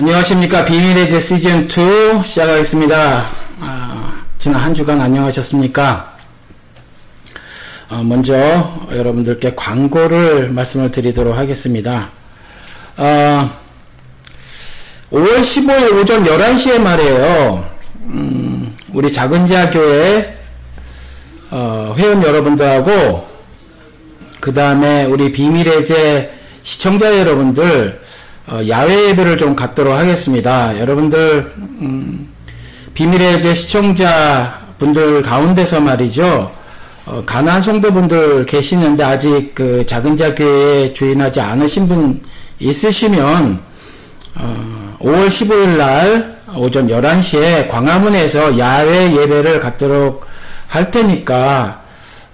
안녕하십니까. 비밀의 제 시즌 2 시작하겠습니다. 아, 지난 한 주간 안녕하셨습니까? 어, 먼저 여러분들께 광고를 말씀을 드리도록 하겠습니다. 어, 5월 15일 오전 11시에 말이에요. 음, 우리 작은 지하 교회 어, 회원 여러분들하고 그 다음에 우리 비밀의 제 시청자 여러분들 어, 야외 예배를 좀 갖도록 하겠습니다. 여러분들 음, 비밀의 제 시청자 분들 가운데서 말이죠. 어, 가난 성도분들 계시는데 아직 그 작은 자교회에 조인하지 않으신 분 있으시면 어, 5월 15일 날 오전 11시에 광화문에서 야외 예배를 갖도록 할 테니까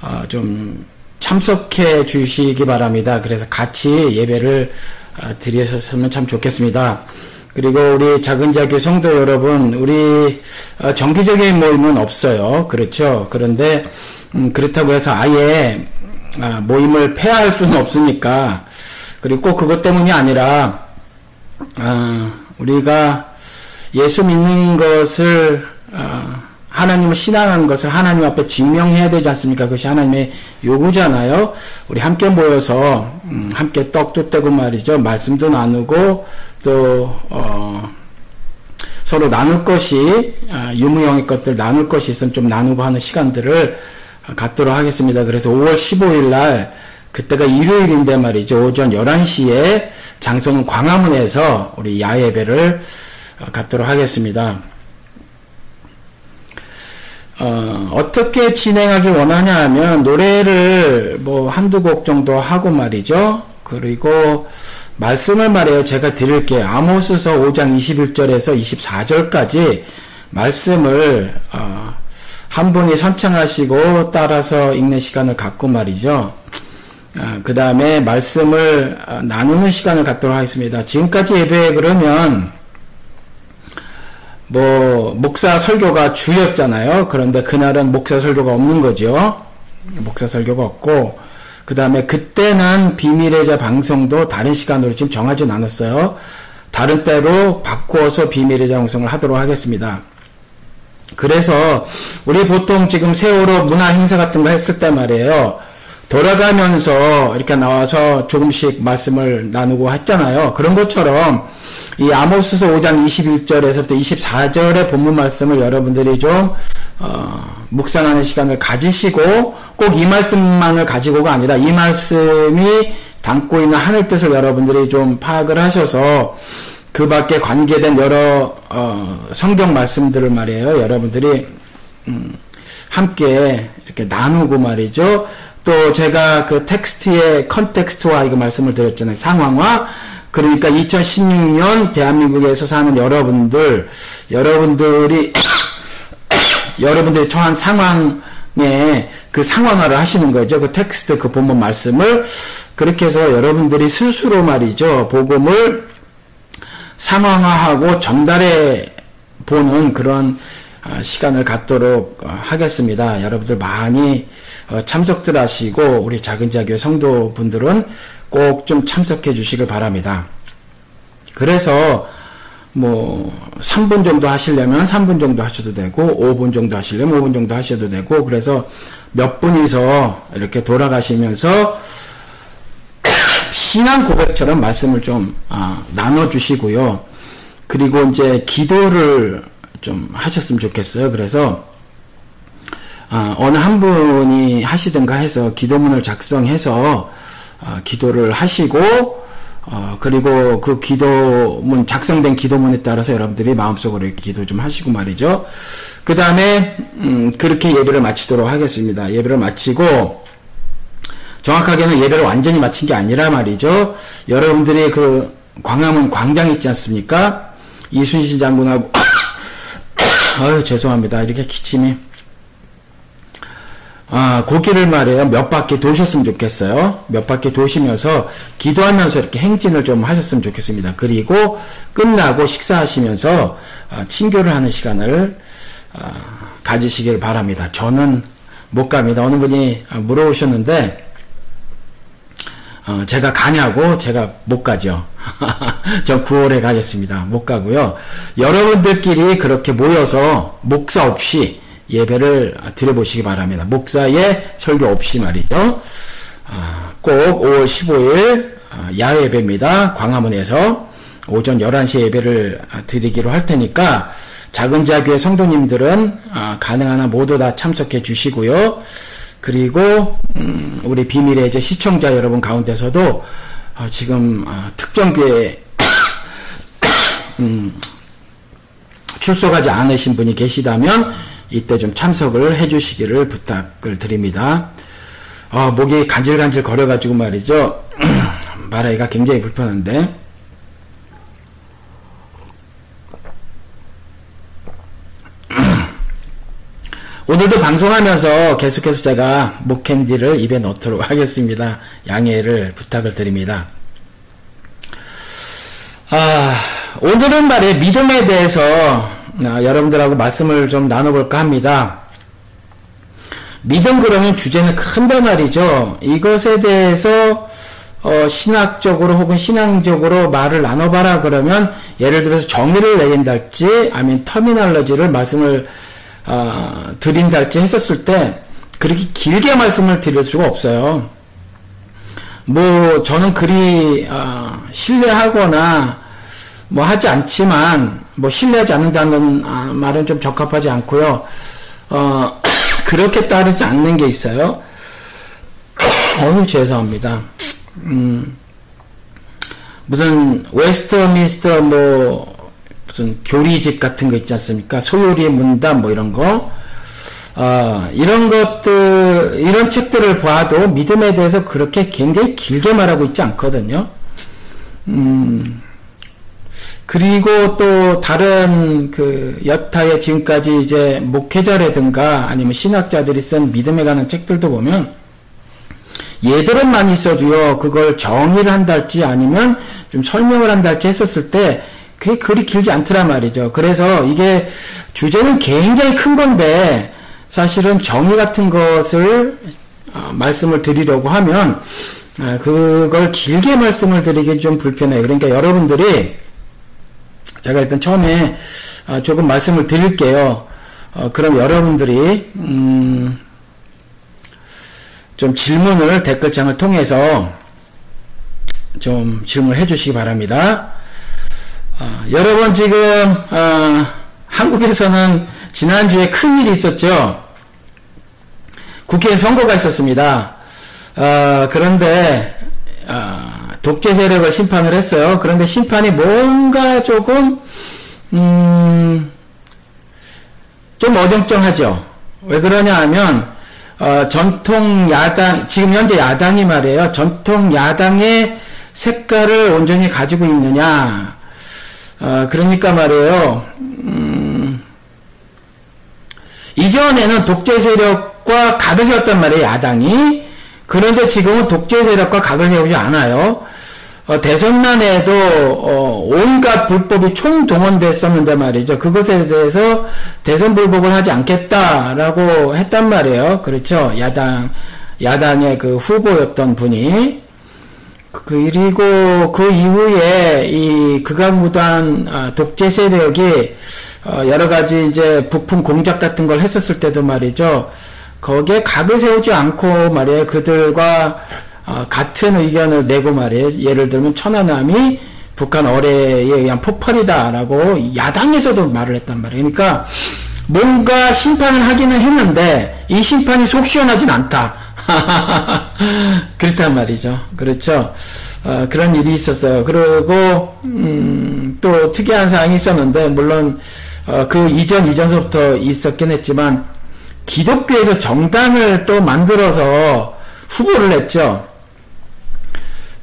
어, 좀 참석해 주시기 바랍니다. 그래서 같이 예배를 아, 드리셨으면 참 좋겠습니다. 그리고 우리 작은 자교 성도 여러분, 우리 어, 정기적인 모임은 없어요. 그렇죠. 그런데 음, 그렇다고 해서 아예 아, 모임을 폐할 수는 없으니까 그리고 꼭 그것 때문이 아니라 아, 우리가 예수 믿는 것을 하나님을 신앙하는 것을 하나님 앞에 증명해야 되지 않습니까? 그것이 하나님의 요구잖아요. 우리 함께 모여서 음, 함께 떡도 떼고 말이죠. 말씀도 나누고 또 어, 서로 나눌 것이 아, 유무형의 것들 나눌 것이 있으면 좀 나누고 하는 시간들을 갖도록 하겠습니다. 그래서 5월 15일 날 그때가 일요일인데 말이죠. 오전 11시에 장소는 광화문에서 우리 야예배를 갖도록 하겠습니다. 어, 어떻게 진행하길 원하냐 하면 노래를 뭐 한두 곡 정도 하고 말이죠. 그리고 말씀을 말해요. 제가 드릴게요. 아모스서 5장 21절에서 24절까지 말씀을 어, 한 분이 선창하시고 따라서 읽는 시간을 갖고 말이죠. 아, 그 다음에 말씀을 어, 나누는 시간을 갖도록 하겠습니다. 지금까지 예배에 그러면 뭐 목사 설교가 주였잖아요. 그런데 그날은 목사 설교가 없는 거죠. 목사 설교가 없고 그 다음에 그때는 비밀의 자 방송도 다른 시간으로 지금 정하진 않았어요. 다른 때로 바꾸어서 비밀의 자 방송을 하도록 하겠습니다. 그래서 우리 보통 지금 세월호 문화 행사 같은 거 했을 때 말이에요. 돌아가면서 이렇게 나와서 조금씩 말씀을 나누고 했잖아요. 그런 것처럼 이 아모스서 5장 21절에서부터 24절의 본문 말씀을 여러분들이 좀 어, 묵상하는 시간을 가지시고 꼭 이 말씀만을 가지고가 아니라 이 말씀이 담고 있는 하늘 뜻을 여러분들이 좀 파악을 하셔서 그 밖에 관계된 여러 어, 성경 말씀들을 말이에요. 여러분들이 음, 함께 이렇게 나누고 말이죠. 또 제가 그 텍스트의 context와 이거 말씀을 드렸잖아요. 상황화 그러니까 2016년 대한민국에서 사는 여러분들, 여러분들이, 여러분들이 처한 상황에 그 상황화를 하시는 거죠. 그 텍스트, 그 본문 말씀을. 그렇게 해서 여러분들이 스스로 말이죠. 복음을 상황화하고 전달해 보는 그런 아, 시간을 갖도록 어, 하겠습니다. 여러분들 많이 어, 참석들 하시고 우리 작은 자교 성도분들은 꼭 좀 참석해 주시길 바랍니다. 그래서 뭐 3분 정도 하시려면 3분 정도 하셔도 되고 5분 정도 하시려면 5분 정도 하셔도 되고 그래서 몇 분이서 이렇게 돌아가시면서 신앙 고백처럼 말씀을 좀 아, 나눠 주시고요. 그리고 이제 기도를 좀 하셨으면 좋겠어요. 그래서 아, 어느 한 분이 하시든가 해서 기도문을 작성해서 어, 기도를 하시고 어, 그리고 그 기도문 작성된 기도문에 따라서 여러분들이 마음속으로 기도 좀 하시고 말이죠. 그 다음에 음, 그렇게 예배를 마치도록 하겠습니다. 예배를 마치고 정확하게는 예배를 완전히 마친 게 아니라 말이죠. 여러분들이 그 광화문 광장 있지 않습니까? 이순신 장군하고 아유 죄송합니다. 이렇게 기침이 아, 고기를 말이에요. 몇 바퀴 도셨으면 좋겠어요. 몇 바퀴 도시면서 기도하면서 이렇게 행진을 좀 하셨으면 좋겠습니다. 그리고 끝나고 식사하시면서 아, 친교를 하는 시간을 아, 가지시길 바랍니다. 저는 못 갑니다. 어느 분이 물어보셨는데 어, 제가 가냐고 제가 못 가죠. 저 9월에 가겠습니다. 못 가고요. 여러분들끼리 그렇게 모여서 목사 없이 예배를 드려보시기 바랍니다. 목사의 설교 없이 말이죠. 아, 꼭 5월 15일 아, 야외 예배입니다. 광화문에서 오전 11시 예배를 드리기로 할 테니까 작은 자교회 성도님들은 아, 가능한 한 모두 다 참석해 주시고요. 그리고 음, 우리 비밀의 이제 시청자 여러분 가운데서도 어, 지금 어, 특정 교회 음, 출석하지 않으신 분이 계시다면 이때 좀 참석을 해주시기를 부탁을 드립니다. 어, 목이 간질간질 거려가지고 말이죠. 말하기가 굉장히 불편한데. 오늘도 방송하면서 계속해서 제가 목캔디를 입에 넣도록 하겠습니다. 양해를 부탁을 드립니다. 아, 오늘은 말에 믿음에 대해서 아, 여러분들하고 말씀을 좀 나눠볼까 합니다. 믿음 그러면 주제는 큰데 말이죠. 이것에 대해서 어, 신학적으로 혹은 신앙적으로 말을 나눠봐라 그러면 예를 들어서 정의를 내린달지 아니면 터미널러지를 말씀을 어, 드린달지 했었을 때 그렇게 길게 말씀을 드릴 수가 없어요. 뭐 저는 그리 어, 신뢰하거나 뭐 하지 않지만 뭐 신뢰하지 않는다는 아, 말은 좀 적합하지 않고요. 어, 그렇게 따르지 않는 게 있어요. 어우 죄송합니다. 음, 무슨 웨스트민스터 뭐 무슨 교리집 같은 거 있지 않습니까? 소요리의 문답 뭐 이런 거. 어, 이런 것들, 이런 책들을 봐도 믿음에 대해서 그렇게 굉장히 길게 말하고 있지 않거든요. 음, 그리고 또 다른 그 여타의 지금까지 이제 목회자라든가 아니면 신학자들이 쓴 믿음에 관한 책들도 보면 예들은 많이 있어도요, 그걸 정의를 한달지 아니면 좀 설명을 한달지 했었을 때, 그게 그리 길지 않더란 말이죠. 그래서 이게 주제는 굉장히 큰 건데, 사실은 정의 같은 것을 어, 말씀을 드리려고 하면, 어, 그걸 길게 말씀을 드리기 좀 불편해요. 그러니까 여러분들이, 제가 일단 처음에 어, 조금 말씀을 드릴게요. 어, 그럼 여러분들이, 음, 좀 질문을 댓글창을 통해서 좀 질문을 해주시기 바랍니다. 어, 여러분 지금 어, 한국에서는 지난주에 큰 일이 있었죠. 국회에 선거가 있었습니다. 어, 그런데 어, 독재 세력을 심판을 했어요. 그런데 심판이 뭔가 조금 음, 좀 어정쩡하죠. 왜 그러냐 하면 어, 전통 야당, 지금 현재 야당이 말이에요. 전통 야당의 색깔을 온전히 가지고 있느냐. 어, 그러니까 말이에요. 음, 이전에는 독재 세력과 각을 세웠단 말이에요. 야당이. 그런데 지금은 독재 세력과 각을 세우지 않아요. 어, 대선난에도 어, 온갖 불법이 총동원됐었는데 말이죠. 그것에 대해서 대선 불복을 하지 않겠다라고 했단 말이에요. 그렇죠. 야당 야당의 그 후보였던 분이 그리고 그 이후에 이 극악무도한 아, 독재 세력이 어, 여러 가지 이제 부품 공작 같은 걸 했었을 때도 말이죠. 거기에 각을 세우지 않고 말이에요. 그들과 어, 같은 의견을 내고 말이에요. 예를 들면 천안함이 북한 어뢰에 의한 폭발이다라고 야당에서도 말을 했단 말이에요. 그러니까 뭔가 심판을 하기는 했는데 이 심판이 속 시원하진 않다. 그렇단 말이죠. 그렇죠. 어, 그런 일이 있었어요. 그리고 음, 또 특이한 사항이 있었는데 물론 어, 그 이전 이전서부터 있었긴 했지만 기독교에서 정당을 또 만들어서 후보를 했죠.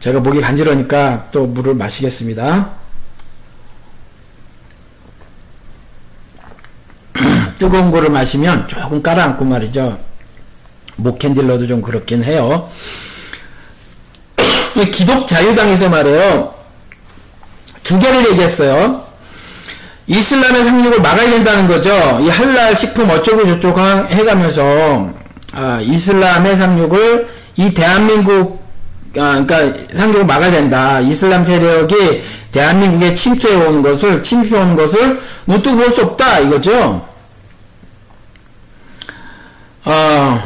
제가 목이 간지러니까 또 물을 마시겠습니다. 뜨거운 거를 마시면 조금 깔아앉고 말이죠. 목캔딜러도 좀 그렇긴 해요. 기독 자유당에서 말해요. 두 개를 얘기했어요. 이슬람의 상륙을 막아야 된다는 거죠. 이 할랄 식품 어쩌고 저쩌고 해가면서 아, 이슬람의 상륙을 이 대한민국 아, 그러니까 상륙을 막아야 된다. 이슬람 세력이 대한민국에 침투해 오는 것을, 침입해 오는 것을 눈뜨고 볼수 없다, 이거죠. 어,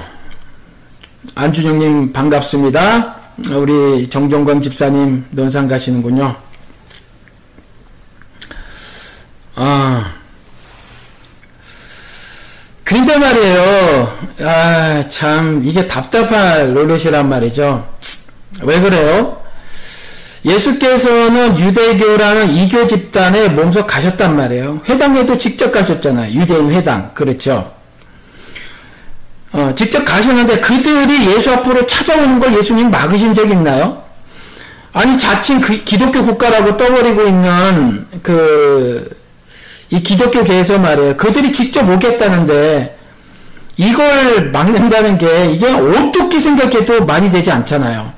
안준영님 반갑습니다. 우리 정종건 집사님 논산 가시는군요. 아, 그런데 말이에요. 아, 참, 이게 답답할 노릇이란 말이죠. 왜 그래요? 예수께서는 유대교라는 이교 집단에 몸소 가셨단 말이에요. 회당에도 직접 가셨잖아요. 유대인 회당. 그렇죠. 어, 직접 가셨는데 그들이 예수 앞으로 찾아오는 걸 예수님 막으신 적 있나요? 아니, 자칭 그 기독교 국가라고 떠버리고 있는 그, 이 기독교계에서 말이에요. 그들이 직접 오겠다는데 이걸 막는다는 게 이게 어떻게 생각해도 많이 되지 않잖아요.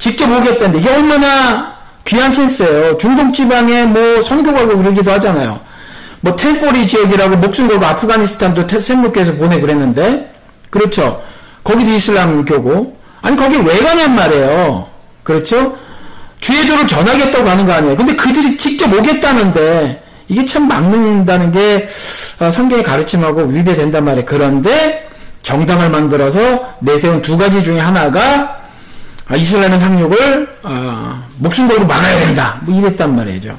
직접 오겠다는데 이게 얼마나 귀한 찬스예요. 중동 지방에 뭐 선교 가고 그러기도 하잖아요. 뭐 텔포리 지역이라고 목숨 걸고 아프가니스탄도 샘묵께서 보내 그랬는데 그렇죠. 거기도 이슬람교고 아니 거기 왜 가냔 말이에요. 그렇죠? 주의 도를 전하겠다고 하는 거 아니에요. 근데 그들이 직접 오겠다는데 이게 참 막는다는 게 어, 성경의 가르침하고 위배된단 말이에요. 그런데 정당을 만들어서 내세운 두 가지 중에 하나가 아, 이스라엘의 상륙을 어, 목숨 걸고 막아야 된다. 뭐 이랬단 말이죠.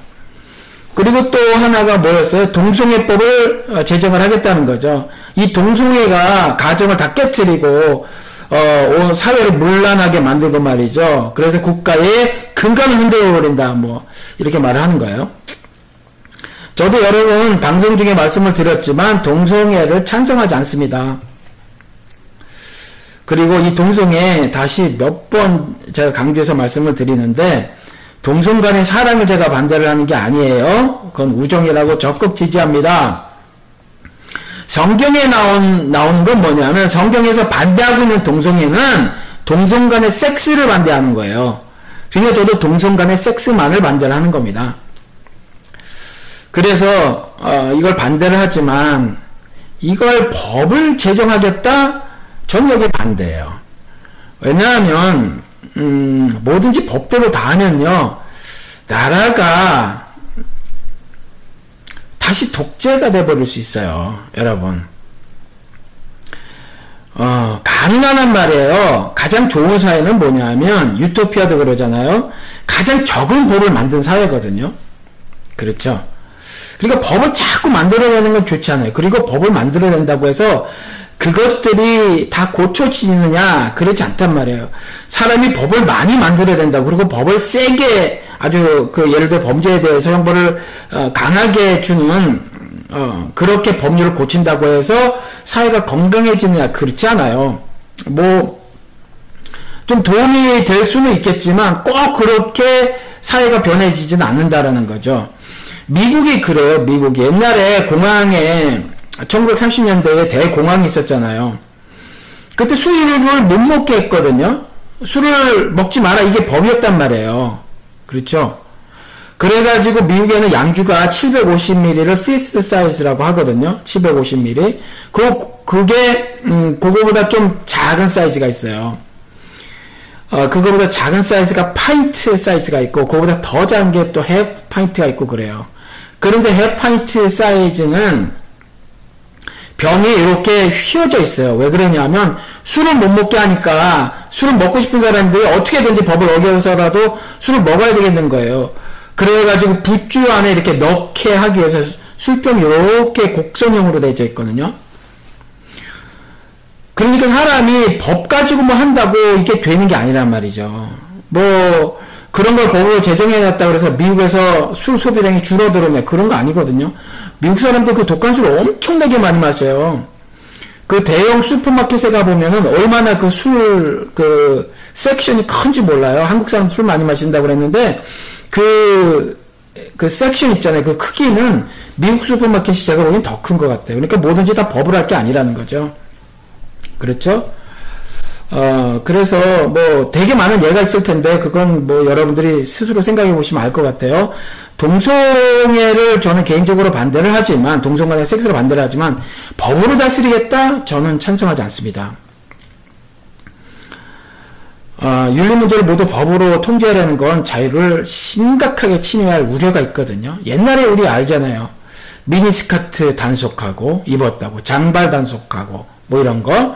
그리고 또 하나가 뭐였어요? 동성애법을 어, 제정을 하겠다는 거죠. 이 동성애가 가정을 다 깨뜨리고 어, 사회를 문란하게 만들고 말이죠. 그래서 국가의 근간을 흔들어 버린다. 뭐 이렇게 말을 하는 거예요. 저도 여러분 방송 중에 말씀을 드렸지만 동성애를 찬성하지 않습니다. 그리고 이 동성애 다시 몇 번 제가 강조해서 말씀을 드리는데 동성 간의 사랑을 제가 반대를 하는 게 아니에요. 그건 우정이라고 적극 지지합니다. 성경에 나온, 나오는 건 뭐냐면 성경에서 반대하고 있는 동성애는 동성 간의 섹스를 반대하는 거예요. 그러니까 저도 동성 간의 섹스만을 반대를 하는 겁니다. 그래서 어, 이걸 반대를 하지만 이걸 법을 제정하겠다? 저는 여기 반대예요. 왜냐하면 음, 뭐든지 법대로 다 하면요 나라가 다시 독재가 돼버릴 수 있어요, 여러분. 어, 가능한 말이에요. 가장 좋은 사회는 뭐냐면, 유토피아도 그러잖아요. 가장 적은 법을 만든 사회거든요. 그렇죠. 그러니까 법을 자꾸 만들어내는 건 좋지 않아요. 그리고 법을 만들어낸다고 해서 그것들이 다 고쳐지느냐 그렇지 않단 말이에요. 사람이 법을 많이 만들어야 된다. 그리고 법을 세게 아주 그 예를 들어 범죄에 대해서 형벌을 어, 강하게 주는 어, 그렇게 법률을 고친다고 해서 사회가 건강해지느냐 그렇지 않아요. 뭐 좀 도움이 될 수는 있겠지만 꼭 그렇게 사회가 변해지지는 않는다라는 거죠. 미국이 그래요, 미국이. 옛날에 공항에 1930년대에 대공항이 있었잖아요. 그때 술을 못 먹게 했거든요. 술을 먹지 마라. 이게 법이었단 말이에요. 그렇죠? 그래가지고 미국에는 양주가 750ml를 fifth 사이즈라고 하거든요. 750ml. 그, 그게, 음, 그거보다 좀 작은 사이즈가 있어요. 어, 그거보다 작은 사이즈가 파인트 사이즈가 있고, 그거보다 더 작은 게또 half pint가 있고 그래요. 그런데 half pint 사이즈는 병이 이렇게 휘어져 있어요. 왜 그러냐면 술을 못 먹게 하니까 술을 먹고 싶은 사람들이 어떻게든지 법을 어겨서라도 술을 먹어야 되겠는 거예요. 그래가지고 붓주 안에 이렇게 넣게 하기 위해서 술병이 이렇게 곡선형으로 되어 있거든요. 그러니까 사람이 법 가지고 뭐 한다고 이게 되는 게 아니란 말이죠. 뭐 그런 걸 법으로 제정해놨다 그래서 미국에서 술 소비량이 줄어들었네. 그런 거 아니거든요. 미국 사람들 그 독한 술을 엄청나게 많이 마셔요. 그 대형 슈퍼마켓에 가보면은 얼마나 그 술, 그, 섹션이 큰지 몰라요. 한국 사람 술 많이 마신다고 그랬는데, 그, 그 섹션 있잖아요. 그 크기는 미국 슈퍼마켓이 제가 보기엔 더 큰 것 같아요. 그러니까 뭐든지 다 법을 할 게 아니라는 거죠. 그렇죠? 어, 그래서 뭐 되게 많은 예가 있을 텐데 그건 뭐 여러분들이 스스로 생각해 보시면 알 것 같아요. 동성애를 저는 개인적으로 반대를 하지만 동성 간의 섹스를 반대를 하지만 법으로 다스리겠다 저는 찬성하지 않습니다. 어, 윤리 문제를 모두 법으로 통제하려는 건 자유를 심각하게 침해할 우려가 있거든요. 옛날에 우리 알잖아요. 미니스커트 단속하고 입었다고 장발 단속하고 뭐 이런 거.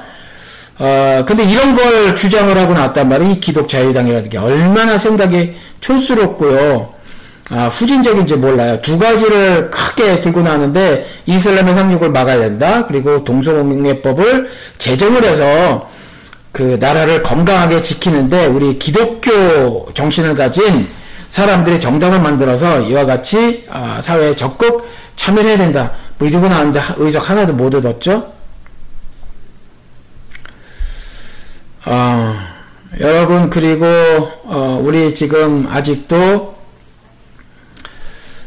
어, 근데 이런 걸 주장을 하고 나왔단 말이에요. 이 기독 자유당이라는 게 얼마나 생각이 촌스럽고요. 아, 후진적인지 몰라요. 두 가지를 크게 들고 나왔는데 이슬람의 상륙을 막아야 된다. 그리고 동성애법을 제정을 해서 그 나라를 건강하게 지키는데 우리 기독교 정신을 가진 사람들이 정당을 만들어서 이와 같이 아, 사회에 적극 참여해야 된다. 뭐 이러고 나왔는데 의석 하나도 못 얻었죠. 어, 여러분 그리고 어, 우리 지금 아직도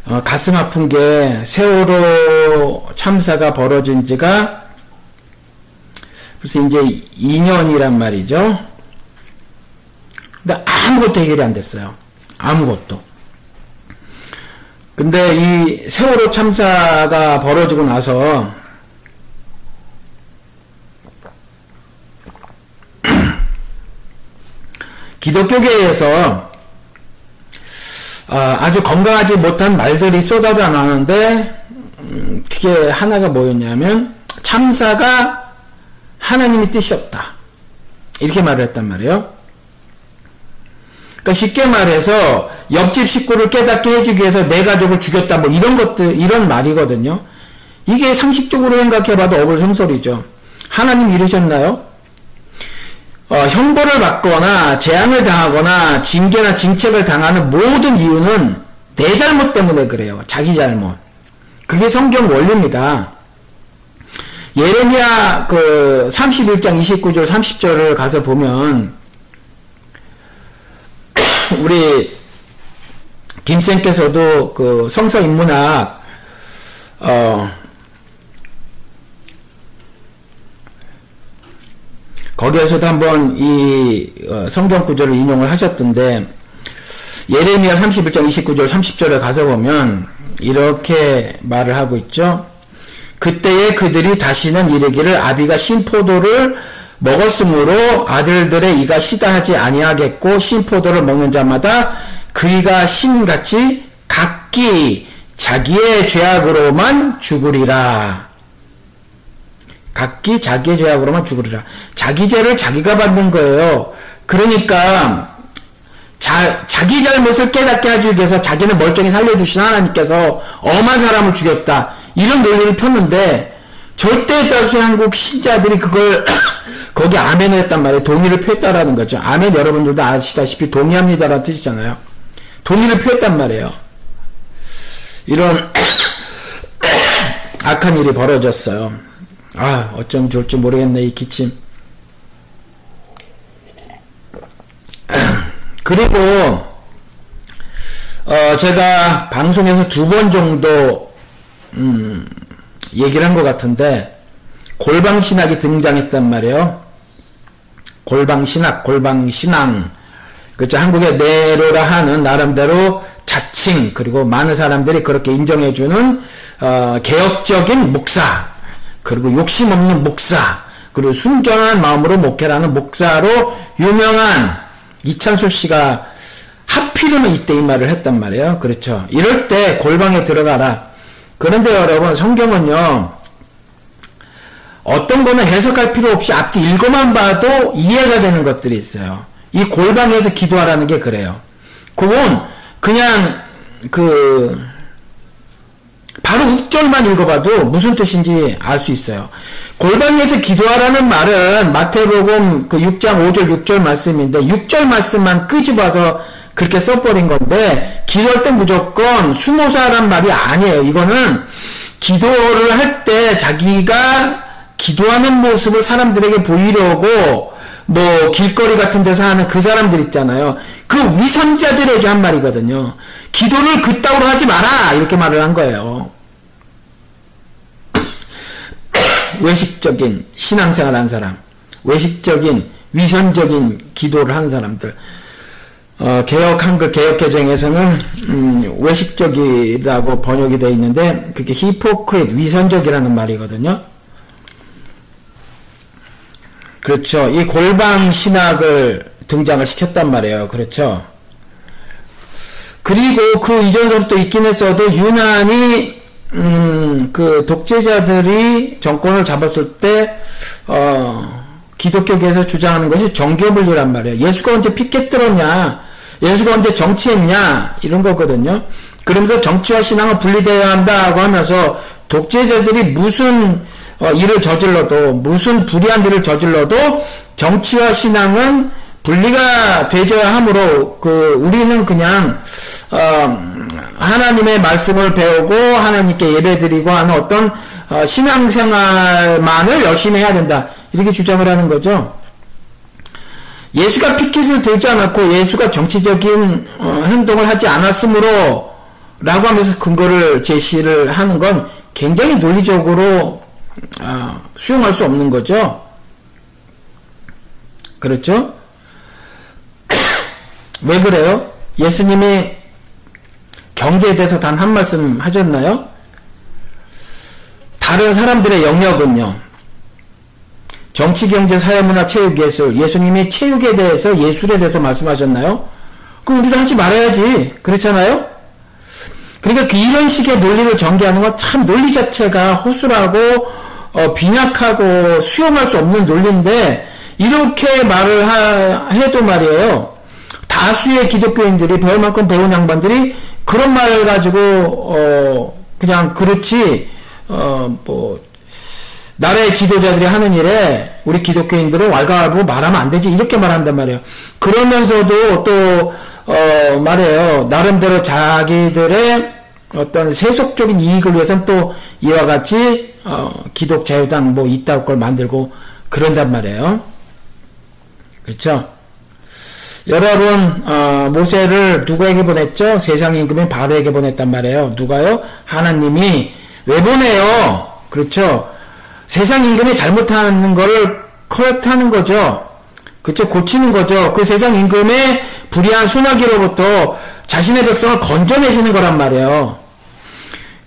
어, 가슴 아픈 게 세월호 참사가 벌어진 지가 벌써 이제 2년이란 말이죠. 근데 아무것도 해결이 안 됐어요. 아무것도. 근데 이 세월호 참사가 벌어지고 나서 기독교계에서 아, 주 건강하지 못한 말들이 쏟아져 나오는데 음, 그게 하나가 뭐였냐면 참사가 하나님의 뜻이 없다. 이렇게 말을 했단 말이에요. 그러니까 쉽게 말해서 옆집 식구를 깨닫게 해주기 위해서 내 가족을 죽였다 뭐 이런 것들 이런 말이거든요. 이게 상식적으로 생각해봐도 어불성설이죠. 하나님 이러셨나요? 어, 형벌을 받거나 재앙을 당하거나 징계나 징책을 당하는 모든 이유는 내 잘못 때문에 그래요. 자기 잘못. 그게 성경 원리입니다. 예레미야 그 31장 29절 30절을 가서 보면 우리 김 쌤께서도 그 성서 인문학 어 거기에서도 한번 이 어, 성경 구절을 인용을 하셨던데 예레미야 31장 29절 30절에 가서 보면 이렇게 말을 하고 있죠. 그때에 그들이 다시는 이르기를 아비가 신포도를 먹었으므로 아들들의 이가 시다하지 아니하겠고 신포도를 먹는 자마다 그이가 신같이 각기 자기의 죄악으로만 죽으리라. 각기 자기의 죄악으로만 죽으리라. 자기 죄를 자기가 받는 거예요. 그러니까 자, 자기 잘못을 깨닫게 하기 위해서 자기는 멀쩡히 살려주신 하나님께서 엄한 사람을 죽였다. 이런 논리를 폈는데 절대 다수의 한국 신자들이 그걸 거기 아멘을 했단 말이에요. 동의를 표했다라는 거죠. 아멘 여러분들도 아시다시피 동의합니다라는 뜻이잖아요. 동의를 표했단 말이에요. 이런 악한 일이 벌어졌어요. 아, 어쩜 좋을지 모르겠네, 이 기침. 그리고, 어, 제가 방송에서 두 번 정도, 음, 얘기를 한 것 같은데, 골방신학이 등장했단 말이에요. 골방신학, 골방신앙. 그렇죠. 한국의 네로라 하는 나름대로 자칭, 그리고 많은 사람들이 그렇게 인정해주는, 어, 개혁적인 목사. 그리고 욕심 없는 목사, 그리고 순전한 마음으로 목회라는 목사로 유명한 이찬솔 씨가 하필이면 이때 이 말을 했단 말이에요. 그렇죠. 이럴 때 골방에 들어가라. 그런데 여러분, 성경은요, 어떤 거는 해석할 필요 없이 앞뒤 읽어만 봐도 이해가 되는 것들이 있어요. 이 골방에서 기도하라는 게 그래요. 그건 그냥 그 바로 6절만 읽어봐도 무슨 뜻인지 알 수 있어요. 골방에서 기도하라는 말은 마태복음 그 6장 5절 6절 말씀인데 6절 말씀만 끄집어서 그렇게 써버린 건데 기도할 때 무조건 수모사란 말이 아니에요. 이거는 기도를 할 때 자기가 기도하는 모습을 사람들에게 보이려고 뭐 길거리 같은 데서 하는 그 사람들 있잖아요. 그 위선자들에게 한 말이거든요. 기도를 그따위로 하지 마라 이렇게 말을 한 거예요. 외식적인 신앙생활 한 사람, 외식적인 위선적인 기도를 하는 사람들. 어, 개혁 한글 개혁 개정에서는 음, 외식적이라고 번역이 되어 있는데 그게 히포크릿 위선적이라는 말이거든요. 그렇죠. 이 골방 신학을 등장을 시켰단 말이에요. 그렇죠? 그리고 그 이전서부터 있긴 했어도 유난히 음, 그 독재자들이 정권을 잡았을 때 어, 기독교계에서 주장하는 것이 정교분리란 말이에요. 예수가 언제 피켓 들었냐? 예수가 언제 정치했냐? 이런 거거든요. 그러면서 정치와 신앙은 분리되어야 한다고 하면서 독재자들이 무슨 어, 일을 저질러도 무슨 불의한 일을 저질러도 정치와 신앙은 분리가 되져야 하므로 그 우리는 그냥 어, 하나님의 말씀을 배우고 하나님께 예배드리고 하는 어떤 어, 신앙생활만을 열심히 해야 된다 이렇게 주장을 하는 거죠. 예수가 피켓을 들지 않았고 예수가 정치적인 어, 행동을 하지 않았으므로 라고 하면서 근거를 제시를 하는 건 굉장히 논리적으로 어, 수용할 수 없는 거죠. 그렇죠? 왜 그래요? 예수님이 경제에 대해서 단 한 말씀 하셨나요? 다른 사람들의 영역은요. 정치, 경제, 사회, 문화, 체육, 예술. 예수님이 체육에 대해서, 예술에 대해서 말씀하셨나요? 그럼 우리가 하지 말아야지. 그렇잖아요? 그러니까 그 이런 식의 논리를 전개하는 건 참 논리 자체가 허술하고, 어, 빈약하고 수용할 수 없는 논리인데, 이렇게 말을 하, 해도 말이에요. 다수의 기독교인들이 배울 만큼 배운 양반들이 그런 말을 가지고 어 그냥 그렇지 어 뭐 나라의 지도자들이 하는 일에 우리 기독교인들은 왈가왈부 말하면 안 되지 이렇게 말한단 말이에요. 그러면서도 또 어 말해요. 나름대로 자기들의 어떤 세속적인 이익을 위해서는 또 이와 같이 어 기독 자유당 뭐 이따 걸 만들고 그런단 말이에요. 그렇죠? 여러분 어, 모세를 누구에게 보냈죠? 세상 임금인 바로에게 보냈단 말이에요. 누가요? 하나님이 왜 보내요? 그렇죠? 세상 임금이 잘못하는 거를 커렉트하는 거죠. 그렇죠? 고치는 거죠. 그 세상 임금의 불의한 소나기로부터 자신의 백성을 건져내시는 거란 말이에요.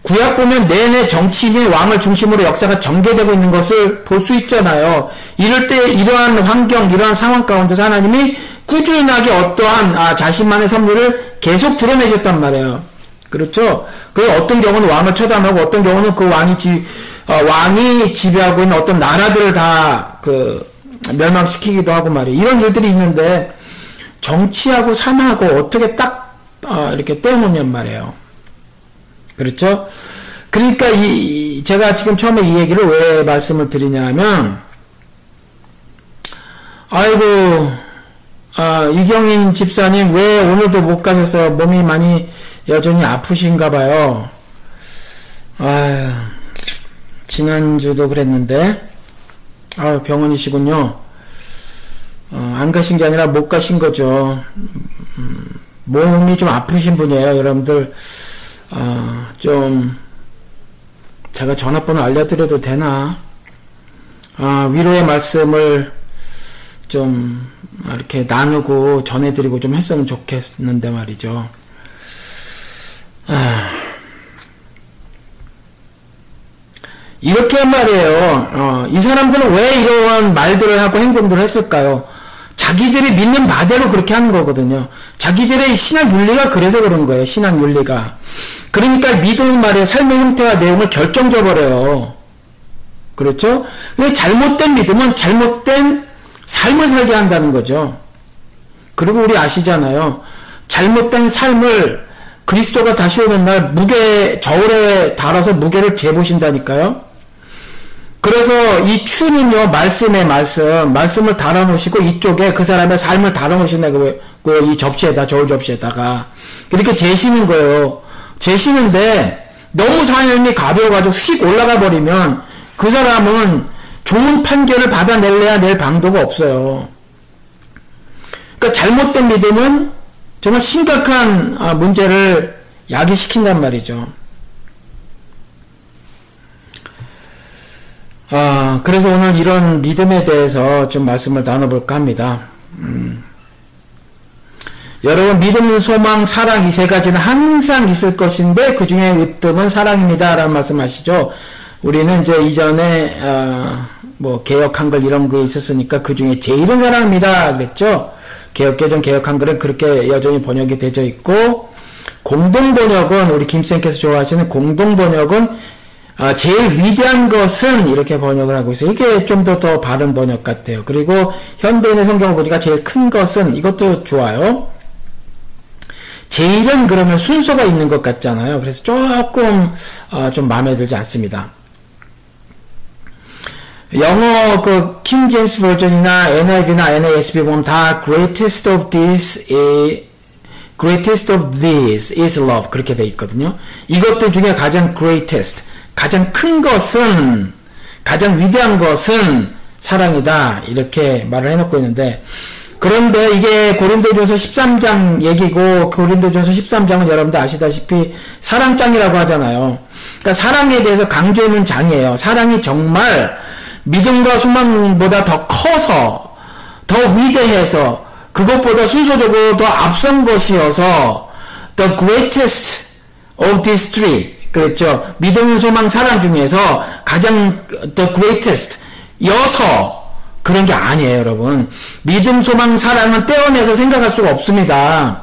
구약 보면 내내 정치인이 왕을 중심으로 역사가 전개되고 있는 것을 볼 수 있잖아요. 이럴 때 이러한 환경, 이러한 상황 가운데서 하나님이 꾸준하게 어떠한 아, 자신만의 섭리를 계속 드러내셨단 말이에요. 그렇죠? 그 어떤 경우는 왕을 처단하고 어떤 경우는 그 왕이 지, 어, 왕이 지배하고 있는 어떤 나라들을 다 그 멸망시키기도 하고 말이에요. 이런 일들이 있는데 정치하고 삶하고 어떻게 딱 어, 이렇게 떼어놓냔 말이에요. 그렇죠? 그러니까 이 제가 지금 처음에 이 얘기를 왜 말씀을 드리냐면 아이고 아, 이경인 집사님 왜 오늘도 못 가셔서 몸이 많이 여전히 아프신가 봐요. 아 지난주도 그랬는데 아 병원이시군요. 어, 안 가신 게 아니라 못 가신 거죠. 음, 몸이 좀 아프신 분이에요. 여러분들 어, 좀 제가 전화번호 알려드려도 되나? 아, 위로의 말씀을 좀 이렇게 나누고 전해드리고 좀 했으면 좋겠는데 말이죠. 아, 이렇게 말이에요. 어, 이 사람들은 왜 이러한 말들을 하고 행동들을 했을까요? 자기들이 믿는 바대로 그렇게 하는 거거든요. 자기들의 신앙 윤리가 그래서 그런 거예요. 신앙 윤리가. 그러니까 믿음의 말의 삶의 형태와 내용을 결정져 버려요. 그렇죠? 근데 잘못된 믿음은 잘못된 삶을 살게 한다는 거죠. 그리고 우리 아시잖아요. 잘못된 삶을 그리스도가 다시 오는 날 무게 저울에 달아서 무게를 재보신다니까요. 그래서 이 추는요 말씀의 말씀 말씀을 달아 놓으시고 이쪽에 그 사람의 삶을 달아 놓으시는 거이 접시에다 저울 접시에다가 이렇게 재시는 거예요. 재시는데 너무 삶이 가벼워가지고 휙 올라가 버리면 그 사람은 좋은 판결을 받아낼래야 낼 방도가 없어요. 그러니까 잘못된 믿음은 정말 심각한 아, 문제를 야기시킨단 말이죠. 아, 그래서 오늘 이런 믿음에 대해서 좀 말씀을 나눠볼까 합니다. 음. 여러분, 믿음, 소망, 사랑 이 세 가지는 항상 있을 것인데 그 중에 으뜸은 사랑입니다. 라는 말씀 하시죠. 우리는 이제 이전에, 어, 뭐, 개혁 한글 이런 거 있었으니까 그 중에 제일은 사랑입니다. 그랬죠. 개혁개정, 개혁 한글은 그렇게 여전히 번역이 되어 있고, 공동번역은, 우리 김쌤께서 좋아하시는 공동번역은, 아, 제일 위대한 것은 이렇게 번역을 하고 있어요. 이게 좀 더 더 바른 번역 같아요. 그리고 현대인의 성경을 보니까 제일 큰 것은 이것도 좋아요. 제일은 그러면 순서가 있는 것 같잖아요. 그래서 조금 어, 좀 마음에 들지 않습니다. 영어 그 킹 제임스 버전이나 NIV나 NASB 보면 다 greatest of this is, greatest of these is love 그렇게 돼 있거든요. 이것들 중에 가장 greatest 가장 큰 것은 가장 위대한 것은 사랑이다 이렇게 말을 해놓고 있는데 그런데 이게 고린도전서 13장 얘기고 고린도전서 13장은 여러분들 아시다시피 사랑장이라고 하잖아요. 그러니까 사랑에 대해서 강조하는 장이에요. 사랑이 정말 믿음과 소망보다 더 커서 더 위대해서 그것보다 순서적으로 더 앞선 것이어서 the greatest of these three 그랬죠. 믿음, 소망, 사랑 중에서 가장 the greatest 여서 그런 게 아니에요, 여러분. 믿음, 소망, 사랑은 떼어내서 생각할 수가 없습니다.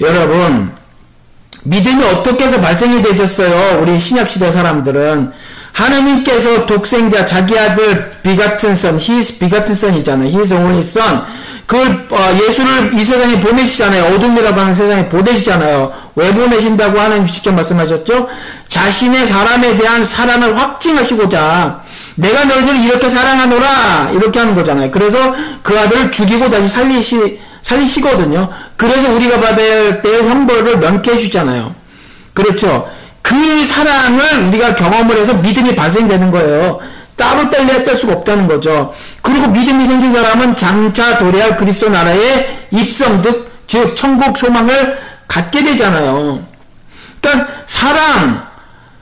여러분, 믿음이 어떻게 해서 발생이 되셨어요? 우리 신약시대 사람들은. 하나님께서 독생자 자기 아들 비같은 선, his 비같은 선이잖아요. his only son. 그걸 어, 예수를 이 세상에 보내시잖아요. 어둠이라고 하는 세상에 보내시잖아요. 왜 보내신다고 하나님 직접 말씀하셨죠? 자신의 사람에 대한 사랑을 확증하시고자 내가 너희들을 이렇게 사랑하노라 이렇게 하는 거잖아요. 그래서 그 아들을 죽이고 다시 살리시 살리시거든요. 그래서 우리가 받을 때의 형벌을 면케해 주잖아요. 그렇죠. 그 사랑을 우리가 경험을 해서 믿음이 발생되는 거예요. 따로 뗄래야 뗄 수가 없다는 거죠. 그리고 믿음이 생긴 사람은 장차 도래할 그리스도 나라의 입성, 즉, 즉, 천국 소망을 갖게 되잖아요. 그러니까 사랑,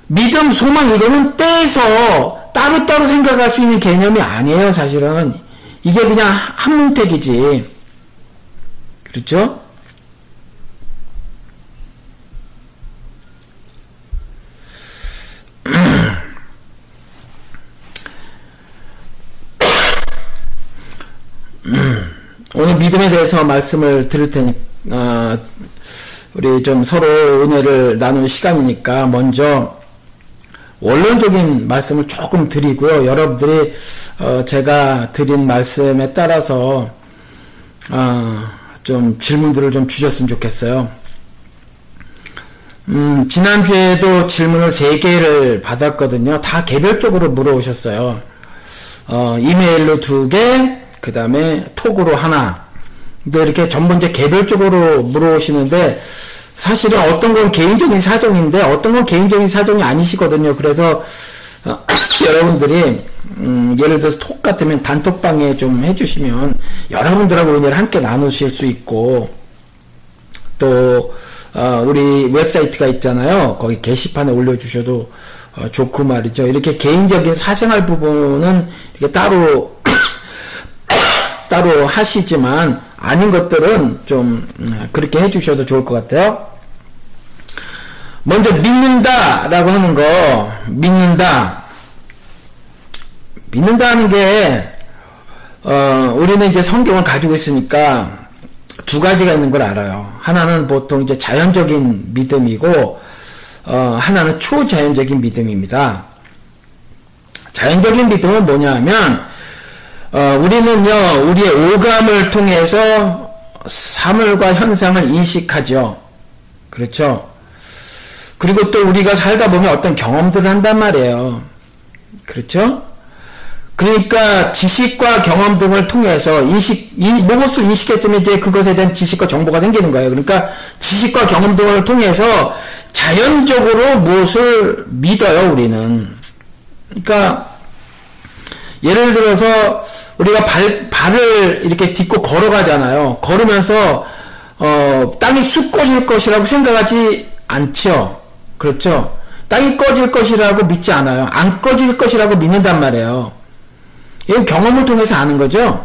믿음, 소망 이거는 떼서 따로따로 생각할 수 있는 개념이 아니에요, 사실은. 이게 그냥 한 문택이지. 그렇죠? 오늘 믿음에 대해서 말씀을 들을 테니, 어, 우리 좀 서로 은혜를 나누는 시간이니까 먼저 원론적인 말씀을 조금 드리고요. 여러분들이 어, 제가 드린 말씀에 따라서 어, 좀 질문들을 좀 주셨으면 좋겠어요. 음, 지난주에도 질문을 3개를 받았거든요. 다 개별적으로 물어오셨어요. 어, 이메일로 2개, 그 다음에 톡으로 하나. 근데 이렇게 전부 이제 개별적으로 물어오시는데, 사실은 어떤 건 개인적인 사정인데, 어떤 건 개인적인 사정이 아니시거든요. 그래서, 어, 여러분들이, 음, 예를 들어서 톡 같으면 단톡방에 좀 해주시면, 여러분들하고 은혜를 함께 나누실 수 있고, 또, 어, 우리 웹사이트가 있잖아요. 거기 게시판에 올려주셔도 어, 좋고 말이죠. 이렇게 개인적인 사생활 부분은 이렇게 따로 따로 하시지만 아닌 것들은 좀 음, 그렇게 해주셔도 좋을 것 같아요. 먼저 믿는다라고 하는 거 믿는다 믿는다 하는 게 어, 우리는 이제 성경을 가지고 있으니까 두 가지가 있는 걸 알아요. 하나는 보통 이제 자연적인 믿음이고, 어, 하나는 초자연적인 믿음입니다. 자연적인 믿음은 뭐냐 하면, 어, 우리는요, 우리의 오감을 통해서 사물과 현상을 인식하죠. 그렇죠? 그리고 또 우리가 살다 보면 어떤 경험들을 한단 말이에요. 그렇죠? 그러니까 지식과 경험 등을 통해서 인식, 이, 무엇을 인식했으면 이제 그것에 대한 지식과 정보가 생기는 거예요. 그러니까 지식과 경험 등을 통해서 자연적으로 무엇을 믿어요, 우리는. 그러니까, 예를 들어서 우리가 발, 발을 이렇게 딛고 걸어가잖아요. 걸으면서, 어, 땅이 쑥 꺼질 것이라고 생각하지 않죠. 그렇죠? 땅이 꺼질 것이라고 믿지 않아요. 안 꺼질 것이라고 믿는단 말이에요. 이건 경험을 통해서 아는 거죠.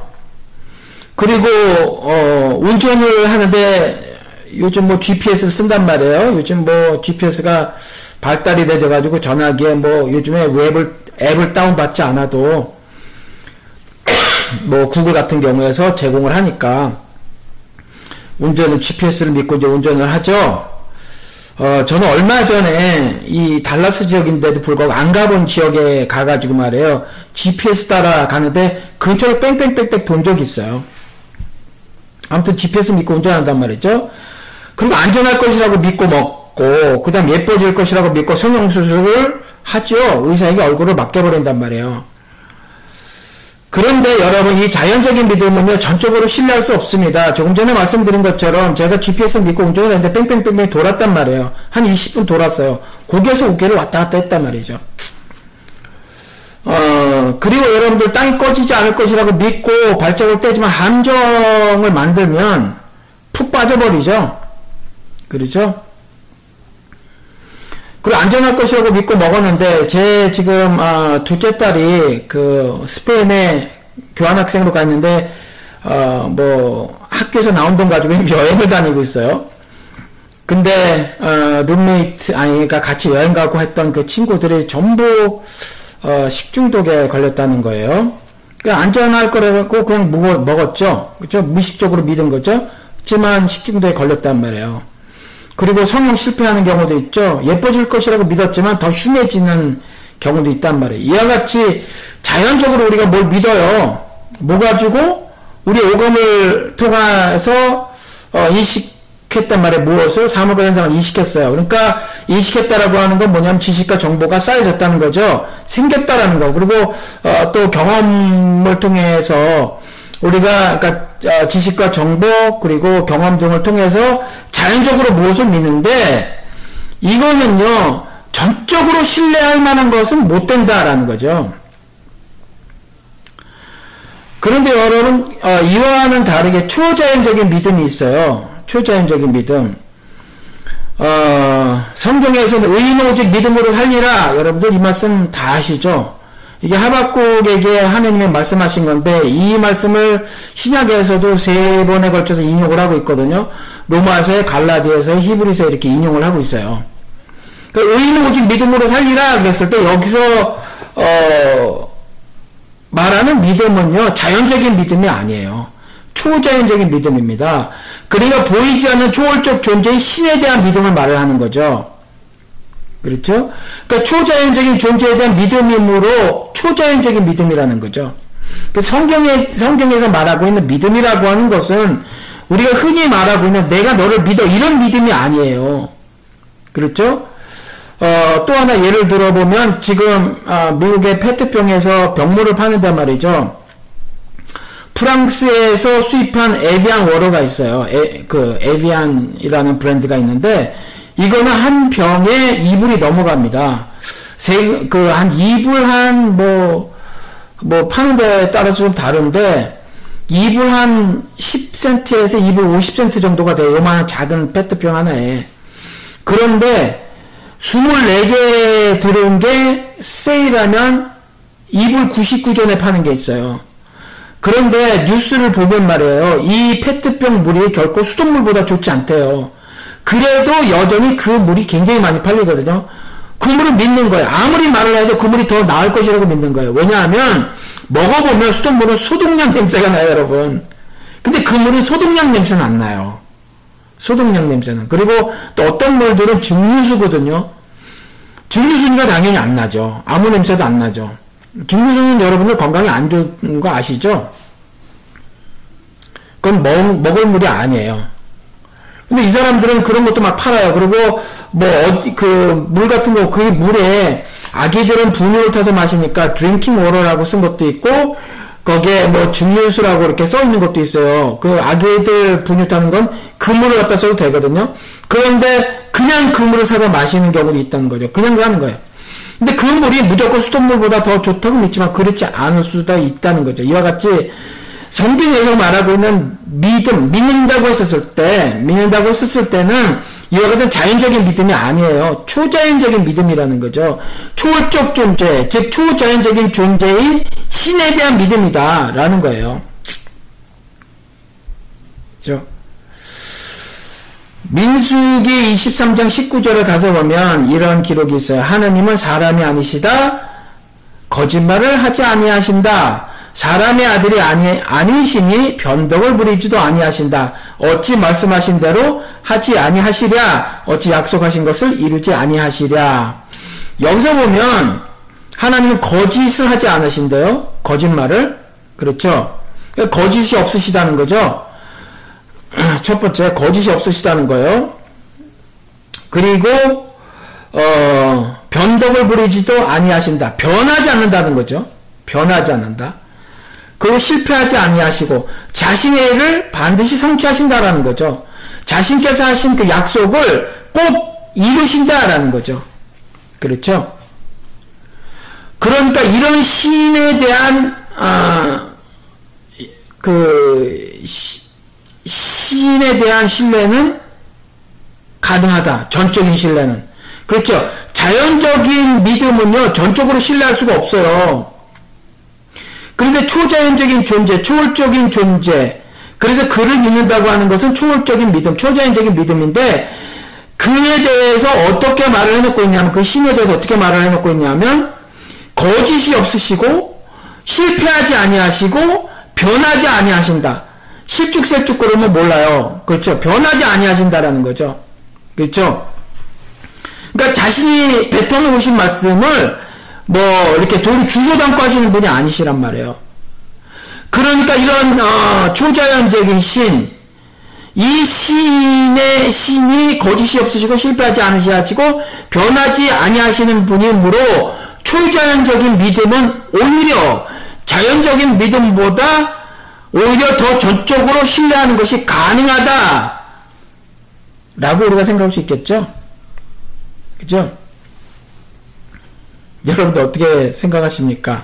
그리고 어, 운전을 하는데 요즘 뭐 GPS를 쓴단 말이에요. 요즘 뭐 GPS가 발달이 되져 가지고 전화기에 뭐 요즘에 웹을 앱을 다운 받지 않아도 뭐 구글 같은 경우에서 제공을 하니까 운전을 GPS를 믿고 이제 운전을 하죠. 어, 저는 얼마 전에 이 달라스 지역인데도 불구하고 안 가본 지역에 가가지고 말이에요. GPS 따라 가는데 근처를 뺑뺑뺑뺑 돈 적이 있어요. 아무튼 GPS 믿고 운전한단 말이죠. 그리고 안전할 것이라고 믿고 먹고, 그 다음 예뻐질 것이라고 믿고 성형수술을 하죠. 의사에게 얼굴을 맡겨버린단 말이에요. 그런데 여러분 이 자연적인 믿음은요 전적으로 신뢰할 수 없습니다. 조금 전에 말씀드린 것처럼 제가 GPS 믿고 운전을 했는데 뺑뺑뺑뺑 돌았단 말이에요. 한 20분 돌았어요. 거기에서 우개를 왔다 갔다 했단 말이죠. 어, 그리고 여러분들 땅이 꺼지지 않을 것이라고 믿고 발작을 떼지만 함정을 만들면 푹 빠져버리죠. 그렇죠? 그리고 안전할 것이라고 믿고 먹었는데 제 지금 아, 둘째 딸이 그 스페인에 교환학생으로 가 있는데 어, 뭐 학교에서 나온 돈 가지고 여행을 다니고 있어요. 근데 어, 룸메이트 아니 그러니까 같이 여행 가고 했던 그 친구들이 전부 어, 식중독에 걸렸다는 거예요. 그러니까 안전할 거라고 그냥 먹었죠. 그죠? 무의식적으로 믿은 거죠. 하지만 식중독에 걸렸단 말이에요. 그리고 성형 실패하는 경우도 있죠. 예뻐질 것이라고 믿었지만 더 흉해지는 경우도 있단 말이에요. 이와 같이 자연적으로 우리가 뭘 믿어요. 뭐 가지고 우리 오감을 통해서 어, 인식했단 말이에요. 무엇을? 사물과 현상을 인식했어요. 그러니까 인식했다라고 하는 건 뭐냐면 지식과 정보가 쌓여졌다는 거죠. 생겼다라는 거. 그리고 어, 또 경험을 통해서 우리가 그러니까 어, 지식과 정보 그리고 경험 등을 통해서 자연적으로 무엇을 믿는데 이거는요 전적으로 신뢰할 만한 것은 못 된다라는 거죠. 그런데 여러분 어, 이와는 다르게 초자연적인 믿음이 있어요. 초자연적인 믿음. 어, 성경에서는 의인 오직 믿음으로 살리라. 여러분들 이 말씀 다 아시죠? 이게 하박국에게 하느님이 말씀하신 건데 이 말씀을 신약에서도 세 번에 걸쳐서 인용을 하고 있거든요. 로마서에 갈라디아서에 히브리서에 이렇게 인용을 하고 있어요. 그러니까 의인은 오직 믿음으로 살리라 그랬을 때 여기서 어 말하는 믿음은요 자연적인 믿음이 아니에요. 초자연적인 믿음입니다. 그러니까 보이지 않는 초월적 존재인 신에 대한 믿음을 말을 하는 거죠. 그렇죠? 그러니까 초자연적인 존재에 대한 믿음이므로 초자연적인 믿음이라는 거죠. 그 성경에, 성경에서 말하고 있는 믿음이라고 하는 것은 우리가 흔히 말하고 있는 내가 너를 믿어 이런 믿음이 아니에요. 그렇죠? 어, 또 하나 예를 들어보면 지금 어, 미국의 페트병에서 병물을 파는단 말이죠. 프랑스에서 수입한 에비안 워러가 있어요. 에, 그 에비안이라는 브랜드가 있는데 이거는 한 병에 2불이 넘어갑니다. 세, 그, 한 2불 한, 뭐, 뭐, 파는 데 따라서 좀 다른데, 2불 한 10센트에서 2불 50센트 정도가 돼요. 요만한 작은 페트병 하나에. 그런데, 24개 들어온 게 세일하면 2불 99전에 파는 게 있어요. 그런데 뉴스를 보면 말이에요. 이 페트병 물이 결코 수돗물보다 좋지 않대요. 그래도 여전히 그 물이 굉장히 많이 팔리거든요. 그 물을 믿는 거예요. 아무리 말을 해도 그 물이 더 나을 것이라고 믿는 거예요. 왜냐하면 먹어보면 수돗물은 소독약 냄새가 나요, 여러분. 근데 그 물은 소독약 냄새는 안 나요. 소독약 냄새는. 그리고 또 어떤 물들은 증류수거든요. 증류수니까 당연히 안 나죠. 아무 냄새도 안 나죠. 증류수는 여러분들 건강에 안 좋은 거 아시죠? 그건 먹, 먹을 물이 아니에요. 근데 이 사람들은 그런 것도 막 팔아요. 그리고 뭐 어디 그 물 같은 거 그 물에 아기들은 분유를 타서 마시니까 drinking water라고 쓴 것도 있고 거기에 뭐 증류수라고 이렇게 써 있는 것도 있어요. 그 아기들 분유 타는 건 그 물을 갖다 써도 되거든요. 그런데 그냥 그 물을 사서 마시는 경우도 있다는 거죠. 그냥 사는 거예요. 근데 그 물이 무조건 수돗물보다 더 좋다고 믿지만 그렇지 않을 수도 있다는 거죠. 이와 같이 성경에서 말하고 있는 믿음, 믿는다고 했었을 때, 믿는다고 했었을 때는 이와 같은 자연적인 믿음이 아니에요. 초자연적인 믿음이라는 거죠. 초월적 존재, 즉 초자연적인 존재인 신에 대한 믿음이다. 라는 거예요. 그죠? 민수기 23장 19절에 가서 보면 이런 기록이 있어요. 하느님은 사람이 아니시다. 거짓말을 하지 아니하신다. 사람의 아들이 아니, 아니시니 변덕을 부리지도 아니하신다. 어찌 말씀하신 대로 하지 아니하시랴. 어찌 약속하신 것을 이루지 아니하시랴. 여기서 보면 하나님은 거짓을 하지 않으신대요. 거짓말을. 그렇죠. 거짓이 없으시다는 거죠. 첫 번째, 거짓이 없으시다는 거예요. 그리고, 어, 변덕을 부리지도 아니하신다. 변하지 않는다는 거죠. 변하지 않는다. 그리고 실패하지 아니하시고 자신의 일을 반드시 성취하신다라는 거죠. 자신께서 하신 그 약속을 꼭 이루신다라는 거죠. 그렇죠? 그러니까 이런 신에 대한 아, 그 시, 신에 대한 신뢰는 가능하다. 전적인 신뢰는. 그렇죠. 자연적인 믿음은요, 전적으로 신뢰할 수가 없어요. 그런데 초자연적인 존재, 초월적인 존재, 그래서 그를 믿는다고 하는 것은 초월적인 믿음, 초자연적인 믿음인데, 그에 대해서 어떻게 말을 해놓고 있냐면, 그 신에 대해서 어떻게 말을 해놓고 있냐면, 거짓이 없으시고, 실패하지 아니하시고, 변하지 아니하신다. 실죽셀죽 그러면 몰라요. 그렇죠. 변하지 아니하신다라는 거죠. 그렇죠. 그러니까 자신이 뱉어놓으신 으 말씀을 뭐 이렇게 돈 주소 담고 하시는 분이 아니시란 말이에요. 그러니까 이런 어, 초자연적인 신, 이 신의 신이 거짓이 없으시고 실패하지 않으시고 변하지 아니하시는 분이므로 초자연적인 믿음은 오히려 자연적인 믿음보다 오히려 더 전적으로 신뢰하는 것이 가능하다. 라고 우리가 생각할 수 있겠죠? 그죠? 여러분들 어떻게 생각하십니까?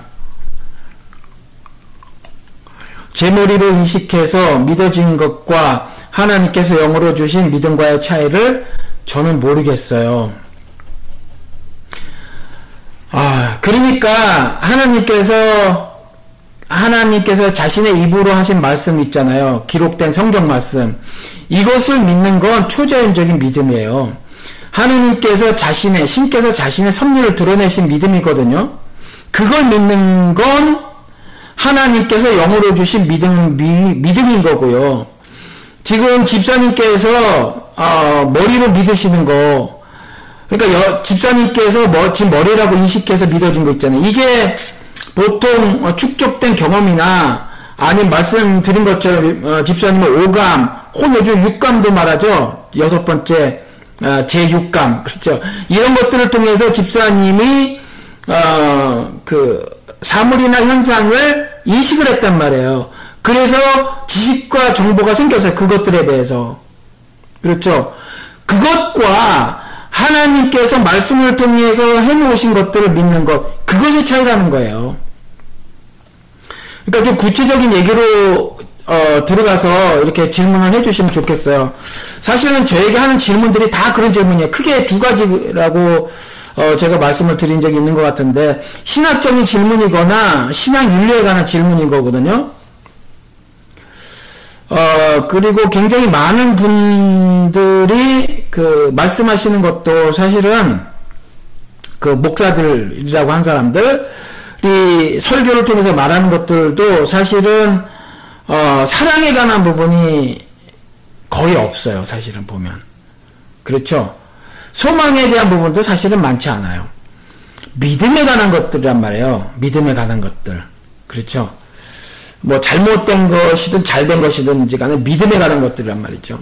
제 머리로 인식해서 믿어진 것과 하나님께서 영으로 주신 믿음과의 차이를 저는 모르겠어요. 아, 그러니까 하나님께서 하나님께서 자신의 입으로 하신 말씀 있잖아요. 기록된 성경 말씀. 이것을 믿는 건 초자연적인 믿음이에요. 하느님께서 자신의, 신께서 자신의 섭리를 드러내신 믿음이거든요. 그걸 믿는 건 하나님께서 영으로 주신 믿음, 미, 믿음인 거고요. 지금 집사님께서, 어, 머리로 믿으시는 거, 그러니까 여, 집사님께서 뭐, 지금 머리라고 인식해서 믿어진 거 있잖아요. 이게 보통 어, 축적된 경험이나 아니면 말씀드린 것처럼 어, 집사님의 오감, 요즘 육감도 말하죠. 여섯 번째 어, 제6감 그렇죠. 이런 것들을 통해서 집사님이 어, 그 사물이나 현상을 인식을 했단 말이에요. 그래서 지식과 정보가 생겼어요. 그것들에 대해서. 그렇죠. 그것과 하나님께서 말씀을 통해서 해놓으신 것들을 믿는 것, 그것의 차이라는 거예요. 그러니까 좀 구체적인 얘기로 어, 들어가서 이렇게 질문을 해주시면 좋겠어요. 사실은 저에게 하는 질문들이 다 그런 질문이에요. 크게 두 가지라고 어, 제가 말씀을 드린 적이 있는 것 같은데 신학적인 질문이거나 신학 윤리에 관한 질문인 거거든요. 어, 그리고 굉장히 많은 분들이 그 말씀하시는 것도 사실은 그 목사들이라고 한 사람들이 설교를 통해서 말하는 것들도 사실은 어, 사랑에 관한 부분이 거의 없어요. 사실은 보면. 그렇죠? 소망에 대한 부분도 사실은 많지 않아요. 믿음에 관한 것들이란 말이에요. 믿음에 관한 것들. 그렇죠? 뭐 잘못된 것이든 잘된 것이든지 간에 믿음에 관한 것들이란 말이죠.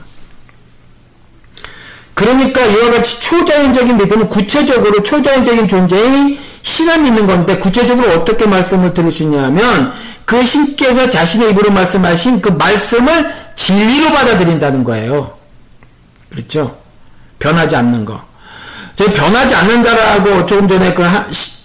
그러니까 이와 같이 초자연적인 믿음은 구체적으로 초자연적인 존재의 신을 믿는 건데 구체적으로 어떻게 말씀을 들을 수 있냐면 그 신께서 자신의 입으로 말씀하신 그 말씀을 진리로 받아들인다는 거예요. 그렇죠? 변하지 않는 거. 저 변하지 않는다라고 조금 전에 그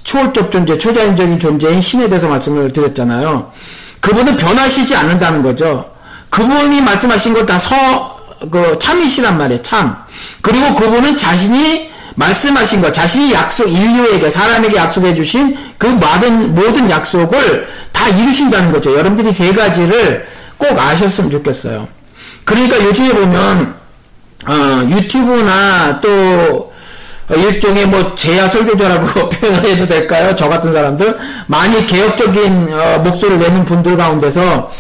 초월적 존재, 초자연적인 존재인 신에 대해서 말씀을 드렸잖아요. 그분은 변하시지 않는다는 거죠. 그분이 말씀하신 것다 서, 그, 참이시란 말이에요, 참. 그리고 그분은 자신이 말씀하신 것, 자신이 약속, 인류에게, 사람에게 약속해 주신 그 모든, 모든 약속을 다 이루신다는 거죠. 여러분들이 세 가지를 꼭 아셨으면 좋겠어요. 그러니까 요즘에 보면, 어, 유튜브나 또, 어, 일종의 뭐 제야 설교자라고 표현을 해도 될까요? 저 같은 사람들 많이 개혁적인 어, 목소리를 내는 분들 가운데서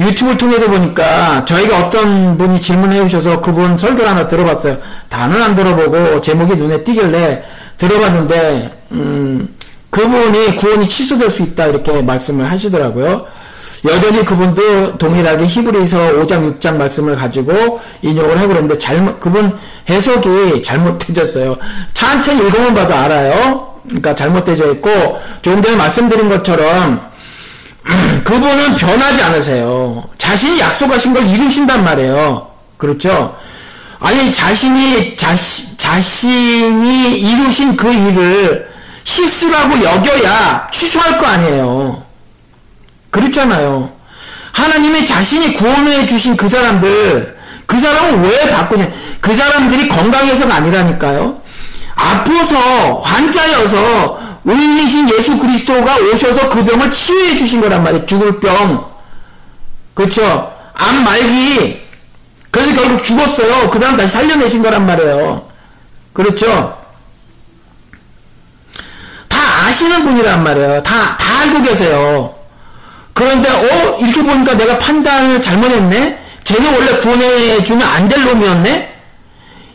유튜브를 통해서 보니까 저희가 어떤 분이 질문해 주셔서 그분 설교를 하나 들어봤어요. 다는 안 들어보고 제목이 눈에 띄길래 들어봤는데 음, 그분이 구원이 취소될 수 있다 이렇게 말씀을 하시더라고요. 여전히 그분도 동일하게 히브리서 5장 6장 말씀을 가지고 인용을 하고 그랬는데 잘못 그분 해석이 잘못되졌어요. 천천히 읽어만 봐도 알아요. 그러니까 잘못되어 있고 조금 전에 말씀드린 것처럼 그분은 변하지 않으세요. 자신이 약속하신 걸 이루신단 말이에요. 그렇죠? 아니 자신이 자시, 자신이 이루신 그 일을 실수라고 여겨야 취소할 거 아니에요. 그렇잖아요. 하나님이 자신이 구원해 주신 그 사람들, 그 사람은 왜 바꾸냐? 그 사람들이 건강해서가 아니라니까요. 아파서, 환자여서, 의인이신 예수 그리스도가 오셔서 그 병을 치유해 주신 거란 말이에요. 죽을 병. 그렇죠? 암 말기. 그래서 결국 죽었어요. 그 사람 다시 살려내신 거란 말이에요. 그렇죠? 다 아시는 분이란 말이에요. 다, 다 알고 계세요. 그런데, 어, 이렇게 보니까 내가 판단을 잘못했네? 쟤는 원래 구원해주면 안 될 놈이었네?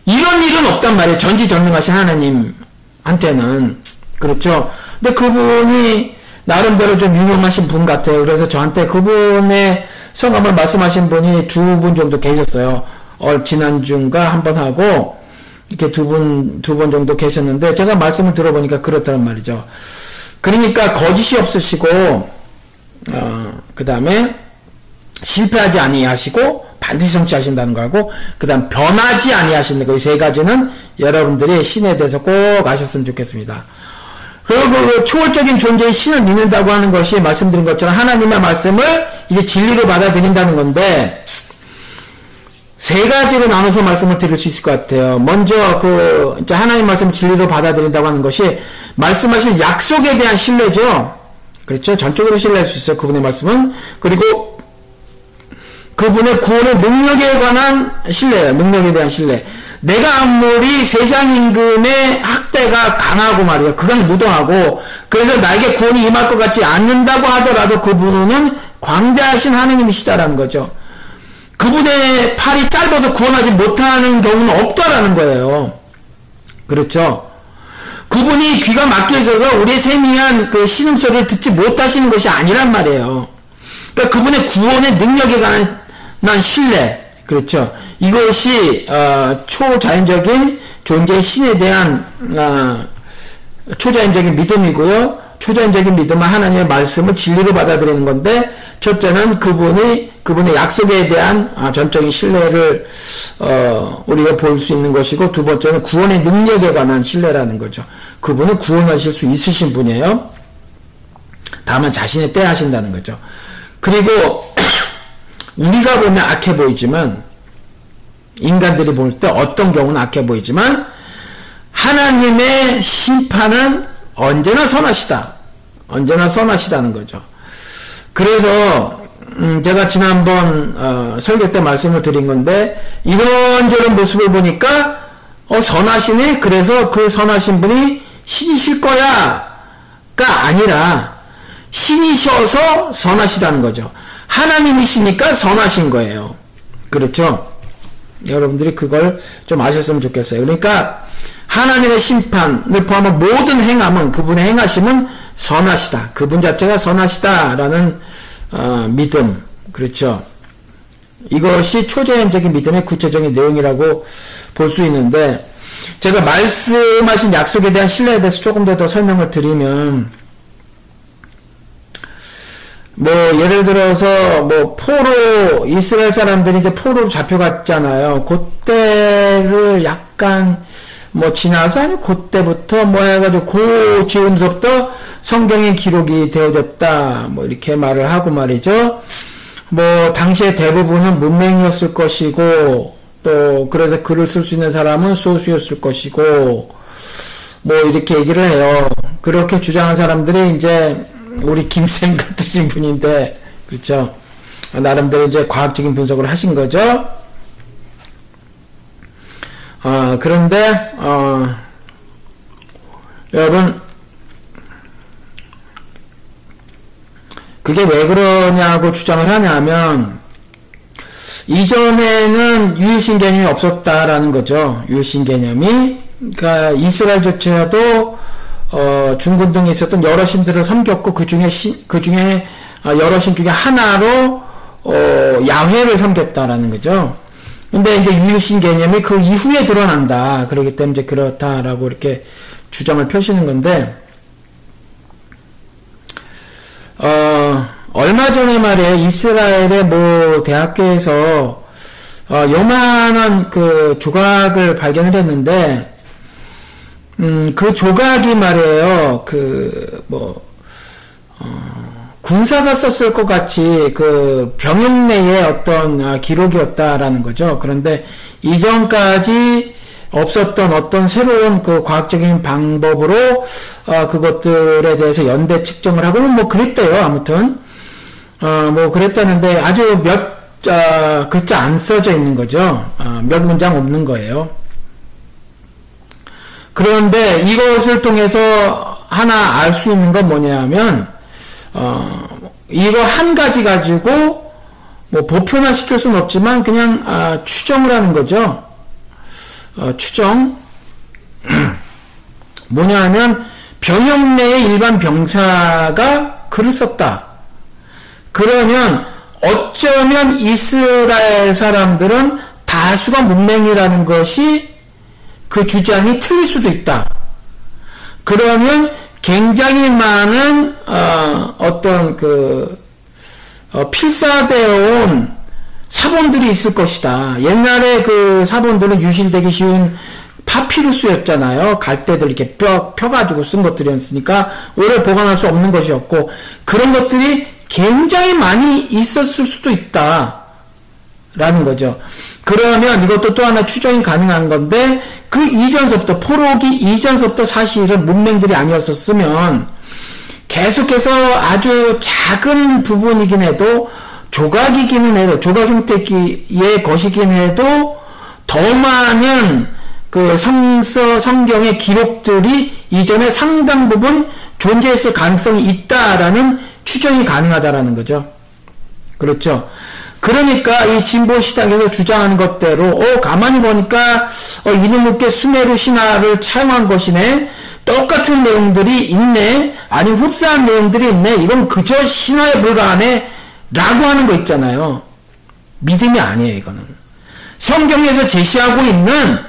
이런 일은 없단 말이에요. 전지전능하신 하나님한테는. 그렇죠. 근데 그분이 나름대로 좀 유명하신 분 같아요. 그래서 저한테 그분의 성함을 말씀하신 분이 두 분 정도 계셨어요. 어, 지난주인가 한 번 하고, 이렇게 두 분, 두 번 정도 계셨는데, 제가 말씀을 들어보니까 그렇다는 말이죠. 그러니까 거짓이 없으시고, 어, 그 다음에 실패하지 아니하시고, 반드시 성취하신다는 거하고, 그 다음 변하지 아니하시는 거, 이 세 가지는 여러분들이 신에 대해서 꼭 아셨으면 좋겠습니다. 그리고 그 초월적인 존재의 신을 믿는다고 하는 것이 말씀드린 것처럼 하나님의 말씀을 이제 진리로 받아들인다는 건데 세 가지로 나눠서 말씀을 드릴 수 있을 것 같아요. 먼저 그 이제 하나님 말씀 진리로 받아들인다고 하는 것이 말씀하신 약속에 대한 신뢰죠. 그렇죠? 전적으로 신뢰할 수 있어요. 그분의 말씀은 그리고 그분의 구원의 능력에 관한 신뢰예요. 능력에 대한 신뢰. 내가 아무리 세상 임금의 학대가 강하고 말이야. 그건 무도하고 그래서 나에게 구원이 임할 것 같지 않는다고 하더라도 그분은 광대하신 하느님이시다라는 거죠. 그분의 팔이 짧아서 구원하지 못하는 경우는 없다라는 거예요. 그렇죠? 그분이 귀가 막혀 있어서 우리의 세미한 그 신음소리를 듣지 못하시는 것이 아니란 말이에요. 그러니까 그분의 구원의 능력에 관한 신뢰, 그렇죠? 이것이 어, 초자연적인 존재의 신에 대한 어, 초자연적인 믿음이고요. 초자연적인 믿음은 하나님의 말씀을 진리로 받아들이는 건데 첫째는 그분이 그분의 약속에 대한 아, 전적인 신뢰를 어, 우리가 볼 수 있는 것이고 두 번째는 구원의 능력에 관한 신뢰라는 거죠. 그분은 구원하실 수 있으신 분이에요. 다만 자신의 때 하신다는 거죠. 그리고 우리가 보면 악해 보이지만 인간들이 볼 때 어떤 경우는 악해 보이지만 하나님의 심판은 언제나 선하시다. 언제나 선하시다는 거죠. 그래서 음 제가 지난번 어 설교 때 말씀을 드린 건데 이런저런 모습을 보니까 어 선하시네. 그래서 그 선하신 분이 신이실 거야가 아니라 신이셔서 선하시다는 거죠. 하나님이시니까 선하신 거예요. 그렇죠? 여러분들이 그걸 좀 아셨으면 좋겠어요. 그러니까 하나님의 심판을 포함한 모든 행함은 그분의 행하심은 선하시다. 그분 자체가 선하시다라는 어, 믿음. 그렇죠. 이것이 초자연적인 믿음의 구체적인 내용이라고 볼 수 있는데 제가 말씀하신 약속에 대한 신뢰에 대해서 조금 더, 더 설명을 드리면 뭐 예를 들어서 뭐 포로 이스라엘 사람들이 이제 포로로 잡혀갔잖아요. 그때를 약간 뭐 지나서 아니 그때부터 뭐 해가지고 고 즈음서부터 성경의 기록이 되어졌다 뭐 이렇게 말을 하고 말이죠. 뭐 당시에 대부분은 문맹이었을 것이고 또 그래서 글을 쓸 수 있는 사람은 소수였을 것이고 뭐 이렇게 얘기를 해요. 그렇게 주장한 사람들이 이제 우리 김쌤 같으신 분인데, 그렇죠? 나름대로 이제 과학적인 분석을 하신 거죠. 어, 그런데, 어, 여러분, 그게 왜 그러냐고 주장을 하냐면, 이전에는 유일신 개념이 없었다라는 거죠. 유일신 개념이. 그러니까 이스라엘조차도 어, 중군동에 있었던 여러 신들을 섬겼고 그 중에 신, 그 중에 어, 여러 신 중에 하나로 어, 야훼를 섬겼다라는 거죠. 근데 이제 유일신 개념이 그 이후에 드러난다. 그렇기 때문에 이제 그렇다라고 이렇게 주장을 펴시는 건데, 어, 얼마 전에 말이에요. 이스라엘의 뭐 대학교에서 어, 요만한 그 조각을 발견을 했는데, 음, 그 조각이 말이에요. 그, 뭐, 어, 군사가 썼을 것 같이 그 병역 내의 어떤 아, 기록이었다라는 거죠. 그런데 이전까지 없었던 어떤 새로운 그 과학적인 방법으로 어, 그것들에 대해서 연대 측정을 하고 뭐 그랬대요. 아무튼 어, 뭐 그랬다는데 아주 몇 어, 글자 안 써져 있는 거죠. 어, 몇 문장 없는 거예요. 그런데 이것을 통해서 하나 알 수 있는 건 뭐냐면 어, 이거 한 가지 가지고 뭐 보편화 시킬 수는 없지만 그냥 아, 추정을 하는 거죠. 어, 추정 뭐냐 하면 병역 내의 일반 병사가 글을 썼다. 그러면 어쩌면 이스라엘 사람들은 다수가 문맹이라는 것이 그 주장이 틀릴 수도 있다. 그러면 굉장히 많은 어, 떤그 어, 필사되어 온 사본들이 있을 것이다. 옛날에 그 사본들은 유실되기 쉬운 파피루스였잖아요. 갈대들 이렇게 펴, 펴가지고 쓴 것들이었으니까 오래 보관할 수 없는 것이었고 그런 것들이 굉장히 많이 있었을 수도 있다. 라는 거죠. 그러면 이것도 또 하나 추정이 가능한 건데 그 이전서부터 포로기 이전서부터 사실은 문맹들이 아니었었으면 계속해서 아주 작은 부분이긴 해도 조각이기는 해도 조각 형태의 것이긴 해도 더 많은 그 성서 성경의 기록들이 이전에 상당 부분 존재했을 가능성이 있다라는 추정이 가능하다라는 거죠. 그렇죠. 그러니까 이 진보 시당에서 주장하는 것대로 어 가만히 보니까 어, 이놈께 수메르 신화를 차용한 것이네. 똑같은 내용들이 있네. 아니 흡사한 내용들이 있네. 이건 그저 신화에 불과하네. 라고 하는 거 있잖아요. 믿음이 아니에요, 이거는. 성경에서 제시하고 있는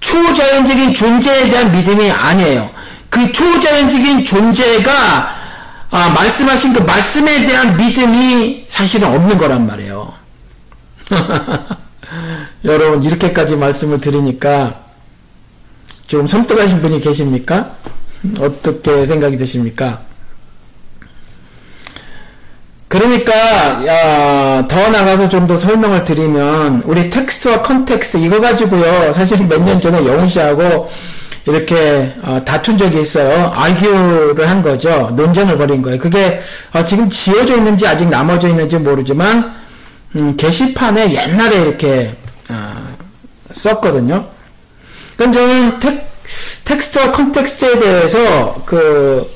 초자연적인 존재에 대한 믿음이 아니에요. 그 초자연적인 존재가 아, 말씀하신 그 말씀에 대한 믿음이 사실은 없는 거란 말이에요. 여러분, 이렇게까지 말씀을 드리니까 조금 섬뜩하신 분이 계십니까? 어떻게 생각이 드십니까? 그러니까 야, 더 나가서 좀 더 설명을 드리면 우리 텍스트와 context 이거 가지고요 사실 몇 년 전에 영훈 씨하고 이렇게 어, 다툰 적이 있어요. argue를 한 거죠. 논쟁을 벌인 거예요. 그게 어, 지금 지워져 있는지 아직 남아져 있는지 모르지만 음, 게시판에 옛날에 이렇게 어, 썼거든요. 그럼 저는 텍, 텍스트와 context에 대해서 그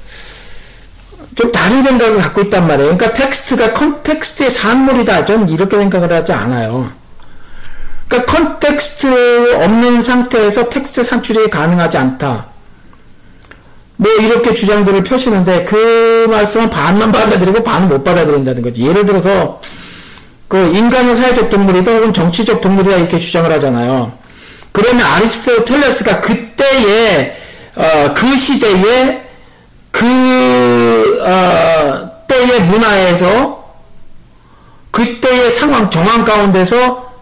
좀 다른 생각을 갖고 있단 말이에요. 그러니까 텍스트가 context의 산물이다. 좀 이렇게 생각을 하지 않아요. 그러니까 context 없는 상태에서 텍스트 산출이 가능하지 않다. 뭐 이렇게 주장들을 펴시는데 그 말씀은 반만 받아들이고 반은 못 받아들인다는 거지. 예를 들어서 그 인간은 사회적 동물이다 혹은 정치적 동물이다 이렇게 주장을 하잖아요. 그러면 아리스토텔레스가 그때의 어, 그 시대의 그 어, 때의 문화에서 그때의 상황 정황 가운데서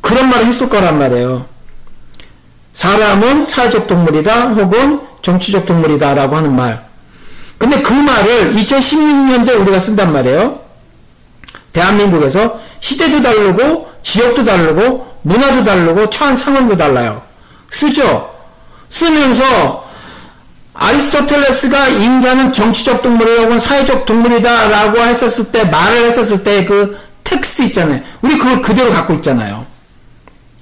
그런 말을 했을 거란 말이에요. 사람은 사회적 동물이다 혹은 정치적 동물이다 라고 하는 말. 근데 그 말을 2016년도에 우리가 쓴단 말이에요. 대한민국에서 시대도 다르고 지역도 다르고 문화도 다르고 처한 상황도 달라요. 쓰죠. 쓰면서 아리스토텔레스가 인간은 정치적 동물이다 혹은 사회적 동물이다 라고 했었을 때 말을 했었을 때 그 텍스트 있잖아요. 우리 그걸 그대로 갖고 있잖아요.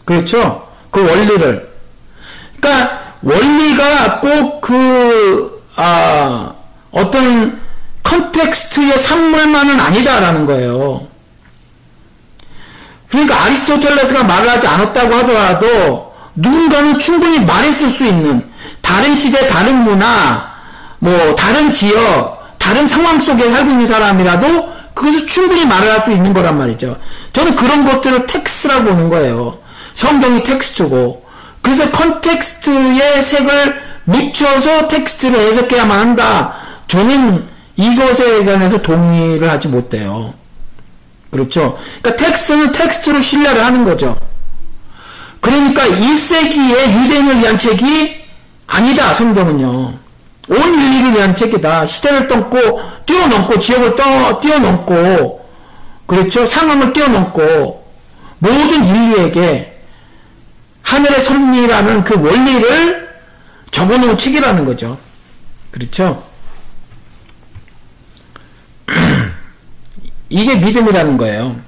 그렇죠? 그 원리를. 그러니까 원리가 꼭 그, 아, 어떤 컨텍스트의 산물만은 아니다라는 거예요. 그러니까 아리스토텔레스가 말을 하지 않았다고 하더라도 누군가는 충분히 말했을 수 있는 다른 시대, 다른 문화, 뭐 다른 지역, 다른 상황 속에 살고 있는 사람이라도 그것을 충분히 말을 할 수 있는 거란 말이죠. 저는 그런 것들을 텍스트라고 보는 거예요. 성경이 텍스트고 그래서 context의 색을 묻혀서 텍스트를 해석해야만 한다. 저는 이것에 관해서 동의를 하지 못해요. 그렇죠? 그러니까 텍스트는 텍스트로 신뢰를 하는 거죠. 그러니까 1세기의 유대인을 위한 책이 아니다, 성경은요. 온 인류를 위한 책이다. 시대를 떠고 뛰어넘고 지역을 떠, 뛰어넘고 그렇죠? 상황을 뛰어넘고 모든 인류에게 하늘의 섭리라는 그 원리를 적어놓은 책이라는 거죠. 그렇죠? 이게 믿음이라는 거예요.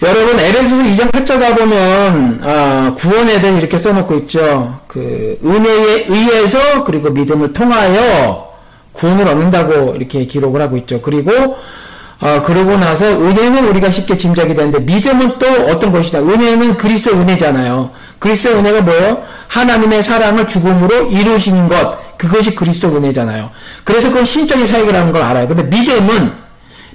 여러분 에베소서 2장 8절 가보면 아, 구원에 대해 이렇게 써놓고 있죠. 그 은혜에 의해서 그리고 믿음을 통하여 구원을 얻는다고 이렇게 기록을 하고 있죠. 그리고 어, 그러고 나서 은혜는 우리가 쉽게 짐작이 되는데 믿음은 또 어떤 것이다. 은혜는 그리스도 은혜잖아요. 그리스도 은혜가 뭐예요? 하나님의 사랑을 죽음으로 이루신 것. 그것이 그리스도 은혜잖아요. 그래서 그건 신적인 사역이라는 걸 알아요. 근데 믿음은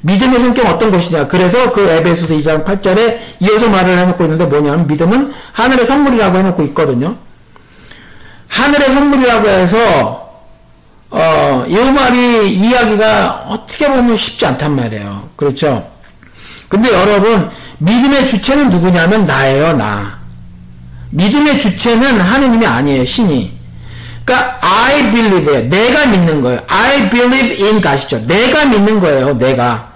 믿음의 성격 어떤 것이냐. 그래서 그 에베소서 2장 8절에 이어서 말을 해놓고 있는데 뭐냐면 믿음은 하늘의 선물이라고 해놓고 있거든요. 하늘의 선물이라고 해서 어, 이 말이 이야기가 어떻게 보면 쉽지 않단 말이에요. 그렇죠? 근데 여러분, 믿음의 주체는 누구냐면 나예요, 나. 믿음의 주체는 하느님이 아니에요, 신이. 그러니까 I believe 내가 믿는 거예요. I believe in God이죠. 내가 믿는 거예요, 내가.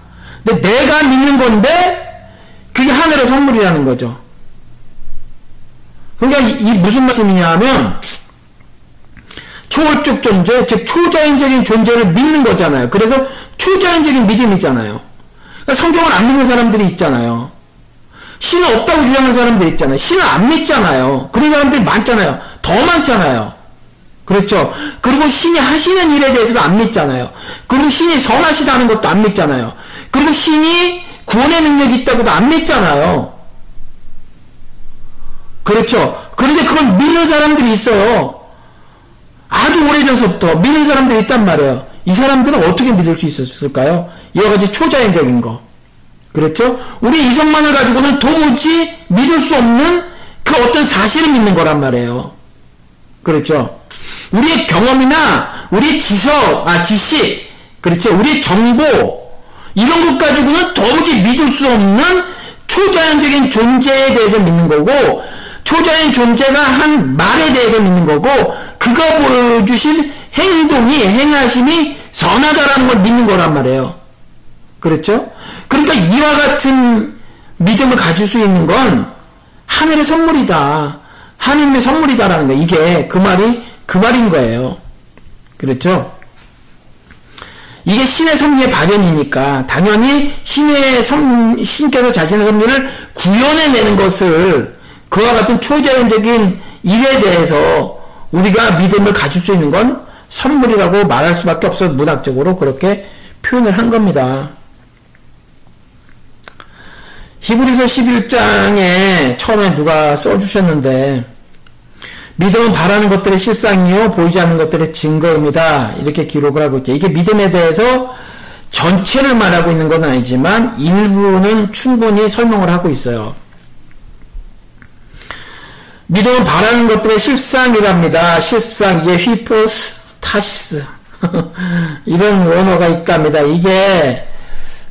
근데 내가 믿는 건데 그게 하늘의 선물이라는 거죠. 그러니까 이, 이 무슨 말씀이냐면 초월적 존재, 즉 초자연적인 존재를 믿는 거잖아요. 그래서 초자연적인 믿음이잖아요. 그러니까 성경을 안 믿는 사람들이 있잖아요. 신은 없다고 주장하는 사람들 있잖아요. 신은 안 믿잖아요. 그런 사람들이 많잖아요. 더 많잖아요. 그렇죠. 그리고 신이 하시는 일에 대해서도 안 믿잖아요. 그리고 신이 선하시다는 것도 안 믿잖아요. 그리고 신이 구원의 능력이 있다고도 안 믿잖아요. 그렇죠. 그런데 그걸 믿는 사람들이 있어요. 아주 오래전서부터 믿는 사람들이 있단 말이에요. 이 사람들은 어떻게 믿을 수 있었을까요? 여러 가지 초자연적인 거. 그렇죠? 우리 이성만을 가지고는 도무지 믿을 수 없는 그 어떤 사실을 믿는 거란 말이에요. 그렇죠? 우리의 경험이나 우리 지석, 아, 지식, 그렇죠? 우리 정보, 이런 것 가지고는 도무지 믿을 수 없는 초자연적인 존재에 대해서 믿는 거고, 초자연 존재가 한 말에 대해서 믿는 거고 그가 보여주신 행동이 행하심이 선하다라는 걸 믿는 거란 말이에요. 그렇죠? 그러니까 이와 같은 믿음을 가질 수 있는 건 하늘의 선물이다. 하나님의 선물이다라는 거. 이게 그 말이 그 말인 거예요. 그렇죠? 이게 신의 섭리의 발현이니까 당연히 신의 섭, 신께서 자신의 섭리를 구현해내는 것을 그와 같은 초자연적인 일에 대해서 우리가 믿음을 가질 수 있는 건 선물이라고 말할 수밖에 없어 문학적으로 그렇게 표현을 한 겁니다. 히브리서 11장에 처음에 누가 써주셨는데 믿음은 바라는 것들의 실상이요 보이지 않는 것들의 증거입니다. 이렇게 기록을 하고 있죠. 이게 믿음에 대해서 전체를 말하고 있는 건 아니지만 일부는 충분히 설명을 하고 있어요. 믿음은 바라는 것들의 실상이랍니다. 실상, 이게 휘포스, 타시스. 이런 원어가 있답니다. 이게,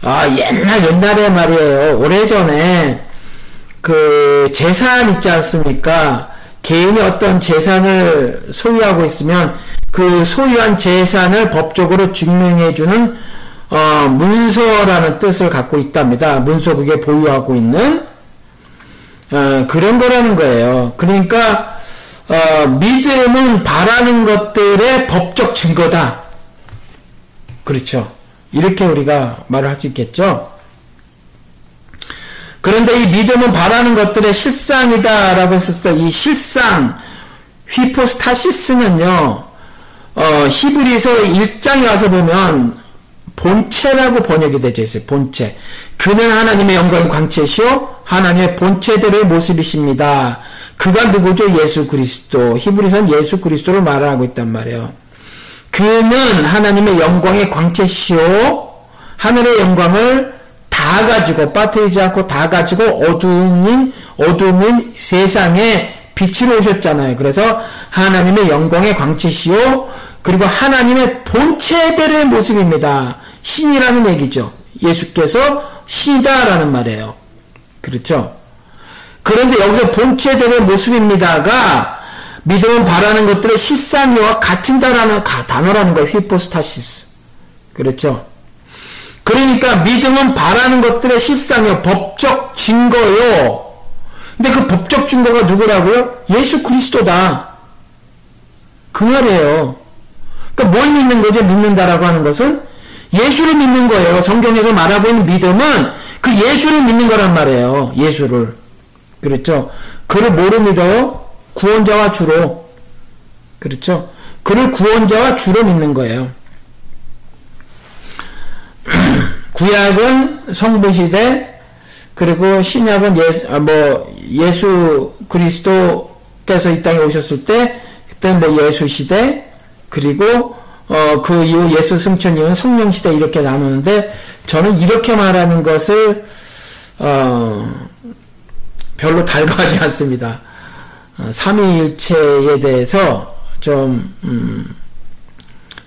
아, 옛날, 옛날에 말이에요. 오래전에, 그, 재산 있지 않습니까? 개인이 어떤 재산을 소유하고 있으면, 그 소유한 재산을 법적으로 증명해주는, 어, 문서라는 뜻을 갖고 있답니다. 문서 그게 보유하고 있는, 어, 그런 거라는 거예요. 그러니까 어, 믿음은 바라는 것들의 법적 증거다. 그렇죠. 이렇게 우리가 말을 할 수 있겠죠. 그런데 이 믿음은 바라는 것들의 실상이다라고 때이 실상 휘포스타시스는요. 어, 히브리서 1장에 와서 보면 본체라고 번역이 되어 있어요. 본체. 그는 하나님의 영광의 광채시오 하나님의 본체들의 모습이십니다. 그가 누구죠? 예수 그리스도. 히브리서는 예수 그리스도를 말하고 있단 말이에요. 그는 하나님의 영광의 광채시오 하늘의 영광을 다 가지고 빠뜨리지 않고 다 가지고 어두운 어두운 세상에 빛으로 오셨잖아요. 그래서 하나님의 영광의 광채시오 그리고 하나님의 본체들의 모습입니다. 신이라는 얘기죠. 예수께서 신이다라는 말이에요. 그렇죠? 그런데 여기서 본체들의 모습입니다가 믿음은 바라는 것들의 실상이와 같은 단어라는 거예요. 휘포스타시스. 그렇죠? 그러니까 믿음은 바라는 것들의 실상이요. 법적 증거요. 근데 그 법적 증거가 누구라고요? 예수 그리스도다. 그 말이에요. 그러니까 뭘 믿는 거죠? 믿는다라고 하는 것은 예수를 믿는 거예요. 성경에서 말하고 있는 믿음은 그 예수를 믿는 거란 말이에요. 예수를. 그렇죠? 그를 뭐로 믿어요? 구원자와 주로. 그렇죠? 그를 구원자와 주로 믿는 거예요. 구약은 성부 시대 그리고 신약은 예수, 아, 뭐 예수 그리스도께서 이 땅에 오셨을 때 그때 뭐 예수 시대 그리고 어, 그 이후 예수 승천 이후는 성령 시대 이렇게 나누는데 저는 이렇게 말하는 것을 어, 별로 달가하지 않습니다. 어, 삼위일체에 대해서 좀 음,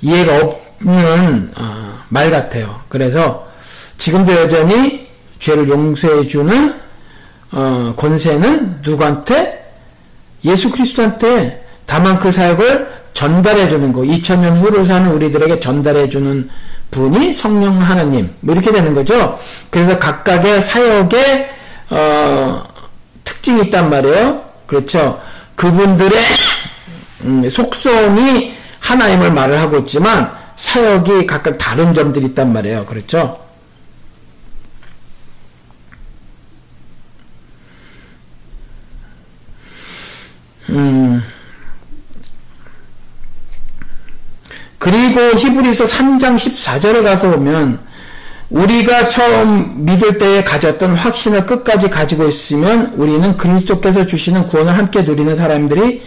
이해가 없는 어, 말 같아요. 그래서 지금도 여전히 죄를 용서해 주는 어, 권세는 누구한테? 예수 그리스도한테 다만 그 사역을 전달해 주는 거. 2000년 후를 사는 우리들에게 전달해 주는 분이 성령 하나님. 뭐 이렇게 되는 거죠. 그래서 각각의 사역에 어, 특징이 있단 말이에요. 그렇죠. 그분들의 음, 속성이 하나님을 말을 하고 있지만 사역이 각각 다른 점들이 있단 말이에요. 그렇죠? 음. 그리고 히브리서 3장 14절에 가서 보면 우리가 처음 믿을 때에 가졌던 확신을 끝까지 가지고 있으면 우리는 그리스도께서 주시는 구원을 함께 누리는 사람들이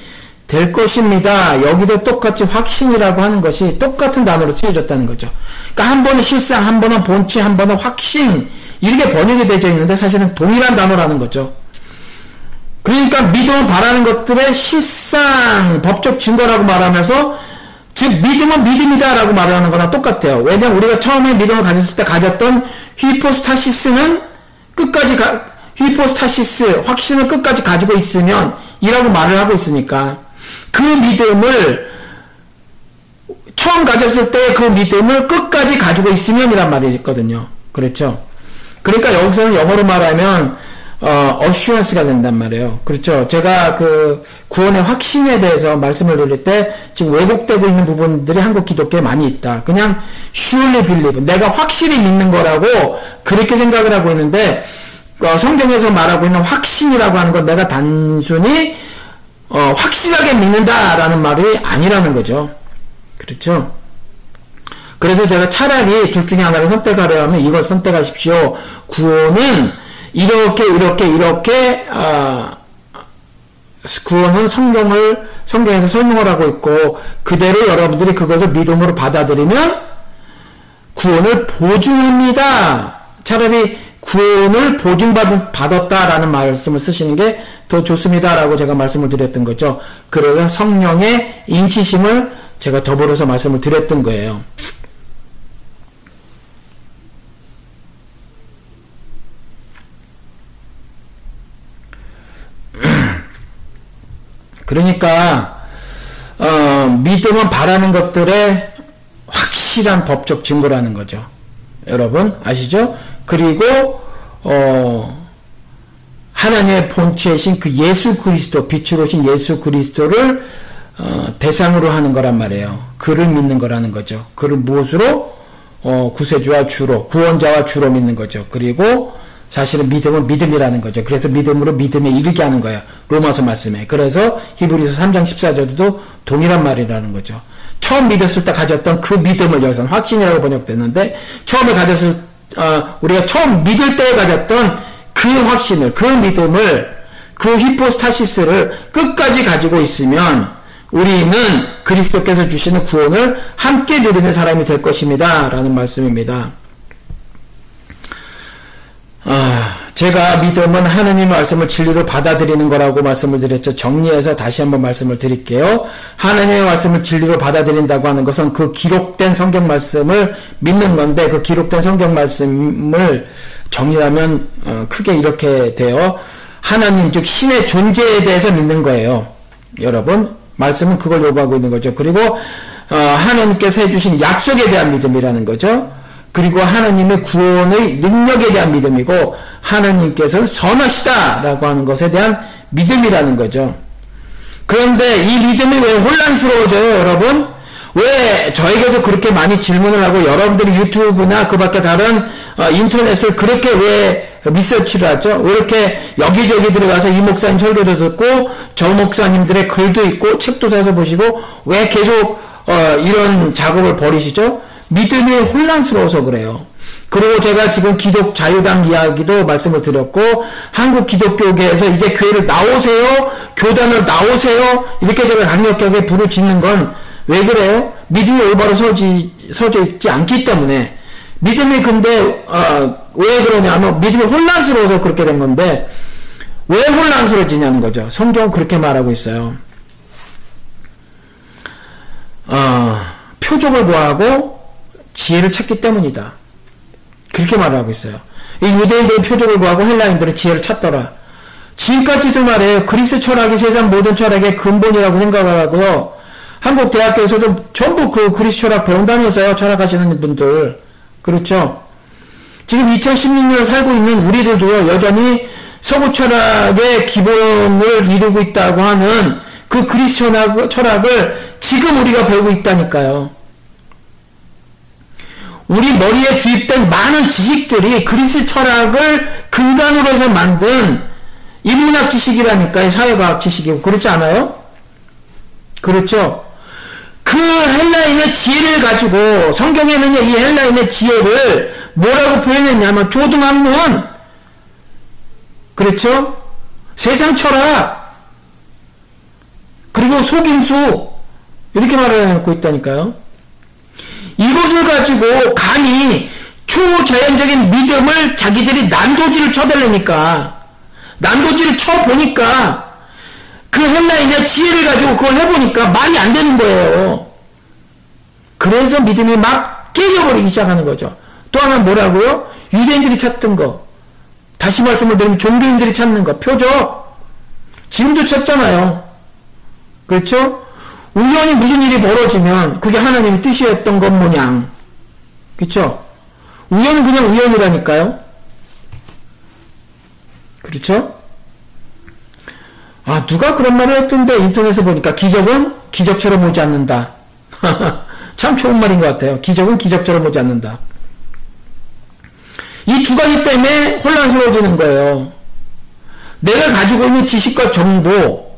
될 것입니다. 여기도 똑같이 확신이라고 하는 것이 똑같은 단어로 쓰여졌다는 거죠. 그러니까 한 번은 실상, 한 번은 본체, 한 번은 확신 이렇게 번역이 되어 있는데 사실은 동일한 단어라는 거죠. 그러니까 믿음을 바라는 것들의 실상, 법적 증거라고 말하면서 즉 믿음은 믿음이다라고 말을 하는 거나 똑같아요. 왜냐면 우리가 처음에 믿음을 가졌을 때 가졌던 휘포스타시스는 끝까지 가, 휘포스타시스 확신을 끝까지 가지고 있으면 이라고 말을 하고 있으니까 그 믿음을 처음 가졌을 때 그 믿음을 끝까지 가지고 있으면이란 말이 있거든요. 그렇죠? 그러니까 여기서는 영어로 말하면 어, 어슈언스가 된단 말이에요. 그렇죠. 제가 그 구원의 확신에 대해서 말씀을 드릴 때 지금 왜곡되고 있는 부분들이 한국 기독교에 많이 있다. 그냥 surely believe. 내가 확실히 믿는 거라고 그렇게 생각을 하고 있는데 어, 성경에서 말하고 있는 확신이라고 하는 건 내가 단순히 어, 확실하게 믿는다라는 말이 아니라는 거죠. 그렇죠. 그래서 제가 차라리 둘 중에 하나를 선택하려 하면 이걸 선택하십시오. 구원은 이렇게 이렇게 이렇게 아, 구원은 성경을 성경에서 설명을 하고 있고 그대로 여러분들이 그것을 믿음으로 받아들이면 구원을 보증합니다. 차라리 구원을 보증받았다라는 말씀을 쓰시는 게 더 좋습니다라고 제가 말씀을 드렸던 거죠. 그래서 성령의 인치심을 제가 더불어서 말씀을 드렸던 거예요. 그러니까 어, 믿음은 바라는 것들의 확실한 법적 증거라는 거죠. 여러분 아시죠? 그리고 어, 하나님의 본체이신 그 예수 그리스도 빛으로 오신 예수 그리스도를 어, 대상으로 하는 거란 말이에요. 그를 믿는 거라는 거죠. 그를 무엇으로 어, 구세주와 주로 구원자와 주로 믿는 거죠. 그리고 사실은 믿음은 믿음이라는 거죠. 그래서 믿음으로 믿음에 이르게 하는 거예요. 로마서 말씀에. 그래서 히브리서 3장 14절도 동일한 말이라는 거죠. 처음 믿었을 때 가졌던 그 믿음을 여기서 확신이라고 번역됐는데 처음에 가졌을 어, 우리가 처음 믿을 때 가졌던 그 확신을 그 믿음을 그 히포스타시스를 끝까지 가지고 있으면 우리는 그리스도께서 주시는 구원을 함께 누리는 사람이 될 것입니다. 라는 말씀입니다. 아, 제가 믿음은 하느님 말씀을 진리로 받아들이는 거라고 말씀을 드렸죠. 정리해서 다시 한번 말씀을 드릴게요. 하느님의 말씀을 진리로 받아들인다고 하는 것은 그 기록된 성경 말씀을 믿는 건데 그 기록된 성경 말씀을 정리하면 어, 크게 이렇게 돼요. 하나님 즉 신의 존재에 대해서 믿는 거예요. 여러분 말씀은 그걸 요구하고 있는 거죠. 그리고 어, 하나님께서 해주신 약속에 대한 믿음이라는 거죠. 그리고 하나님의 구원의 능력에 대한 믿음이고 하나님께서는 선하시다라고 하는 것에 대한 믿음이라는 거죠. 그런데 이 믿음이 왜 혼란스러워져요, 여러분? 왜 저에게도 그렇게 많이 질문을 하고 여러분들이 유튜브나 그 밖에 다른 어, 인터넷을 그렇게 왜 리서치를 하죠? 왜 이렇게 여기저기 들어가서 이 목사님 설교도 듣고 저 목사님들의 글도 있고 책도 사서 보시고 왜 계속 어, 이런 작업을 벌이시죠? 믿음이 혼란스러워서 그래요. 그리고 제가 지금 기독 자유당 이야기도 말씀을 드렸고 한국 기독교계에서 이제 교회를 나오세요 교단을 나오세요 이렇게 제가 강력하게 불을 짓는 건 왜 그래요? 믿음이 올바로 서지, 서져 있지 않기 때문에 믿음이 근데 어, 왜 그러냐면 믿음이 혼란스러워서 그렇게 된 건데 왜 혼란스러워지냐는 거죠. 성경은 그렇게 말하고 있어요. 어, 표적을 구하고 지혜를 찾기 때문이다. 그렇게 말하고 있어요. 이 유대인들은 표적을 구하고 헬라인들은 지혜를 찾더라. 지금까지도 말해요. 그리스 철학이 세상 모든 철학의 근본이라고 생각을 하고요. 한국 대학교에서도 전부 그 그리스 철학 배운다면서요. 철학하시는 분들. 그렇죠. 지금 2016년을 살고 있는 우리들도요. 여전히 서구 철학의 기본을 이루고 있다고 하는 그 그리스 철학, 철학을 지금 우리가 배우고 있다니까요. 우리 머리에 주입된 많은 지식들이 그리스 철학을 근간으로 해서 만든 인문학 지식이라니까요. 사회과학 지식이고. 그렇지 않아요? 그렇죠? 그 헬라인의 지혜를 가지고 성경에는 이 헬라인의 지혜를 뭐라고 표현했냐면 조등학문 그렇죠? 세상 철학 그리고 속임수 이렇게 말을 해놓고 있다니까요. 이것을 가지고 감히 초자연적인 믿음을 자기들이 난도질을 쳐달라니까 난도질을 쳐보니까 그 헬라인의 지혜를 가지고 그걸 해보니까 말이 안 되는 거예요. 그래서 믿음이 막 깨져버리기 시작하는 거죠. 또 하나 뭐라고요? 유대인들이 찾던 거. 다시 말씀을 드리면 종교인들이 찾는 거. 표적. 지금도 찾잖아요. 그렇죠? 우연히 무슨 일이 벌어지면 그게 하나님의 뜻이었던 것 모양. 그쵸? 우연은 그냥 우연이라니까요? 그렇죠? 아, 누가 그런 말을 했던데 인터넷에 보니까 기적은 기적처럼 오지 않는다. 참 좋은 말인 것 같아요. 기적은 기적처럼 오지 않는다. 이 두 가지 때문에 혼란스러워지는 거예요. 내가 가지고 있는 지식과 정보,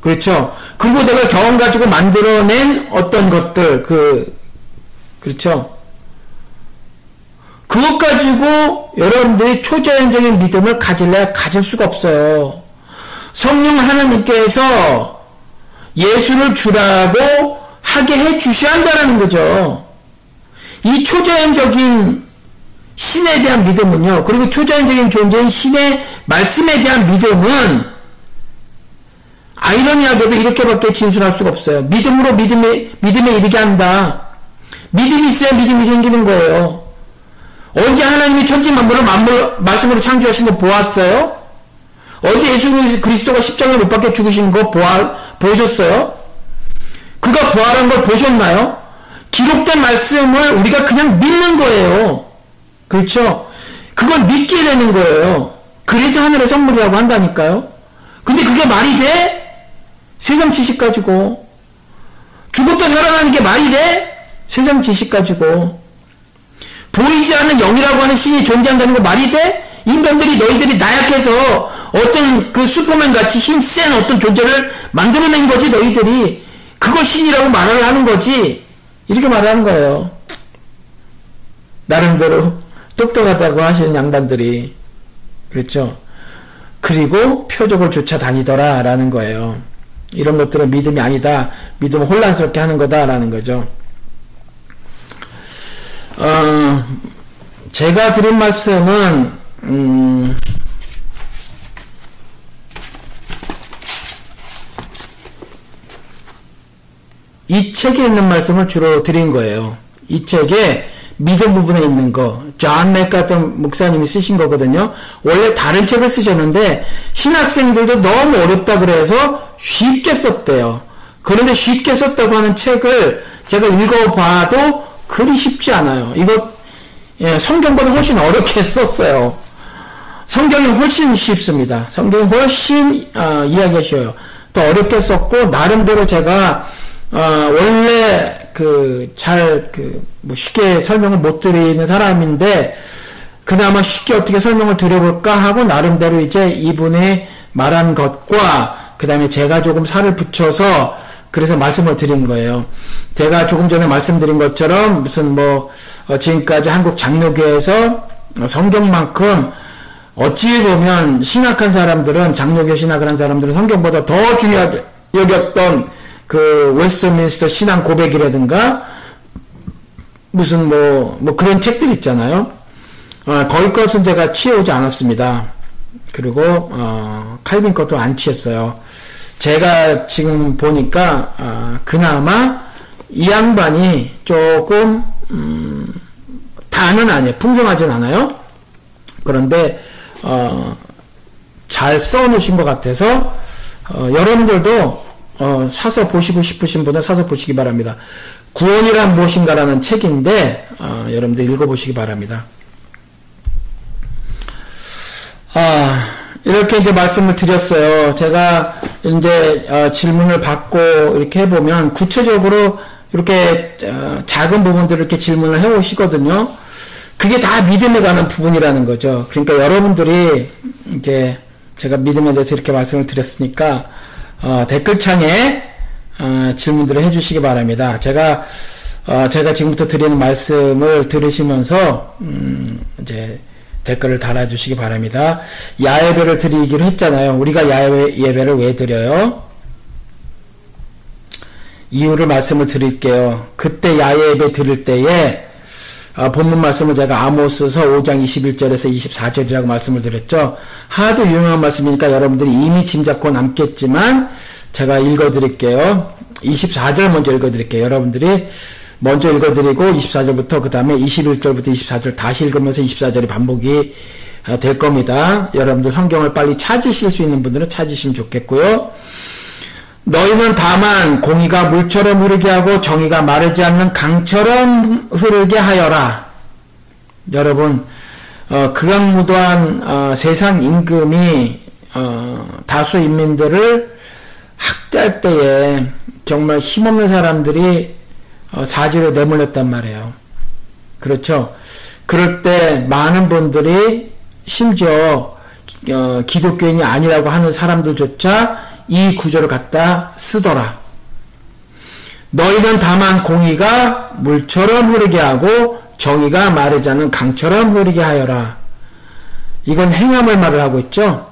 그렇죠. 그리고 내가 경험 가지고 만들어낸 어떤 것들, 그, 그렇죠. 그것 가지고 여러분들이 초자연적인 믿음을 가질래 가질 수가 없어요. 성령 하나님께서 예수를 주라고 하게 해 주셔야 한다는 거죠. 이 초자연적인 신에 대한 믿음은요, 그리고 초자연적인 존재인 신의 말씀에 대한 믿음은 아이러니하게도 이렇게밖에 진술할 수가 없어요. 믿음으로 믿음에, 믿음에 이르게 한다. 믿음이 있어야 믿음이 생기는 거예요. 언제 하나님이 천지 만물을 만물, 말씀으로 창조하신 거 보았어요? 언제 예수 그리스도가 십자가에 못 박혀 죽으신 거 보아, 보셨어요? 그가 부활한 걸 보셨나요? 기록된 말씀을 우리가 그냥 믿는 거예요. 그렇죠? 그걸 믿게 되는 거예요. 그래서 하늘의 선물이라고 한다니까요. 근데 그게 말이 돼? 세상 지식 가지고 죽었다 살아나는 게 말이 돼? 세상 지식 가지고 보이지 않는 영이라고 하는 신이 존재한다는 거 말이 돼? 인간들이 너희들이 나약해서 어떤 그 슈퍼맨 같이 힘센 어떤 존재를 만들어낸 거지 너희들이 그걸 신이라고 말을 하는 거지 이렇게 말하는 거예요. 나름대로 똑똑하다고 하시는 양반들이 그렇죠. 그리고 표적을 쫓아 다니더라 라는 거예요. 이런 것들은 믿음이 아니다. 믿음을 혼란스럽게 하는 거다라는 거죠. 어, 제가 드린 말씀은 음, 이 책에 있는 말씀을 주로 드린 거예요. 이 책에 믿음 부분에 있는 거, 존 맥카던 목사님이 쓰신 거거든요. 원래 다른 책을 쓰셨는데 신학생들도 너무 어렵다 그래서 쉽게 썼대요. 그런데 쉽게 썼다고 하는 책을 제가 읽어봐도 그리 쉽지 않아요. 이거 예, 성경보다 훨씬 어렵게 썼어요. 성경이 훨씬 쉽습니다. 성경이 훨씬 어, 이야기가 쉬워요. 더 어렵게 썼고 나름대로 제가 어, 원래 그 잘 그 뭐 쉽게 설명을 못 드리는 사람인데 그나마 쉽게 어떻게 설명을 드려볼까 하고 나름대로 이제 이분이 말한 것과 그 다음에 제가 조금 살을 붙여서 그래서 말씀을 드린 거예요. 제가 조금 전에 말씀드린 것처럼 무슨 뭐 어, 지금까지 한국 장로교에서 성경만큼 어찌 보면 신학한 사람들은 장로교 신학을 한 사람들은 성경보다 더 중요하게 여겼던 그 웨스트민스터 신앙 고백이라든가 무슨 뭐, 뭐 그런 책들 있잖아요. 어, 거기 것은 제가 취해오지 않았습니다. 그리고 어, 칼빈 것도 안 취했어요. 제가 지금 보니까 어, 그나마 이 양반이 조금 음, 다는 아니에요. 풍성하진 않아요. 그런데 어, 잘 써놓으신 것 같아서 어, 여러분들도 어, 사서 보시고 싶으신 분은 사서 보시기 바랍니다. 구원이란 무엇인가라는 책인데 어, 여러분들 읽어보시기 바랍니다. 아 이렇게 이제 말씀을 드렸어요. 제가 이제 어, 질문을 받고 이렇게 해보면 구체적으로 이렇게 어, 작은 부분들을 이렇게 질문을 해오시거든요. 그게 다 믿음에 관한 부분이라는 거죠. 그러니까 여러분들이 이제 제가 믿음에 대해서 이렇게 말씀을 드렸으니까 어, 댓글창에 어, 질문들을 해주시기 바랍니다. 제가 어, 제가 지금부터 드리는 말씀을 들으시면서 음, 이제 댓글을 달아주시기 바랍니다. 야외배를 드리기로 했잖아요. 우리가 야외 예배를 왜 드려요? 이유를 말씀을 드릴게요. 그때 야외 예배 드릴 때에 아, 본문 말씀을 제가 아모스서 5장 21절에서 24절이라고 말씀을 드렸죠. 하도 유명한 말씀이니까 여러분들이 이미 짐작고 남겠지만 제가 읽어드릴게요. 24절 먼저 읽어드릴게요. 여러분들이 먼저 읽어드리고 24절부터 그 다음에 21절부터 24절 다시 읽으면서 24절이 반복이 아, 될 겁니다. 여러분들 성경을 빨리 찾으실 수 있는 분들은 찾으시면 좋겠고요. 너희는 다만 공의가 물처럼 흐르게 하고 정의가 마르지 않는 강처럼 흐르게 하여라. 여러분 어, 극악무도한 어, 세상 임금이 어, 다수 인민들을 학대할 때에 정말 힘없는 사람들이 어, 사지로 내몰렸단 말이에요. 그렇죠. 그럴 때 많은 분들이 심지어 어, 기독교인이 아니라고 하는 사람들조차 이 구절을 갖다 쓰더라. 너희는 다만 공의가 물처럼 흐르게 하고 정의가 마르지 않은 강처럼 흐르게 하여라. 이건 행함을 말을 하고 있죠.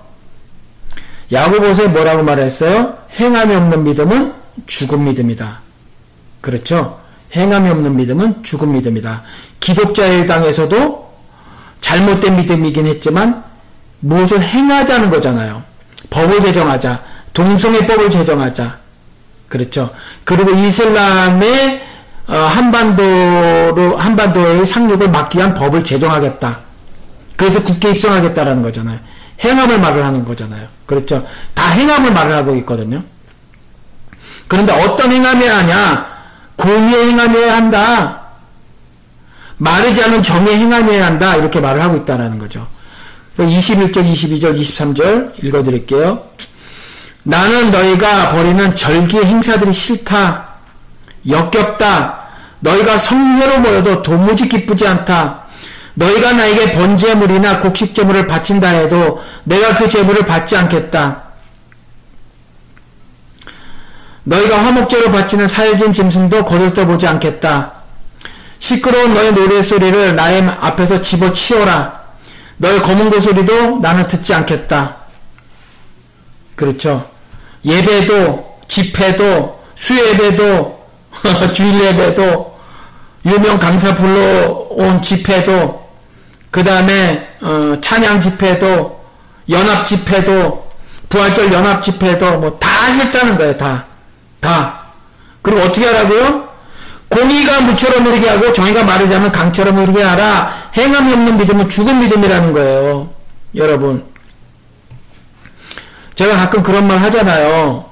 야고보서에 뭐라고 말했어요? 행함이 없는 믿음은 죽은 믿음이다. 그렇죠? 행함이 없는 믿음은 죽은 믿음이다. 기독자 일당에서도 잘못된 믿음이긴 했지만 무엇을 행하자는 거잖아요. 법을 제정하자. 동성애법을 제정하자. 그렇죠. 그리고 이슬람의 어, 한반도로 한반도의 상륙을 막기 위한 법을 제정하겠다. 그래서 국회 입성하겠다라는 거잖아요. 행함을 말을 하는 거잖아요. 그렇죠. 다 행함을 말을 하고 있거든요. 그런데 어떤 행함이야 하냐? 공의의 행함이어야 한다. 마르지 않은 정의 행함이어야 한다. 이렇게 말을 하고 있다는 거죠. 21절, 22절, 23절 읽어드릴게요. 나는 너희가 벌이는 절기 행사들이 싫다. 역겹다. 너희가 성회로 모여도 도무지 기쁘지 않다. 너희가 나에게 번제물이나 곡식 제물을 바친다 해도 내가 그 제물을 받지 않겠다. 너희가 화목제로 바치는 살진 짐승도 거들떠보지 않겠다. 시끄러운 너의 노래소리를 나의 앞에서 집어치워라. 너의 검은 고소리도 나는 듣지 않겠다. 그렇죠. 예배도, 집회도, 수예배도, 주일 예배도, 유명 강사 불러온 집회도, 그 다음에 어, 찬양 집회도, 연합 집회도, 부활절 연합 집회도 뭐다 싫다는 거예요. 다. 다. 그리고 어떻게 하라고요? 공의가 무처럼 흐르게 하고 정의가 마르지 면 강처럼 흐르게 하라. 행함이 없는 믿음은 죽은 믿음이라는 거예요. 여러분. 제가 가끔 그런 말 하잖아요.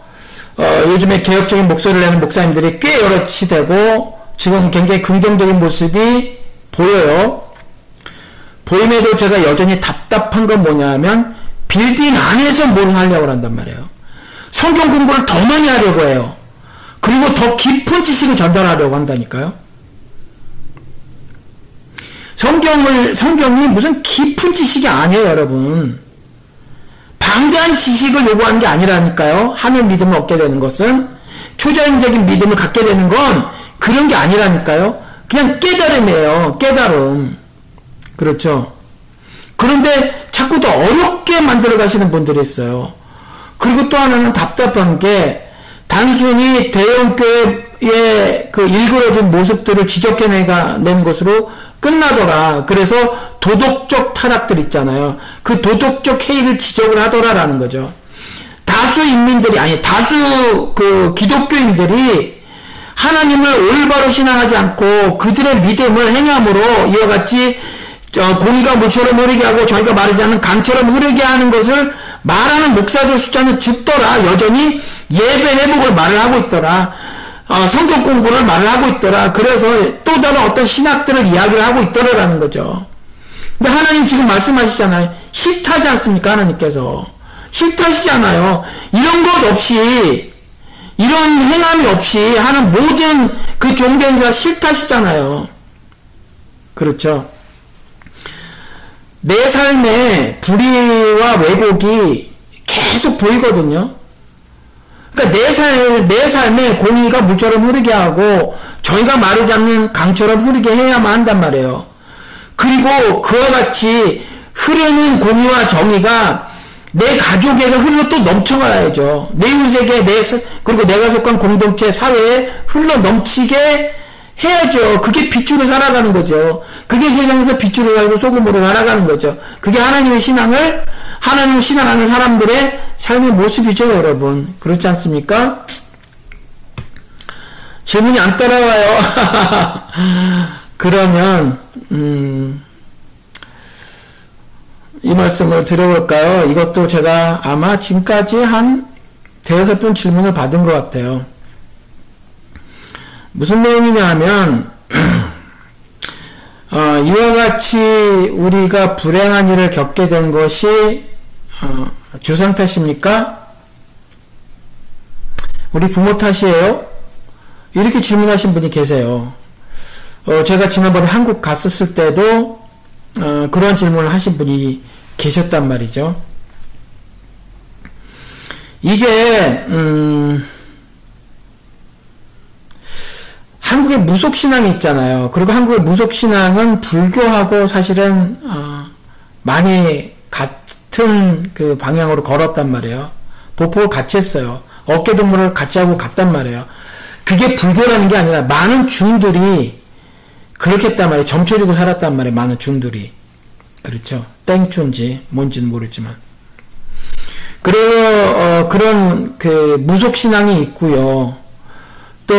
어, 요즘에 개혁적인 목소리를 내는 목사님들이 꽤 여럿이 되고 지금 굉장히 긍정적인 모습이 보여요. 보임에도 제가 여전히 답답한 건 뭐냐면 빌딩 안에서 뭘 하려고 한단 말이에요. 성경 공부를 더 많이 하려고 해요. 그리고 더 깊은 지식을 전달하려고 한다니까요. 성경을, 성경이 무슨 깊은 지식이 아니에요, 여러분. 방대한 지식을 요구하는 게 아니라니까요. 하늘 믿음을 얻게 되는 것은 초자연적인 믿음을 갖게 되는 건 그런 게 아니라니까요. 그냥 깨달음이에요. 깨달음. 그렇죠. 그런데 자꾸 더 어렵게 만들어 가시는 분들이 있어요. 그리고 또 하나는 답답한 게 단순히 대형교회의 그 일그러진 모습들을 지적해내는 것으로 끝나더라. 그래서 도덕적 타락들 있잖아요. 그 도덕적 해이를 지적을 하더라라는 거죠. 다수 인민들이 아니 다수 그 기독교인들이 하나님을 올바로 신앙하지 않고 그들의 믿음을 행함으로 이와 같이 공의가 물처럼 흐르게 하고 저희가 말하지 않는 강처럼 흐르게 하는 것을 말하는 목사들 숫자는 적더라. 여전히 예배 회복을 말을 하고 있더라. 어, 성경 공부를 말을 하고 있더라. 그래서 또 다른 어떤 신학들을 이야기를 하고 있더라라는 거죠. 근데 하나님 지금 말씀하시잖아요. 싫다지 않습니까? 하나님께서. 싫다시잖아요. 이런 것 없이, 이런 행함이 없이 하는 모든 그 종교인사가 싫다시잖아요. 그렇죠. 내 삶에 불의와 왜곡이 계속 보이거든요. 그러니까 내 삶, 내 삶에 공의가 물처럼 흐르게 하고 저희가 마르지 않는 강처럼 흐르게 해야만 한단 말이에요. 그리고 그와 같이 흐르는 공의와 정의가 내 가족에게 흘러 또 넘쳐가야죠. 내 이웃에게 내 그리고 내가 속한 공동체 사회에 흘러 넘치게 해야죠. 그게 빛으로 살아가는 거죠. 그게 세상에서 빛으로 살고 소금으로 살아가는 거죠. 그게 하나님의 신앙을 하나님을 신앙하는 사람들의 삶의 모습이죠, 여러분. 그렇지 않습니까? 질문이 안 따라와요. 그러면 음, 이 말씀을 들어볼까요? 이것도 제가 아마 지금까지 한 대여섯 번 질문을 받은 것 같아요. 무슨 내용이냐 하면 어, 이와 같이 우리가 불행한 일을 겪게 된 것이 어, 주상 탓입니까? 우리 부모 탓이에요? 이렇게 질문하신 분이 계세요. 어, 제가 지난번에 한국 갔었을 때도 어, 그런 질문을 하신 분이 계셨단 말이죠. 이게 음, 한국의 무속 신앙이 있잖아요. 그리고 한국의 무속 신앙은 불교하고 사실은 어, 많이 같은 그 방향으로 걸었단 말이에요. 보폭을 같이 했어요. 어깨 동무를 같이 하고 갔단 말이에요. 그게 불교라는 게 아니라 많은 중들이 그렇게 했단 말이에요. 점쳐주고 살았단 말이에요. 많은 중들이. 그렇죠. 땡춘지 뭔지는 모르지만. 그래서 어, 그런 그 무속 신앙이 있고요. 또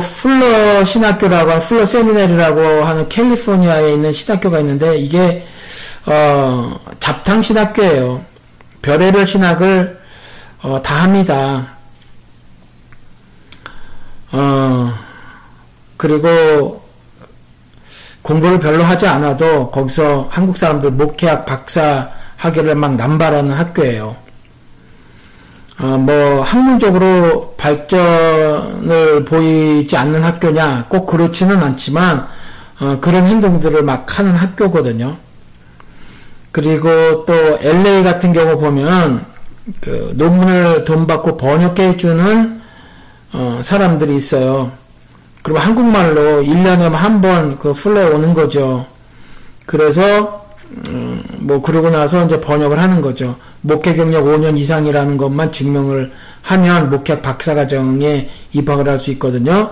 풀러 신학교라고 풀러 세미나리라고 하는 캘리포니아에 있는 신학교가 있는데 이게 어, 잡탕 신학교예요. 별의별 신학을 어, 다 합니다. 어, 그리고 공부를 별로 하지 않아도 거기서 한국 사람들 목회학 박사 학위를 막 남발하는 학교예요. 어, 뭐 학문적으로 발전을 보이지 않는 학교냐 꼭 그렇지는 않지만 어, 그런 행동들을 막 하는 학교거든요. 그리고 또 LA 같은 경우 보면 그 논문을 돈 받고 번역해 주는 어, 사람들이 있어요. 그리고 한국말로 1년에 한 번 그 플레이 오는 거죠. 그래서 음, 뭐 그러고 나서 이제 번역을 하는 거죠. 목회 경력 5년 이상이라는 것만 증명을 하면 목회 박사 과정에 입학을 할 수 있거든요.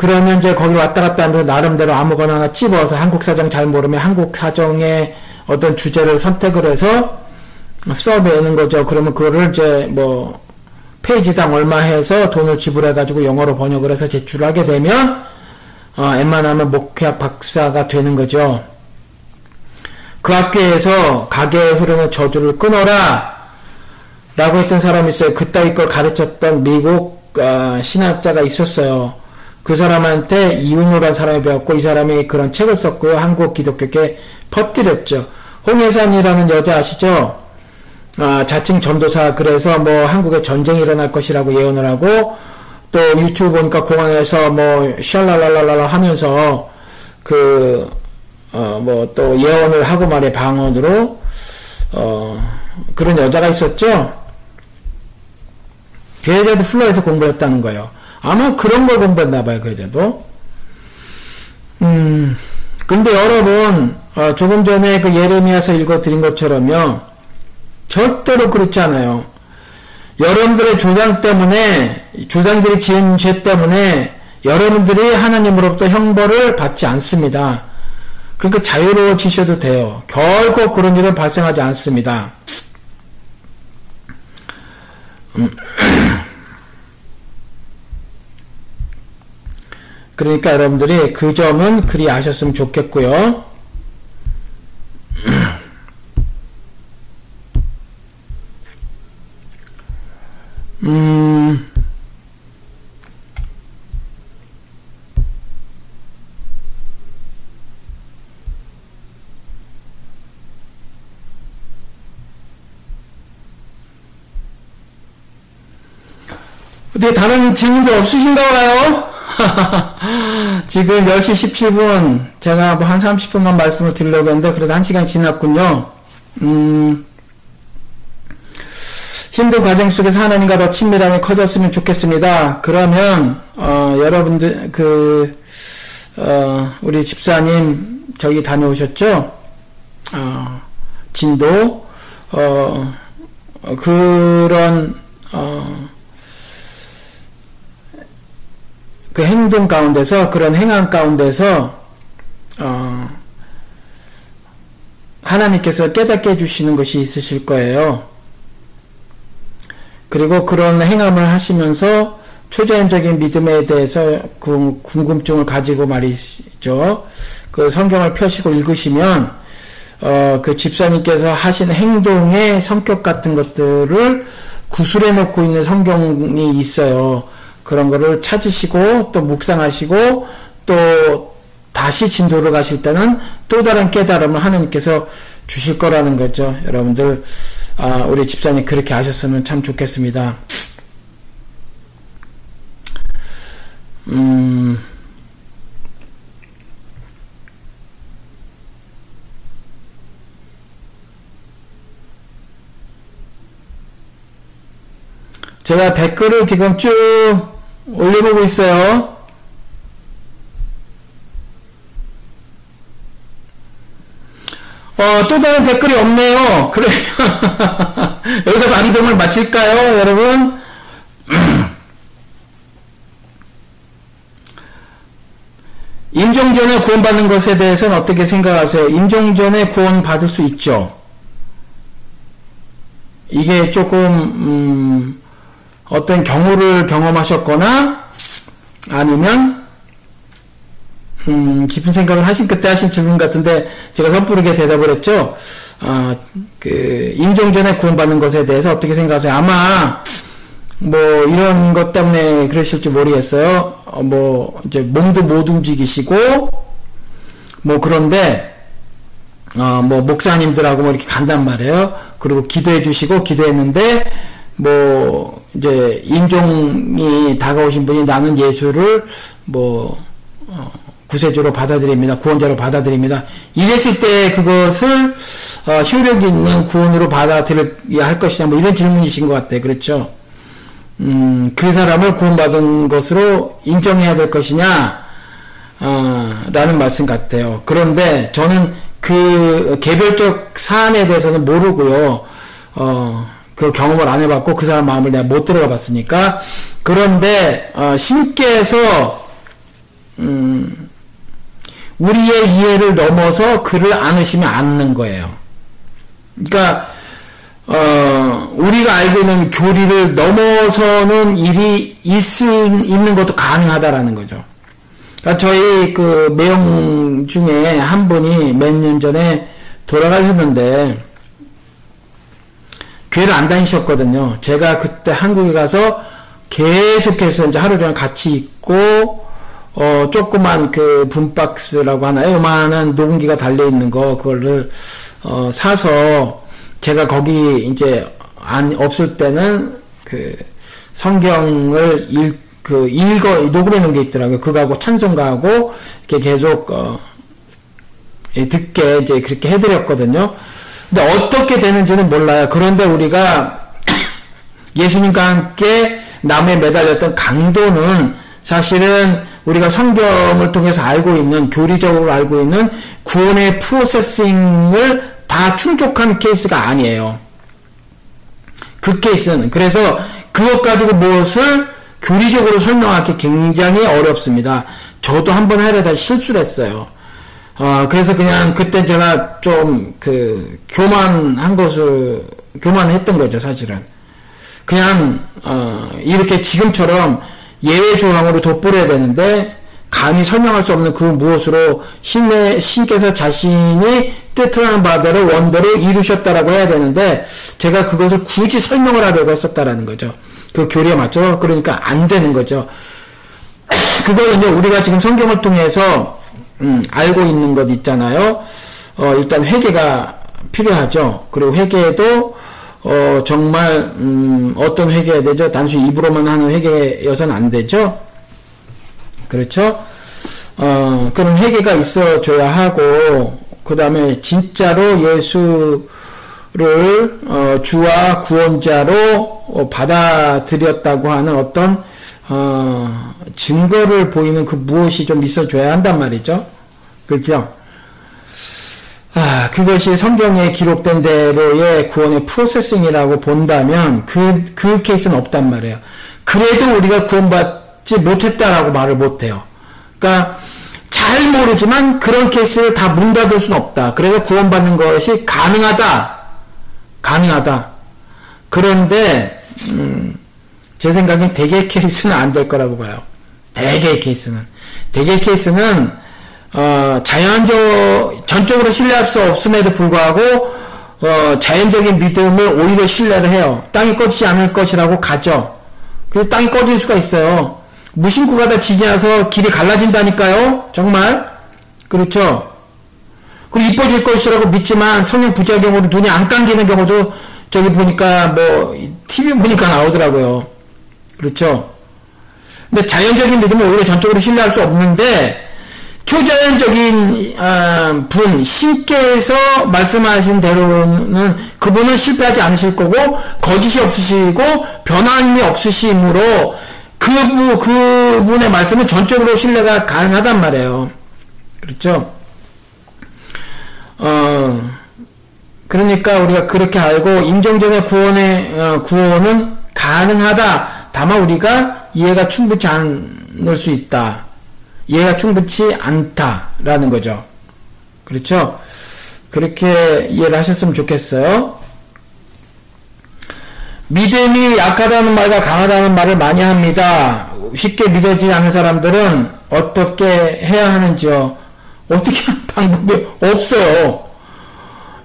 그러면 이제 거기 왔다 갔다 하면서 나름대로 아무거나 하나 찝어서 한국 사정 잘 모르면 한국 사정의 어떤 주제를 선택을 해서 써내는 거죠. 그러면 그거를 이제 뭐 페이지당 얼마 해서 돈을 지불해가지고 영어로 번역을 해서 제출하게 되면 어, 웬만하면 목회학 박사가 되는 거죠. 그 학교에서 가게에 흐르는 저주를 끊어라 라고 했던 사람이 있어요. 그따위 걸 가르쳤던 미국 어, 신학자가 있었어요. 그 사람한테 이윤호라는 사람이 배웠고 이 사람이 그런 책을 썼고요. 한국 기독교계 퍼뜨렸죠. 홍혜산이라는 여자 아시죠? 아, 자칭 전도사 그래서 뭐 한국에 전쟁이 일어날 것이라고 예언을 하고 또 유튜브 보니까 공항에서 뭐 샬랄랄랄라 하면서 그 어 뭐 또 예언을 하고 말해 방언으로 어 그런 여자가 있었죠. 그 여자도 플러에서 공부했다는 거예요. 아마 그런 걸 공부했나 봐요, 그 여자도. 음, 근데 여러분, 어, 조금 전에 그 예레미야서 읽어드린 것처럼요, 절대로 그렇지 않아요. 여러분들의 조상 때문에, 조상들이 지은 죄 때문에 여러분들이 하나님으로부터 형벌을 받지 않습니다. 그러니까 자유로워지셔도 돼요. 결코 그런 일은 발생하지 않습니다. 음. 그러니까 여러분들이 그 점은 그리 아셨으면 좋겠고요. 음, 어떻게 다른 질문도 없으신가 봐요? 지금 10시 17분, 제가 뭐 한 30분만 말씀을 드리려고 했는데, 그래도 1시간 지났군요. 음, 힘든 과정 속에서 하나님과 더 친밀함이 커졌으면 좋겠습니다. 그러면, 어, 여러분들, 그, 어, 우리 집사님, 저기 다녀오셨죠? 어, 진도, 어, 그런, 어, 그 행동 가운데서 그런 행한 가운데서 어, 하나님께서 깨닫게 해주시는 것이 있으실 거예요. 그리고 그런 행함을 하시면서 초자연적인 믿음에 대해서 그 궁금증을 가지고 말이죠. 그 성경을 펴시고 읽으시면 어, 그 집사님께서 하신 행동의 성격 같은 것들을 구술해 놓고 있는 성경이 있어요. 그런 거를 찾으시고 또 묵상하시고 또 다시 진도를 가실 때는 또 다른 깨달음을 하나님께서 주실 거라는 거죠. 여러분들 아, 우리 집사님 그렇게 하셨으면 참 좋겠습니다. 음, 제가 댓글을 지금 쭉 올려보고 있어요. 어, 또 다른 댓글이 없네요. 그래. 여기서 방송을 마칠까요, 여러분? 임종 전에 구원받는 것에 대해서는 어떻게 생각하세요? 임종 전에 구원받을 수 있죠. 이게 조금, 음, 어떤 경우를 경험하셨거나 아니면 음, 깊은 생각을 하신 그때 하신 질문 같은데 제가 섣부르게 대답을 했죠. 아, 그 임종 전에 구원받는 것에 대해서 어떻게 생각하세요? 아마 뭐 이런 것 때문에 그러실지 모르겠어요. 어, 뭐 이제 몸도 못 움직이시고 뭐 그런데 어, 뭐 목사님들하고 뭐 이렇게 간단 말이에요. 그리고 기도해 주시고 기도했는데 뭐 이제 임종이 다가오신 분이 나는 예수를 뭐 어, 구세주로 받아들입니다. 구원자로 받아들입니다. 이랬을 때 그것을 어, 효력 있는 구원으로 받아들여야 할 것이냐 뭐 이런 질문이신 것 같아요. 그렇죠? 음, 그 사람을 구원받은 것으로 인정해야 될 것이냐 어, 라는 말씀 같아요. 그런데 저는 그 개별적 사안에 대해서는 모르고요. 어, 그 경험을 안 해봤고 그 사람 마음을 내가 못 들어가 봤으니까 그런데 어, 신께서 음, 우리의 이해를 넘어서 그를 안으시면 않는 거예요. 그러니까 어, 우리가 알고 있는 교리를 넘어서는 일이 있을, 있는 것도 가능하다라는 거죠. 그러니까 저희 그 매형 중에 한 분이 몇 년 전에 돌아가셨는데, 교회를 안 다니셨거든요. 제가 그때 한국에 가서 계속해서 이제 하루 종일 같이 있고, 어, 조그만 그 분박스라고 하나요? 요만한 녹음기가 달려 있는 거, 그거를, 어, 사서 제가 거기 이제 안, 없을 때는 그 성경을 읽, 그 읽어, 녹음해 놓은 게 있더라고요. 그거하고 찬송가하고 이렇게 계속, 어, 예, 듣게 이제 그렇게 해드렸거든요. 근데 어떻게 되는지는 몰라요. 그런데 우리가 예수님과 함께 남에 매달렸던 강도는 사실은 우리가 성경을 통해서 알고 있는 교리적으로 알고 있는 구원의 프로세싱을 다 충족한 케이스가 아니에요. 그 케이스는 그래서 그것 가지고 무엇을 교리적으로 설명하기 굉장히 어렵습니다. 저도 한번 하려다 실수를 했어요. 어, 그래서 그냥 그때 제가 좀 그 교만한 것을 교만했던 거죠, 사실은. 그냥 어, 이렇게 지금처럼 예외 조항으로 돋보려야 되는데 감히 설명할 수 없는 그 무엇으로 신의, 신께서 자신이 뜻하는 바대로 원대로 이루셨다라고 해야 되는데, 제가 그것을 굳이 설명을 하려고 했었다라는 거죠. 그 교리에 맞춰. 그러니까 안 되는 거죠. 그거는요, 우리가 지금 성경을 통해서, 음, 알고 있는 것 있잖아요. 어, 일단 회개가 필요하죠. 그리고 회개도, 어, 정말, 음, 어떤 회개해야 되죠? 단순히 입으로만 하는 회개여서는 안 되죠? 그렇죠? 어, 그런 회개가 있어줘야 하고, 그 다음에 진짜로 예수를 어, 주와 구원자로 어, 받아들였다고 하는 어떤 어, 증거를 보이는 그 무엇이 좀 있어줘야 한단 말이죠. 그렇죠? 아, 그것이 성경에 기록된 대로의 구원의 프로세싱이라고 본다면 그, 그 케이스는 없단 말이에요. 그래도 우리가 구원받지 못했다라고 말을 못해요. 그러니까 잘 모르지만 그런 케이스를 다 문 닫을 수는 없다. 그래서 구원받는 것이 가능하다. 가능하다. 그런데 음, 제 생각엔 대개 케이스는 안 될 거라고 봐요. 대개 케이스는 대개 케이스는 어, 자연적 전적으로 신뢰할 수 없음에도 불구하고 어, 자연적인 믿음을 오히려 신뢰를 해요. 땅이 꺼지지 않을 것이라고 가죠. 그래서 땅이 꺼질 수가 있어요. 무심코 가다 지지나서 길이 갈라진다니까요. 정말. 그렇죠. 그리고 이뻐질 것이라고 믿지만 성령 부작용으로 눈이 안 감기는 경우도 저기 보니까 뭐 TV 보니까 나오더라고요. 그렇죠. 근데 자연적인 믿음은 오히려 전적으로 신뢰할 수 없는데 초자연적인 아, 분 신께서 말씀하신 대로는 그분은 실패하지 않으실 거고 거짓이 없으시고 변함이 없으시므로 그, 그분의 말씀은 전적으로 신뢰가 가능하단 말이에요. 그렇죠? 어, 그러니까 우리가 그렇게 알고 임종전의 구원의 어, 구원은 가능하다. 다만 우리가 이해가 충분치 않을 수 있다. 이해가 충분치 않다라는 거죠. 그렇죠? 그렇게 이해를 하셨으면 좋겠어요. 믿음이 약하다는 말과 강하다는 말을 많이 합니다. 쉽게 믿어지지 않는 사람들은 어떻게 해야 하는지요? 어떻게 하는 방법이 없어요.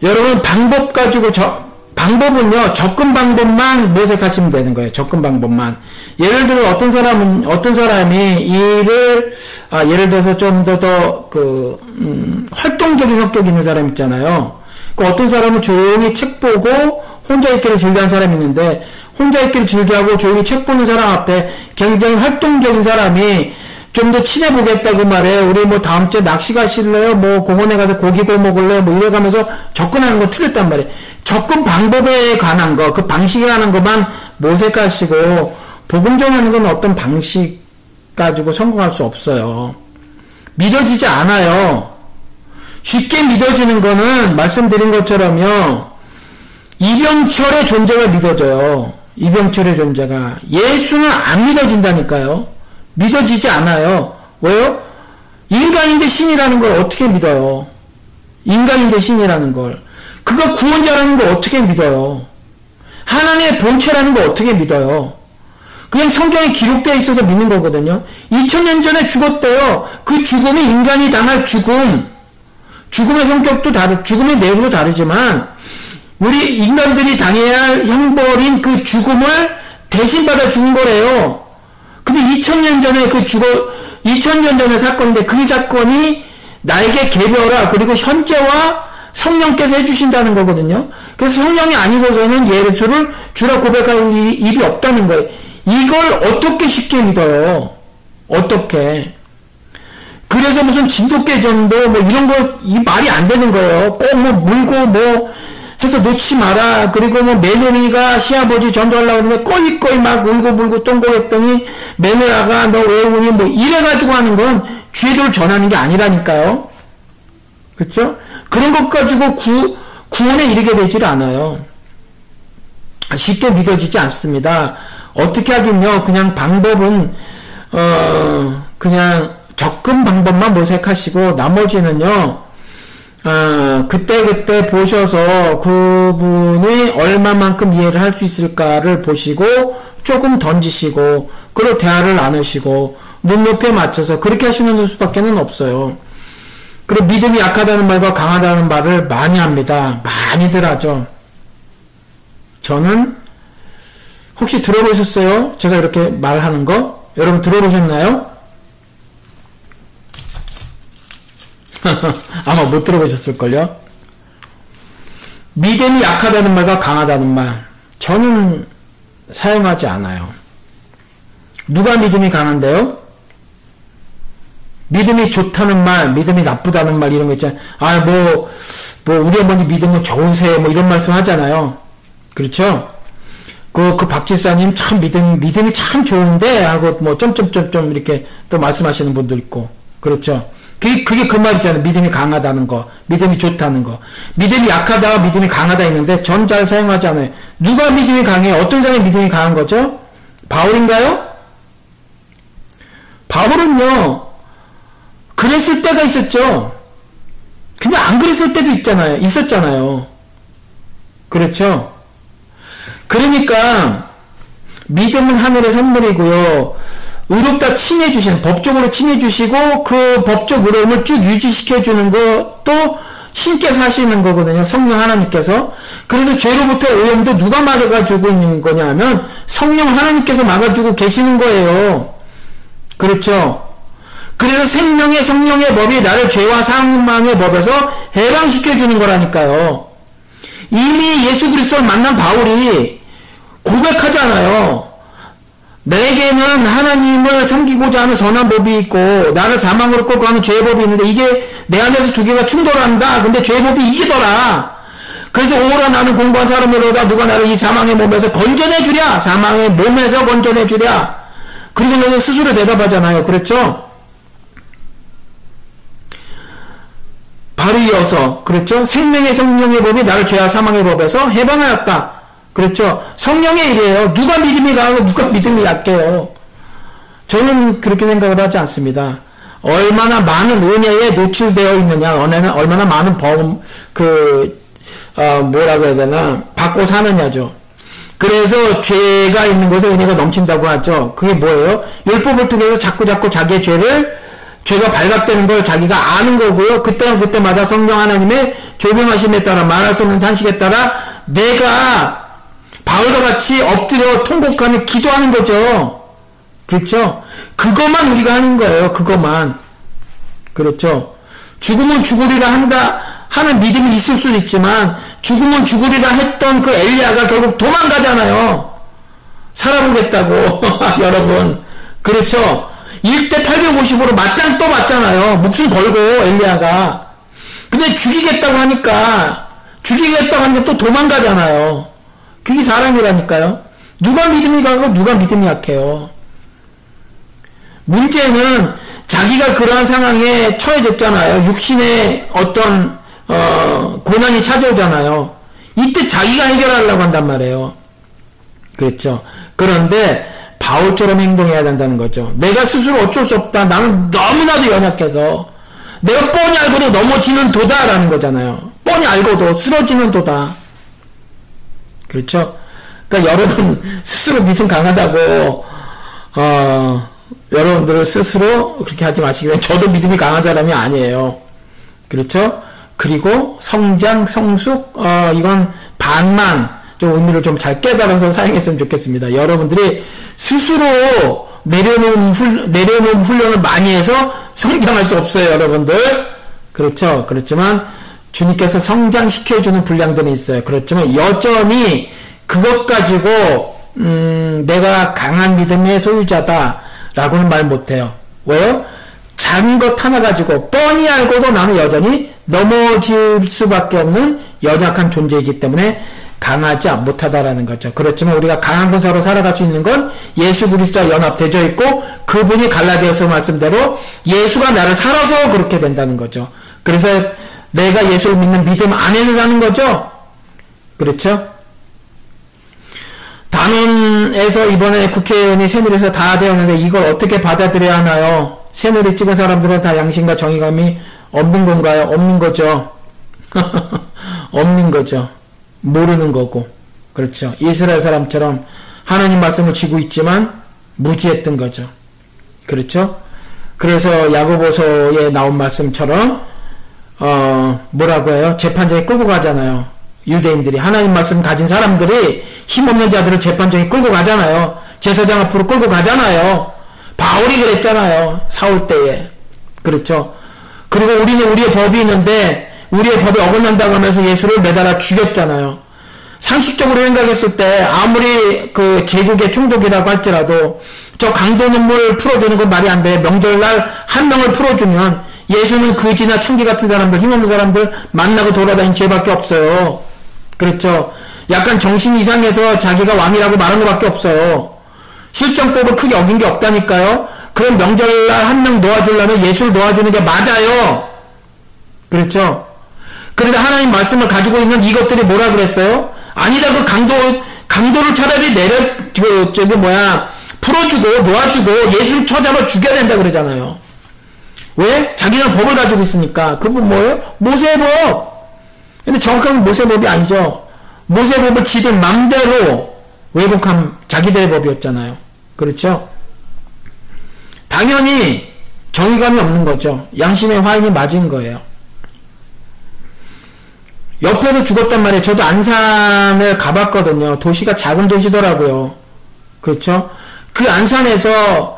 여러분 방법 가지고 저, 방법은요 접근 방법만 모색하시면 되는 거예요. 접근 방법만. 예를 들어 어떤 사람은 어떤 사람이 일을 아, 예를 들어서 좀 더 더 그 음, 활동적인 성격 있는 사람 있잖아요. 그 어떤 사람은 조용히 책 보고 혼자 있기를 즐겨하는 사람이 있는데 혼자 있기를 즐겨하고 조용히 책 보는 사람 앞에 굉장히 활동적인 사람이 좀 더 친해 보겠다고 말해. 우리 뭐 다음 주에 낚시 가실래요? 뭐 공원에 가서 고기 구워 먹을래요? 뭐 이래 가면서 접근하는 거 틀렸단 말이에요. 접근 방법에 관한 거, 그 관한 것만 모색하시고, 복음 전하는 건 어떤 방식 가지고 성공할 수 없어요. 믿어지지 않아요. 쉽게 믿어지는 거는 말씀드린 것처럼요. 이병철의 존재가 믿어져요. 이병철의 존재가. 예수는 안 믿어진다니까요. 믿어지지 않아요. 왜요? 인간인데 신이라는 걸 어떻게 믿어요? 인간인데 신이라는 걸. 그가 구원자라는 걸 어떻게 믿어요? 하나님의 본체라는 걸 어떻게 믿어요? 그냥 성경에 기록되어 있어서 믿는 거거든요. 2000년 전에 죽었대요. 그 죽음이 인간이 당할 죽음. 죽음의 성격도 다르, 죽음의 내용도 다르지만, 우리 인간들이 당해야 할 형벌인 그 죽음을 대신 받아 죽은 거래요. 근데 2000년 전에 그 죽어, 2000년 전의 사건인데 그 사건이 나에게 개별화, 그리고 현재와 성령께서 해주신다는 거거든요. 그래서 성령이 아니고서는 예수를 주라 고백할 일이 없다는 거예요. 이걸 어떻게 쉽게 믿어요? 어떻게? 그래서 무슨 진돗개 전도 뭐 이런 거 이 말이 안 되는 거예요. 꼭 뭐 물고 뭐 해서 놓지 마라. 그리고 뭐 매너리가 시아버지 전도하려고 그러는데 꺼이꺼이 막 울고 불고 똥고했더니 매너라가 너 왜 우니 뭐 이래가지고 하는 건 죄를 전하는 게 아니라니까요. 그렇죠? 그런 것 가지고 구, 구원에 이르게 되질 않아요. 쉽게 믿어지지 않습니다. 어떻게 하긴요. 그냥 방법은 어 그냥 접근 방법만 모색하시고 나머지는요. 어, 그때그때 보셔서 그분이 얼마만큼 이해를 할 수 있을까를 보시고 조금 던지시고 그리고 대화를 나누시고 눈높이에 맞춰서 그렇게 하시는 수밖에는 없어요. 그리고 믿음이 약하다는 말과 강하다는 말을 많이 합니다. 많이들 하죠. 저는 혹시 들어보셨어요? 제가 이렇게 말하는 거? 여러분 들어보셨나요? 아마 못 들어보셨을걸요? 믿음이 약하다는 말과 강하다는 말. 저는 사용하지 않아요. 누가 믿음이 강한데요? 믿음이 좋다는 말, 믿음이 나쁘다는 말, 이런 거 있잖아요. 아, 뭐, 뭐, 우리 어머니 믿음은 좋으세요. 뭐, 이런 말씀 하잖아요. 그렇죠? 그, 그 박집사님 참 믿음, 믿음이 참 좋은데, 하고 뭐, 점점점점 이렇게 또 말씀하시는 분도 있고. 그렇죠? 그게, 그게 그 말이잖아요. 믿음이 강하다는 거. 믿음이 좋다는 거. 믿음이 약하다, 믿음이 강하다 있는데, 전 잘 사용하지 않아요. 누가 믿음이 강해요? 어떤 사람이 믿음이 강한 거죠? 바울인가요? 바울은요, 그랬을 때가 있었죠. 근데 안 그랬을 때도 있잖아요. 있었잖아요. 그렇죠? 그러니까, 믿음은 하늘의 선물이고요. 의롭다 칭해 주시는, 법적으로 칭해 주시고, 그 법적 의로움을 쭉 유지시켜 주는 것도 신께서 하시는 거거든요. 성령 하나님께서. 그래서 죄로부터 오염도 누가 막아주고 있는 거냐 하면, 성령 하나님께서 막아주고 계시는 거예요. 그렇죠? 그래서 생명의 성령의 법이 나를 죄와 사망의 법에서 해방시켜 주는 거라니까요. 이미 예수 그리스도를 만난 바울이 고백하잖아요. 내게는 하나님을 섬기고자 하는 선한 법이 있고 나를 사망으로 끌고 가는 죄의 법이 있는데 이게 내 안에서 두 개가 충돌한다. 근데 죄의 법이 이기더라. 그래서 오라 나는 공부한 사람으로다 누가 나를 이 사망의 몸에서 건져내 주랴. 사망의 몸에서 건져내 주랴. 그리고 나서 스스로 대답하잖아요. 그렇죠? 바로 이어서 그렇죠? 생명의 성령의 법이 나를 죄와 사망의 법에서 해방하였다. 그렇죠? 성령의 일이에요. 누가 믿음이 강하고 누가 믿음이 약해요. 저는 그렇게 생각을 하지 않습니다. 얼마나 많은 은혜에 노출되어 있느냐, 얼마나 많은 범, 그, 어, 뭐라고 해야 되나, 받고 사느냐죠. 그래서 죄가 있는 곳에 은혜가 넘친다고 하죠. 그게 뭐예요? 율법을 통해서 자꾸 자꾸 자기의 죄를 죄가 발각되는 걸 자기가 아는 거고요. 그때 그때마다 성령 하나님의 조명하심에 따라 말할 수 없는 탄식에 따라 내가 바울과 같이 엎드려 통곡하며 기도하는 거죠. 그렇죠? 그것만 우리가 하는 거예요. 그것만. 그렇죠? 죽으면 죽으리라 한다 하는 믿음이 있을 수는 있지만 죽으면 죽으리라 했던 그 엘리야가 결국 도망가잖아요. 살아보겠다고 여러분. 그렇죠? 1대 850으로 맞짱 또 맞잖아요. 목숨 걸고 엘리야가. 근데 죽이겠다고 하니까 죽이겠다고 하니까 또 도망가잖아요. 그게 사람이라니까요. 누가 믿음이 강하고 누가 믿음이 약해요. 문제는 자기가 그러한 상황에 처해졌잖아요. 육신의 어떤 어, 고난이 찾아오잖아요. 이때 자기가 해결하려고 한단 말이에요. 그렇죠. 그런데 바울처럼 행동해야 된다는 거죠. 내가 스스로 어쩔 수 없다. 나는 너무나도 연약해서 내가 뻔히 알고도 넘어지는 도다라는 거잖아요. 뻔히 알고도 쓰러지는 도다. 그렇죠? 그러니까 여러분 스스로 믿음 강하다고 어, 여러분들 스스로 그렇게 하지 마시기 저도 믿음이 강한 사람이 아니에요. 그렇죠? 그리고 성장, 성숙, 어, 이건 반만 좀 의미를 좀 잘 깨달아서 사용했으면 좋겠습니다. 여러분들이 스스로 내려놓은 훌, 내려놓은 훈련을 많이 해서 성장할 수 없어요, 여러분들. 그렇죠. 그렇지만 주님께서 성장시켜주는 분량들이 있어요. 그렇지만 여전히 그것 가지고, 음, 내가 강한 믿음의 소유자다라고는 말 못해요. 왜요? 작은 것 하나 가지고 뻔히 알고도 나는 여전히 넘어질 수밖에 없는 연약한 존재이기 때문에 강하지 못하다라는 거죠. 그렇지만 우리가 강한 군사로 살아갈 수 있는 건 예수 그리스도와 연합되어 있고 그분이 갈라디아서 말씀대로 예수가 나를 살아서 그렇게 된다는 거죠. 그래서 내가 예수를 믿는 믿음 안에서 사는 거죠. 그렇죠? 단원에서 이번에 국회의원이 새누리에서 다 되었는데 이걸 어떻게 받아들여야 하나요? 새누리 찍은 사람들은 다 양심과 정의감이 없는 건가요? 없는 거죠. 없는 거죠. 모르는 거고. 그렇죠. 이스라엘 사람처럼 하나님 말씀을 쥐고 있지만 무지했던 거죠. 그렇죠? 그래서 야고보서에 나온 말씀처럼 어 뭐라고 해요? 재판장에 끌고 가잖아요. 유대인들이 하나님 말씀 가진 사람들이 힘없는 자들을 재판장에 끌고 가잖아요. 제사장 앞으로 끌고 가잖아요. 바울이 그랬잖아요. 사울 때에. 그렇죠. 그리고 우리는 우리의 법이 있는데 우리의 법에 어긋난다고 하면서 예수를 매달아 죽였잖아요. 상식적으로 생각했을 때 아무리 그 제국의 총독이라고 할지라도 저 강도 눈물 풀어주는 건 말이 안 돼. 명절날 한 명을 풀어주면 예수는 그지나 창기 같은 사람들, 힘없는 사람들 만나고 돌아다닌 죄밖에 없어요. 그렇죠. 약간 정신 이상해서 자기가 왕이라고 말한 것밖에 없어요. 실정법을 크게 어긴 게 없다니까요. 그럼 명절날 한 명 놓아주려면 예수를 놓아주는 게 맞아요. 그렇죠? 그런데 하나님 말씀을 가지고 있는 이것들이 뭐라 그랬어요? 아니다, 그 강도, 강도를 차라리 내려, 그, 저기 뭐야, 풀어주고, 놓아주고, 예수를 쳐잡아 죽여야 된다 그러잖아요. 왜? 자기는 법을 가지고 있으니까. 그분 뭐예요? 모세법. 근데 정확하게 모세법이 아니죠. 모세법을 지들 맘대로 왜곡한 자기들의 법이었잖아요. 그렇죠? 당연히 정의감이 없는 거죠. 양심의 화인이 맞은 거예요. 옆에서 죽었단 말이에요. 저도 안산을 가봤거든요. 도시가 작은 도시더라고요. 그렇죠? 그 안산에서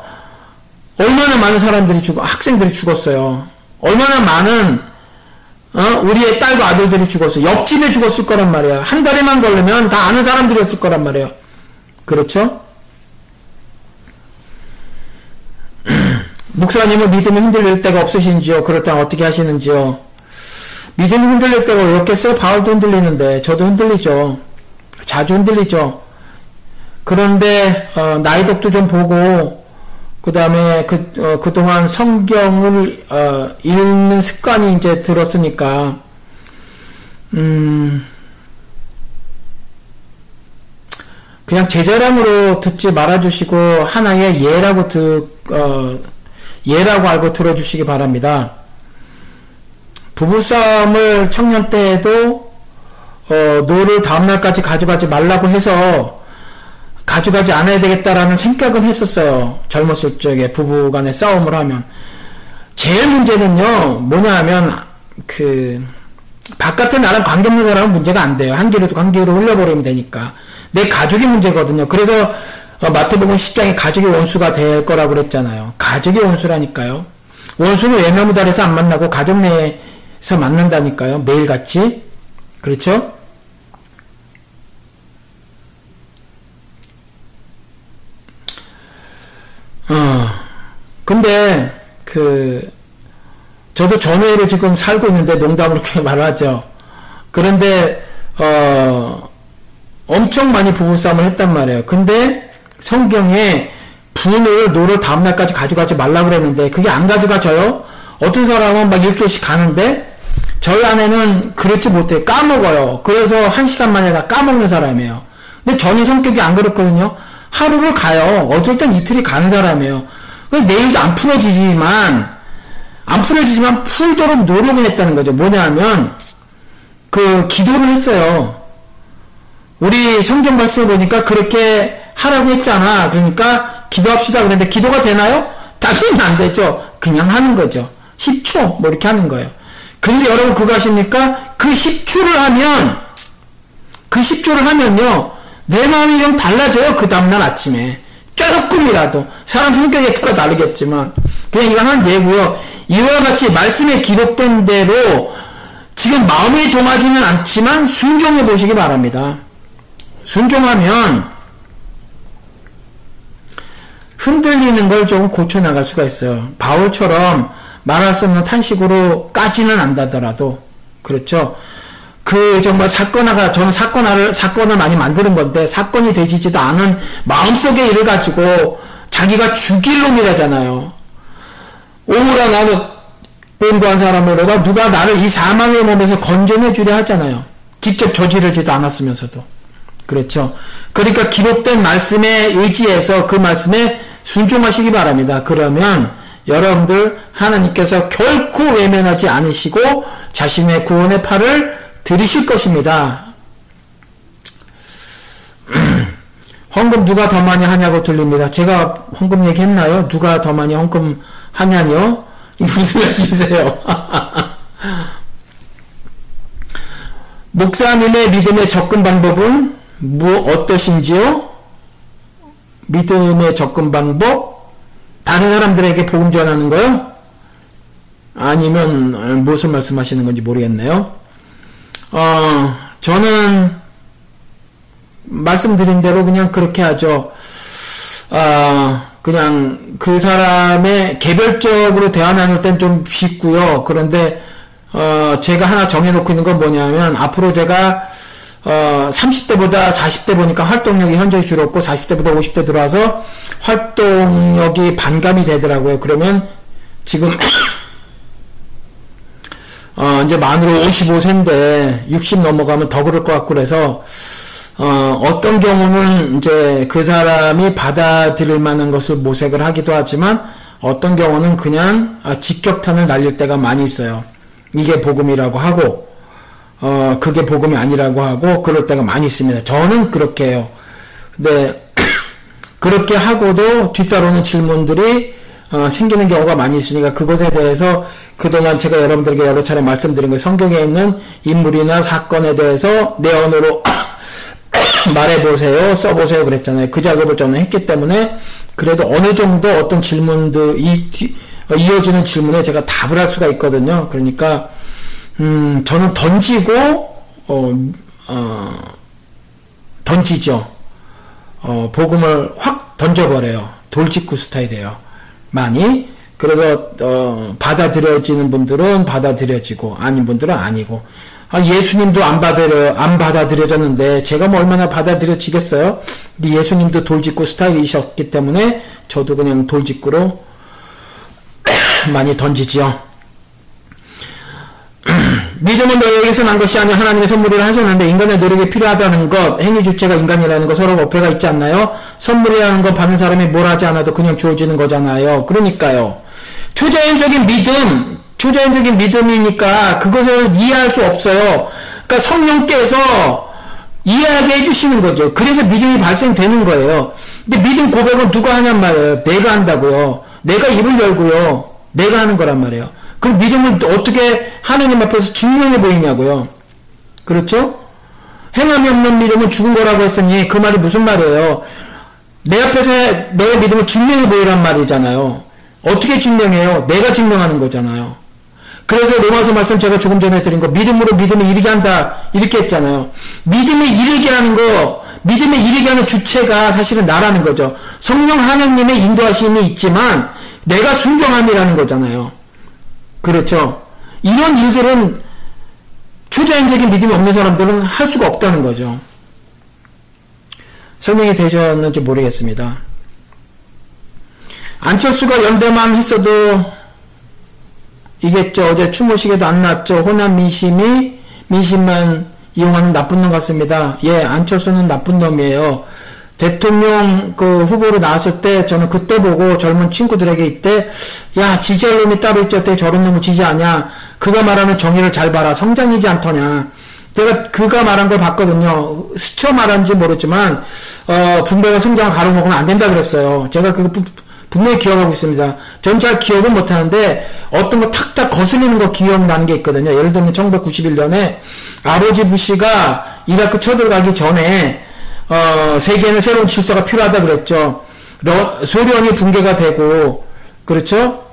얼마나 많은 사람들이 죽어, 학생들이 죽었어요. 얼마나 많은, 어? 우리의 딸과 아들들이 죽었어요. 옆집에 죽었을 거란 말이에요. 한 달에만 걸리면 다 아는 사람들이었을 거란 말이에요. 그렇죠? 목사님은 믿음이 흔들릴 때가 없으신지요? 그렇다면 어떻게 하시는지요? 믿음이 흔들릴 때가 왜 없겠어요? 바울도 흔들리는데 저도 흔들리죠. 자주 흔들리죠. 그런데 어, 나이덕도 좀 보고 그 다음에 그 어, 그동안 성경을 어, 읽는 습관이 이제 들었으니까 음 그냥 제자랑으로 듣지 말아주시고 하나의 예라고 듣 어, 예라고 알고 들어주시기 바랍니다. 부부싸움을 청년 때에도 어, 노를 다음날까지 가져가지 말라고 해서 가져가지 않아야 되겠다라는 생각은 했었어요. 젊었을 적에 부부 간의 싸움을 하면. 제일 문제는요, 뭐냐 하면, 그, 바깥에 나랑 관계없는 사람은 문제가 안 돼요. 한 길에도 한 길로 흘려버리면 되니까. 내 가족이 문제거든요. 그래서 어, 마태복음 10장에 가족이 원수가 될 거라고 그랬잖아요. 가족이 원수라니까요. 원수는 외나무 달에서 안 만나고 가족 내에서 만난다니까요. 매일같이. 그렇죠? 어, 근데 그 저도 전회로 지금 살고 있는데 농담으로 그렇게 말하죠. 그런데 어 엄청 많이 부부싸움을 했단 말이에요. 근데 성경에 분을 노를 다음날까지 가져가지 말라 그랬는데 그게 안 가져가져요? 어떤 사람은 막 일주일씩 가는데 저희 아내는 그렇지 못해 까먹어요. 그래서 한 시간 만에 다 까먹는 사람이에요. 근데 저는 성격이 안 그렇거든요. 하루를 가요. 어쩔 땐 이틀이 가는 사람이에요. 내일도 안 풀어지지만 안 풀어지지만 풀도록 노력을 했다는 거죠. 뭐냐면 그 기도를 했어요. 우리 성경 말씀을 보니까 그렇게 하라고 했잖아. 그러니까 기도합시다. 그런데 기도가 되나요? 당연히 안 되죠. 그냥 하는 거죠. 10초 뭐 이렇게 하는 거예요. 근데 여러분 그거 아십니까? 그 10초를 하면 그 10초를 하면요. 내 마음이 좀 달라져요. 그 다음날 아침에. 조금이라도. 사람 성격에 따라 다르겠지만. 그냥 이건 한 예고요. 이와 같이 말씀에 기록된 대로 지금 마음이 동하지는 않지만 순종해 보시기 바랍니다. 순종하면 흔들리는 걸 조금 고쳐나갈 수가 있어요. 바울처럼 말할 수 없는 탄식으로 까지는 않다더라도 그렇죠. 그 정말 사건화가 저는 사건화를 사건을 많이 만드는 건데 사건이 되지도 않은 마음속의 일을 가지고 자기가 죽일 놈이라잖아요. 오므라 나는 본부한 사람으로가 누가 나를 이 사망의 몸에서 건져내 주려 하잖아요. 직접 저지르지도 않았으면서도. 그렇죠. 그러니까 기록된 말씀에 의지해서 그 말씀에 순종하시기 바랍니다. 그러면 여러분들 하나님께서 결코 외면하지 않으시고 자신의 구원의 팔을 들이실 것입니다. 헌금 누가 더 많이 하냐고 들립니다. 제가 헌금 얘기했나요? 누가 더 많이 헌금 하냐뇨? 무슨 말씀이세요? 목사님의 믿음의 접근 방법은 뭐 어떠신지요? 믿음의 접근 방법? 다른 사람들에게 복음 전하는 거요? 아니면 무슨 말씀하시는 건지 모르겠네요. 어, 저는 말씀드린 대로 그냥 그렇게 하죠. 어, 그냥 그 사람의 개별적으로 대화 나눌 땐 좀 쉽고요. 그런데 어, 제가 하나 정해놓고 있는 건 뭐냐면 앞으로 제가 어, 30대보다 40대 보니까 활동력이 현저히 줄었고 40대보다 50대 들어와서 활동력이 반감이 되더라고요. 그러면 지금 어, 이제 만으로 55세인데 60 넘어가면 더 그럴 것 같고 그래서 어, 어떤 경우는 이제 그 사람이 받아들일 만한 것을 모색을 하기도 하지만 어떤 경우는 그냥 아, 직격탄을 날릴 때가 많이 있어요. 이게 복음이라고 하고 어, 그게 복음이 아니라고 하고 그럴 때가 많이 있습니다. 저는 그렇게 해요. 근데 그렇게 하고도 뒤따르는 질문들이 어, 생기는 경우가 많이 있으니까 그것에 대해서 그동안 제가 여러분들에게 여러 차례 말씀드린 거 성경에 있는 인물이나 사건에 대해서 내 언어로 말해보세요, 써보세요 그랬잖아요. 그 작업을 저는 했기 때문에 그래도 어느 정도 어떤 질문도 이, 어, 이어지는 질문에 제가 답을 할 수가 있거든요. 그러니까 음, 저는 던지고 어, 어, 던지죠. 어, 복음을 확 던져버려요. 돌직구 스타일이에요. 많이. 그래서 어, 받아들여지는 분들은 받아들여지고 아닌 분들은 아니고 아, 예수님도 안 받아들여 안 받아들여졌는데 제가 뭐 얼마나 받아들여지겠어요? 예수님도 돌직구 스타일이셨기 때문에 저도 그냥 돌직구로 많이 던지지요. 믿음은 너에게서 난 것이 아니라 하나님의 선물이라 하셨는데 인간의 노력이 필요하다는 것, 행위 주체가 인간이라는 것 서로 어폐가 있지 않나요? 선물이라는 건 받는 사람이 뭘 하지 않아도 그냥 주어지는 거잖아요. 그러니까요. 초자연적인 믿음, 초자연적인 믿음이니까 그것을 이해할 수 없어요. 그러니까 성령께서 이해하게 해주시는 거죠. 그래서 믿음이 발생되는 거예요. 근데 믿음 고백은 누가 하냔 말이에요. 내가 한다고요. 내가 입을 열고요. 내가 하는 거란 말이에요. 그 믿음을 어떻게 하느님 앞에서 증명해 보이냐고요. 그렇죠? 행함이 없는 믿음은 죽은 거라고 했으니 그 말이 무슨 말이에요? 내 앞에서 너의 믿음을 증명해 보이란 말이잖아요. 어떻게 증명해요? 내가 증명하는 거잖아요. 그래서 로마서 말씀 제가 조금 전에 드린 거 믿음으로 믿음을 이르게 한다 이렇게 했잖아요. 믿음을 이르게 하는 거 믿음을 이르게 하는 주체가 사실은 나라는 거죠. 성령 하나님의 인도하심이 있지만 내가 순종함이라는 거잖아요. 그렇죠. 이런 일들은 초자연적인 믿음이 없는 사람들은 할 수가 없다는 거죠. 설명이 되셨는지 모르겠습니다. 안철수가 연대만 했어도 이겠죠. 어제 추모식에도 안 났죠. 호남 민심이 민심만 이용하는 나쁜 놈 같습니다. 예, 안철수는 나쁜 놈이에요. 대통령 그 후보로 나왔을 때 저는 그때 보고 젊은 친구들에게 이때 야 지지할 놈이 따로 있죠. 어떻게 저런 놈을 지지하냐. 그가 말하는 정의를 잘 봐라. 성장이지 않더냐. 제가 그가 말한 걸 봤거든요. 스쳐 말한지 모르지만 어, 분배가 성장을 가로먹으면 안 된다 그랬어요. 제가 그거 분명히 기억하고 있습니다. 전 잘 기억은 못하는데 어떤 거 탁탁 거슬리는 거 기억나는 게 있거든요. 예를 들면 1991년에 아버지 부시가 이라크 쳐들어가기 전에 어, 세계는 새로운 질서가 필요하다 그랬죠. 러, 소련이 붕괴가 되고 그렇죠.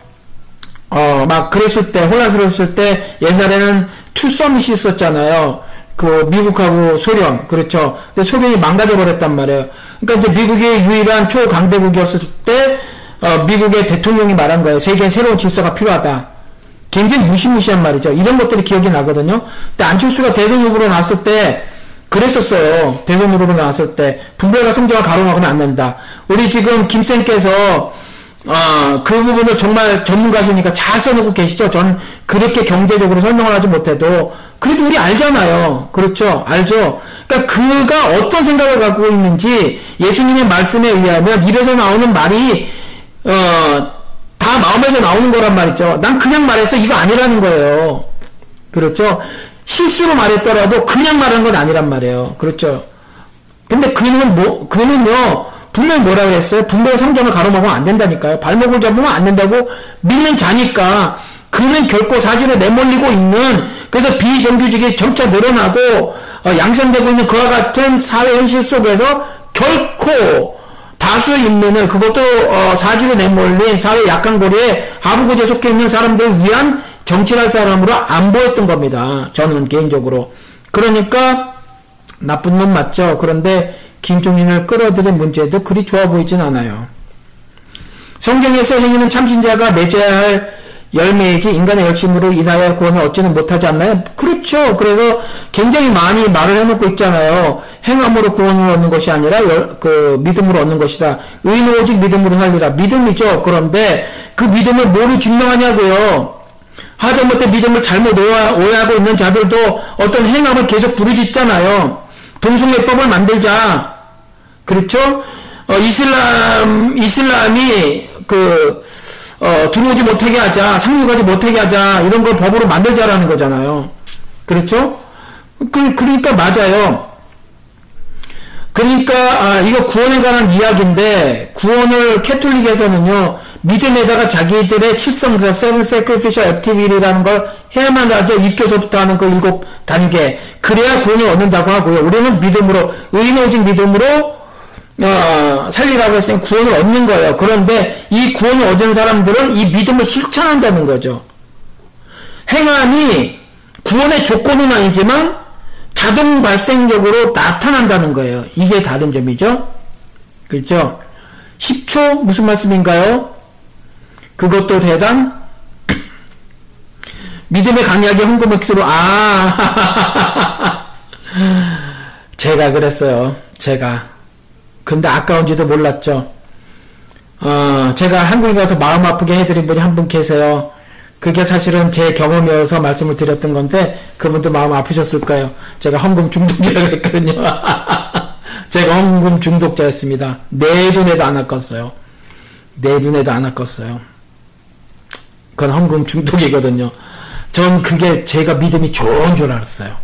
어, 막 그랬을 때 혼란스러웠을 때 옛날에는 two summit이 있었잖아요. 그 미국하고 소련 그렇죠. 근데 소련이 망가져 버렸단 말이에요. 그러니까 이제 미국이 유일한 초강대국이었을 때 어, 미국의 대통령이 말한 거예요. 세계에 새로운 질서가 필요하다. 굉장히 무시무시한 말이죠. 이런 것들이 기억이 나거든요. 근데 안철수가 대선 후보로 나왔을 때 그랬었어요. 대선 후보로 나왔을 때 분배가 성장을 가로막으면 안 된다. 우리 지금 김쌤께서 어, 그 부분을 정말 전문가시니까 잘 써놓고 계시죠. 전 그렇게 경제적으로 설명을 하지 못해도 그래도 우리 알잖아요. 그렇죠. 알죠. 그러니까 그가 어떤 생각을 갖고 있는지 예수님의 말씀에 의하면 입에서 나오는 말이 어, 다 마음에서 나오는 거란 말이죠. 난 그냥 말했어. 이거 아니라는 거예요. 그렇죠. 실수로 말했더라도 그냥 말한 건 아니란 말이에요. 그렇죠. 근데 그는 뭐, 그는요, 분명히 뭐라 그랬어요? 분명히 성경을 가로막으면 안 된다니까요. 발목을 잡으면 안 된다고 믿는 자니까 그는 결코 사지로 내몰리고 있는 그래서 비정규직이 점차 늘어나고 어, 양산되고 있는 그와 같은 사회 현실 속에서 결코 다수 인민을 그것도 어, 사지로 내몰린 사회 약한 고리에 하부구에 속해 있는 사람들을 위한 정치할 사람으로 안 보였던 겁니다. 저는 개인적으로. 그러니까 나쁜 놈 맞죠. 그런데 김종인을 끌어들인 문제도 그리 좋아 보이진 않아요. 성경에서 행위는 참신자가 맺어야 할 열매이지 인간의 열심으로 인하여 구원을 얻지는 못하지 않나요? 그렇죠. 그래서 굉장히 많이 말을 해놓고 있잖아요. 행함으로 구원을 얻는 것이 아니라 열, 그 믿음으로 얻는 것이다. 의는 오직 믿음으로 살리라. 믿음이죠. 그런데 그 믿음을 뭐로 증명하냐고요. 하다못해 믿음을 잘못 오해하고 있는 자들도 어떤 행함을 계속 부르짖잖아요. 동성애법을 만들자. 그렇죠? 어, 이슬람, 이슬람이 그, 어, 들어오지 못하게 하자, 상륙하지 못하게 하자, 이런 걸 법으로 만들자라는 거잖아요. 그렇죠? 그, 그러니까 맞아요. 그러니까, 아, 이거 구원에 관한 이야기인데, 구원을 Catholic에서는요, 믿음에다가 자기들의 칠성사, seven sacrificial activity라는 걸 해야만 하죠. 1교서부터 하는 그 일곱 단계. 그래야 구원을 얻는다고 하고요. 우리는 믿음으로, 의인 오직 믿음으로, 어, 살리라고 했으니 구원을 얻는 거예요. 그런데 이 구원을 얻은 사람들은 이 믿음을 실천한다는 거죠. 행함이 구원의 조건은 아니지만 자동 발생적으로 나타난다는 거예요. 이게 다른 점이죠. 그렇죠? 10초 무슨 말씀인가요? 그것도 대단 믿음의 강약의 홍보맥스로 아 제가 그랬어요. 제가 근데 아까운지도 몰랐죠. 어, 제가 한국에 가서 마음 아프게 해드린 분이 한 분 계세요. 그게 사실은 제 경험이어서 말씀을 드렸던 건데 그분도 마음 아프셨을 까요 제가 헌금 중독이라고 했거든요. 제가 헌금 중독자였습니다. 내 눈에도 안 아꼈어요. 내 눈에도 안 아꼈어요. 그건 헌금 중독이거든요. 전 그게 제가 믿음이 좋은 줄 알았어요.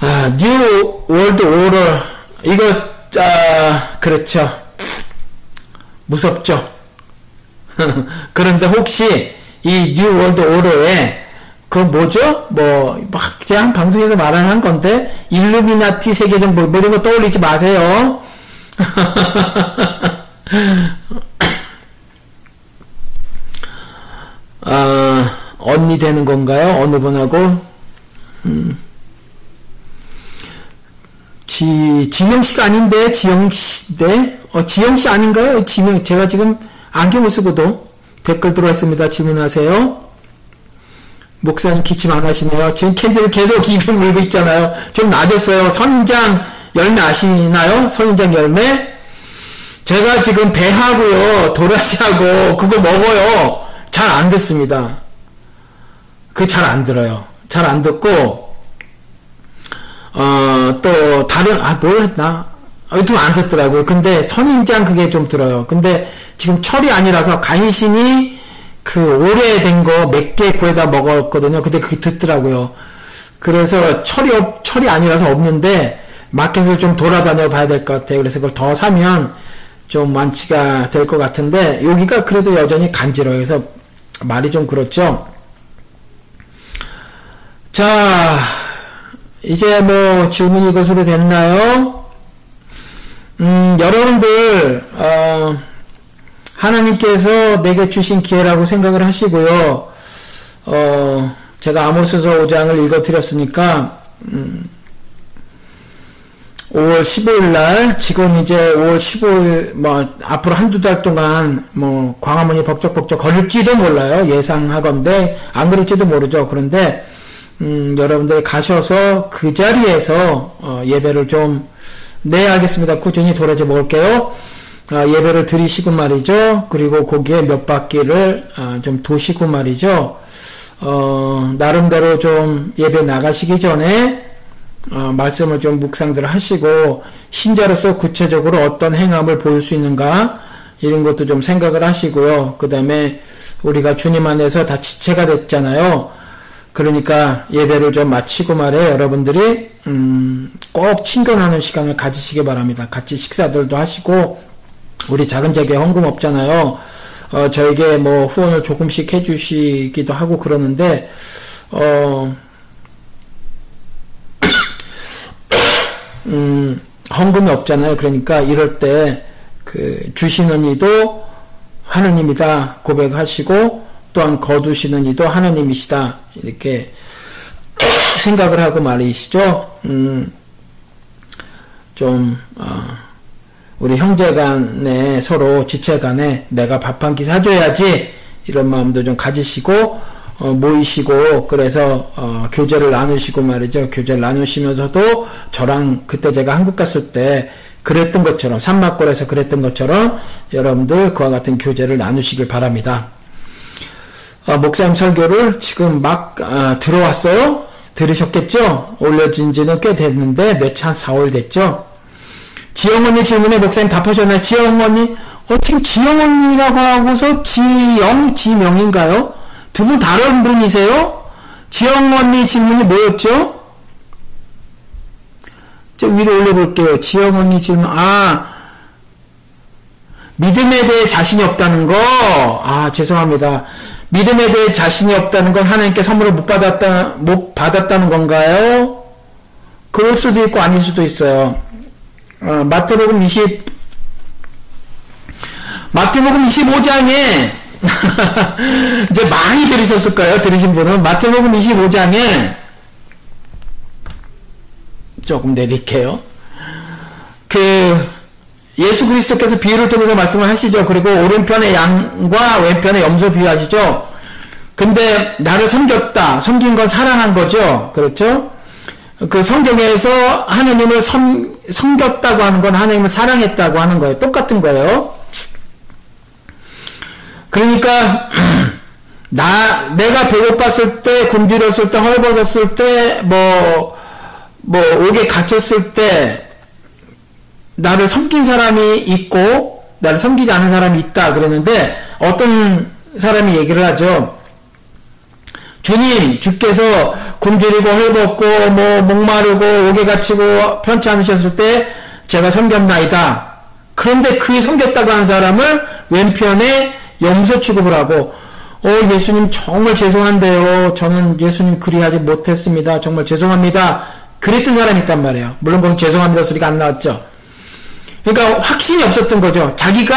아, New World Order 이거 아, 그렇죠. 무섭죠. 그런데 혹시 이 뉴 월드 오더에 그 뭐죠? 뭐, 막, 그냥 방송에서 말하는 건데, 일루미나티 세계정부, 뭐 이런 거 떠올리지 마세요. 아, 언니 되는 건가요? 어느 분하고? 음. 지, 지명 씨가 아닌데, 지영 씨, 네? 어, 지영 씨 아닌가요? 지명, 제가 지금 안경을 쓰고도 댓글 들어왔습니다. 질문하세요. 목사님 기침 안 하시네요. 지금 캔디를 계속 입에 물고 있잖아요. 좀 낮았어요. 선인장 열매 아시나요? 선인장 열매? 제가 지금 배하고요, 도라지하고 그거 먹어요. 잘 안 듣습니다. 그 잘 안 들어요. 잘 안 듣고, 어, 또 다른, 아, 뭘 했나? 여튼 안 듣더라고요. 근데 선인장 그게 좀 들어요. 근데 지금 철이 아니라서 간신히 그 오래된 거 몇 개 구해다 먹었거든요. 근데 그게 듣더라고요. 그래서 철이 없, 철이 아니라서 없는데 마켓을 좀 돌아다녀 봐야 될 것 같아요. 그래서 그걸 더 사면 좀 완치가 될 것 같은데 여기가 그래도 여전히 간지러요. 그래서 말이 좀 그렇죠. 자, 이제 뭐 질문이 이것으로 됐나요? 음, 여러분들 어, 하나님께서 내게 주신 기회라고 생각을 하시고요. 어, 제가 아모스서 5장을 읽어드렸으니까 음, 5월 15일 날 지금 이제 5월 15일 뭐 앞으로 한두 달 동안 뭐 광화문이 법적법적 걸릴지도 몰라요. 예상하건데 안 그럴지도 모르죠. 그런데 음, 여러분들이 가셔서 그 자리에서 어, 예배를 좀 네 알겠습니다. 꾸준히 도라지 먹을게요. 아, 예배를 드리시고 말이죠. 그리고 거기에 몇 바퀴를 아, 좀 도시고 말이죠. 어, 나름대로 좀 예배 나가시기 전에 어, 말씀을 좀 묵상들 하시고 신자로서 구체적으로 어떤 행함을 보일 수 있는가 이런 것도 좀 생각을 하시고요. 그 다음에 우리가 주님 안에서 다 지체가 됐잖아요. 그러니까 예배를 좀 마치고 말해 여러분들이 음, 꼭 친근하는 시간을 가지시기 바랍니다. 같이 식사들도 하시고 우리 작은 재계 헌금 없잖아요. 어, 저에게 뭐 후원을 조금씩 해주시기도 하고 그러는데 어. 음, 헌금이 없잖아요. 그러니까 이럴 때 그 주시는 이도 하나님이다 고백하시고 또한 거두시는 이도 하나님이시다 이렇게 생각을 하고 말이시죠. 음, 좀 어, 우리 형제간에 서로 지체간에 내가 밥 한 끼 사줘야지 이런 마음도 좀 가지시고 어, 모이시고 그래서 어, 교제를 나누시고 말이죠. 교제를 나누시면서도 저랑 그때 제가 한국 갔을 때 그랬던 것처럼 산막골에서 그랬던 것처럼 여러분들 그와 같은 교제를 나누시길 바랍니다. 어, 목사님 설교를 지금 막 어, 들어왔어요. 들으셨겠죠? 올려진 지는 꽤 됐는데 며칠 한 4월 됐죠? 지영 언니 질문에 목사님 답하셨나요? 지영 언니? 어, 지금 지영 언니라고 하고서 지영, 지명인가요? 두 분 다른 분이세요? 지영 언니 질문이 뭐였죠? 저 위로 올려볼게요. 지영 언니 질문, 아, 믿음에 대해 자신이 없다는 거, 아, 죄송합니다. 믿음에 대해 자신이 없다는 건 하나님께 선물을 못 받았다, 못 받았다는 건가요? 그럴 수도 있고 아닐 수도 있어요. 어, 마태복음 20, 마태복음 25장에 이제 많이 들으셨을 거예요. 들으신 분은 마태복음 25장에 조금 내릴게요. 그 예수 그리스도께서 비유를 통해서 말씀을 하시죠. 그리고 오른편의 양과 왼편의 염소 비유하시죠. 근데 나를 섬겼다. 섬긴 건 사랑한 거죠. 그렇죠? 그 성경에서 하나님을 섬, 섬겼다고 하는 건 하나님을 사랑했다고 하는 거예요. 똑같은 거예요. 그러니까 나 내가 배고팠을 때 굶주렸을 때 헐벗었을 때 뭐뭐 뭐 옥에 갇혔을 때 나를 섬긴 사람이 있고 나를 섬기지 않은 사람이 있다 그랬는데 어떤 사람이 얘기를 하죠. 주님, 주께서 굶주리고 헐벗고 뭐 목마르고 옥에 갇히고 편치 않으셨을 때 제가 섬겼나이다. 그런데 그 섬겼다고 하는 사람을 왼편에 염소 취급을 하고 어 예수님 정말 죄송한데요. 저는 예수님 그리하지 못했습니다. 정말 죄송합니다. 그랬던 사람이 있단 말이에요. 물론 거기 죄송합니다 소리가 안 나왔죠. 그러니까 확신이 없었던 거죠. 자기가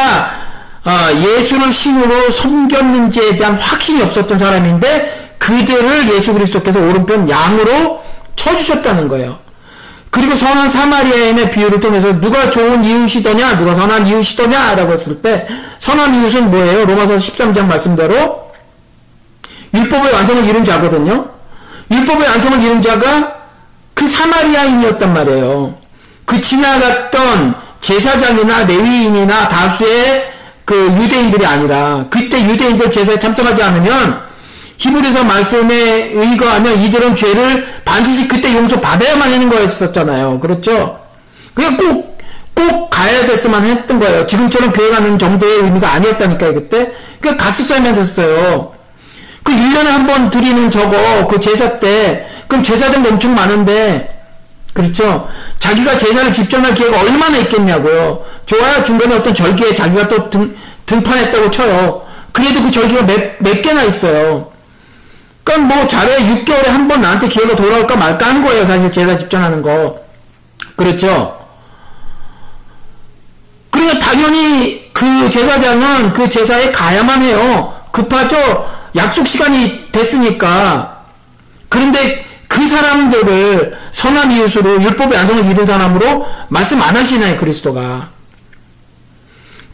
어, 예수를 신으로 섬겼는지에 대한 확신이 없었던 사람인데 그들을 예수 그리스도께서 오른편 양으로 쳐주셨다는 거예요. 그리고 선한 사마리아인의 비유를 통해서 누가 좋은 이웃이더냐, 누가 선한 이웃이더냐, 라고 했을 때, 선한 이웃은 뭐예요? 로마서 13장 말씀대로, 율법의 완성을 이룬 자거든요? 율법의 완성을 이룬 자가 그 사마리아인이었단 말이에요. 그 지나갔던 제사장이나 레위인이나 다수의 그 유대인들이 아니라 그때 유대인들 제사에 참석하지 않으면 히브리서 말씀에 의거하면 이들은 죄를 반드시 그때 용서받아야만 하는 거였었잖아요. 그렇죠? 그냥 꼭, 꼭 가야 됐으면 했던 거예요. 지금처럼 교회 가는 정도의 의미가 아니었다니까요, 그때. 그러니까 갔었어야만 됐어요. 그 1년에 한 번 드리는 저거, 그 제사 때, 그럼 제사장도 엄청 많은데, 그렇죠? 자기가 제사를 집전할 기회가 얼마나 있겠냐고요. 좋아요. 중간에 어떤 절기에 자기가 또 등, 등판했다고 쳐요. 그래도 그 절기가 몇, 몇 개나 있어요. 그러니까 뭐 잘해 6개월에 한 번 나한테 기회가 돌아올까 말까 한 거예요. 사실 제사 집전하는 거. 그렇죠? 그러니까 당연히 그 제사장은 그 제사에 가야만 해요. 급하죠? 약속 시간이 됐으니까. 그런데 그 사람들을 선한 이웃으로 율법의 안성을 이룬 사람으로 말씀 안 하시나요, 그리스도가.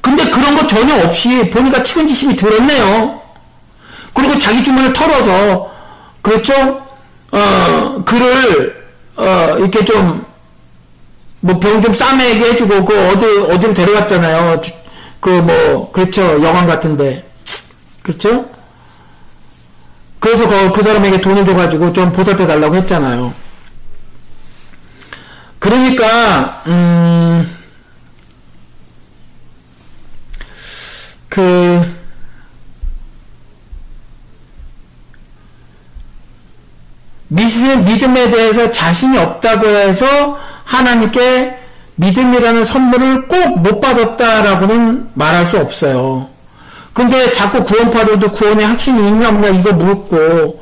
근데 그런 거 전혀 없이 보니까 측은지심이 들었네요. 그리고 자기 주문을 털어서, 그렇죠? 어, 그를, 어, 이렇게 좀, 뭐병좀 싸매게 해주고, 그 어디, 어디로 데려갔잖아요. 그 뭐, 그렇죠. 여관 같은데. 그렇죠? 그래서 그, 그 사람에게 돈을 줘가지고 좀 보살펴 달라고 했잖아요. 그러니까, 음, 그, 믿음에 대해서 자신이 없다고 해서 하나님께 믿음이라는 선물을 꼭 못 받았다라고는 말할 수 없어요. 근데 자꾸 구원파들도 구원의 확신이 있냐 없냐 이거 묻고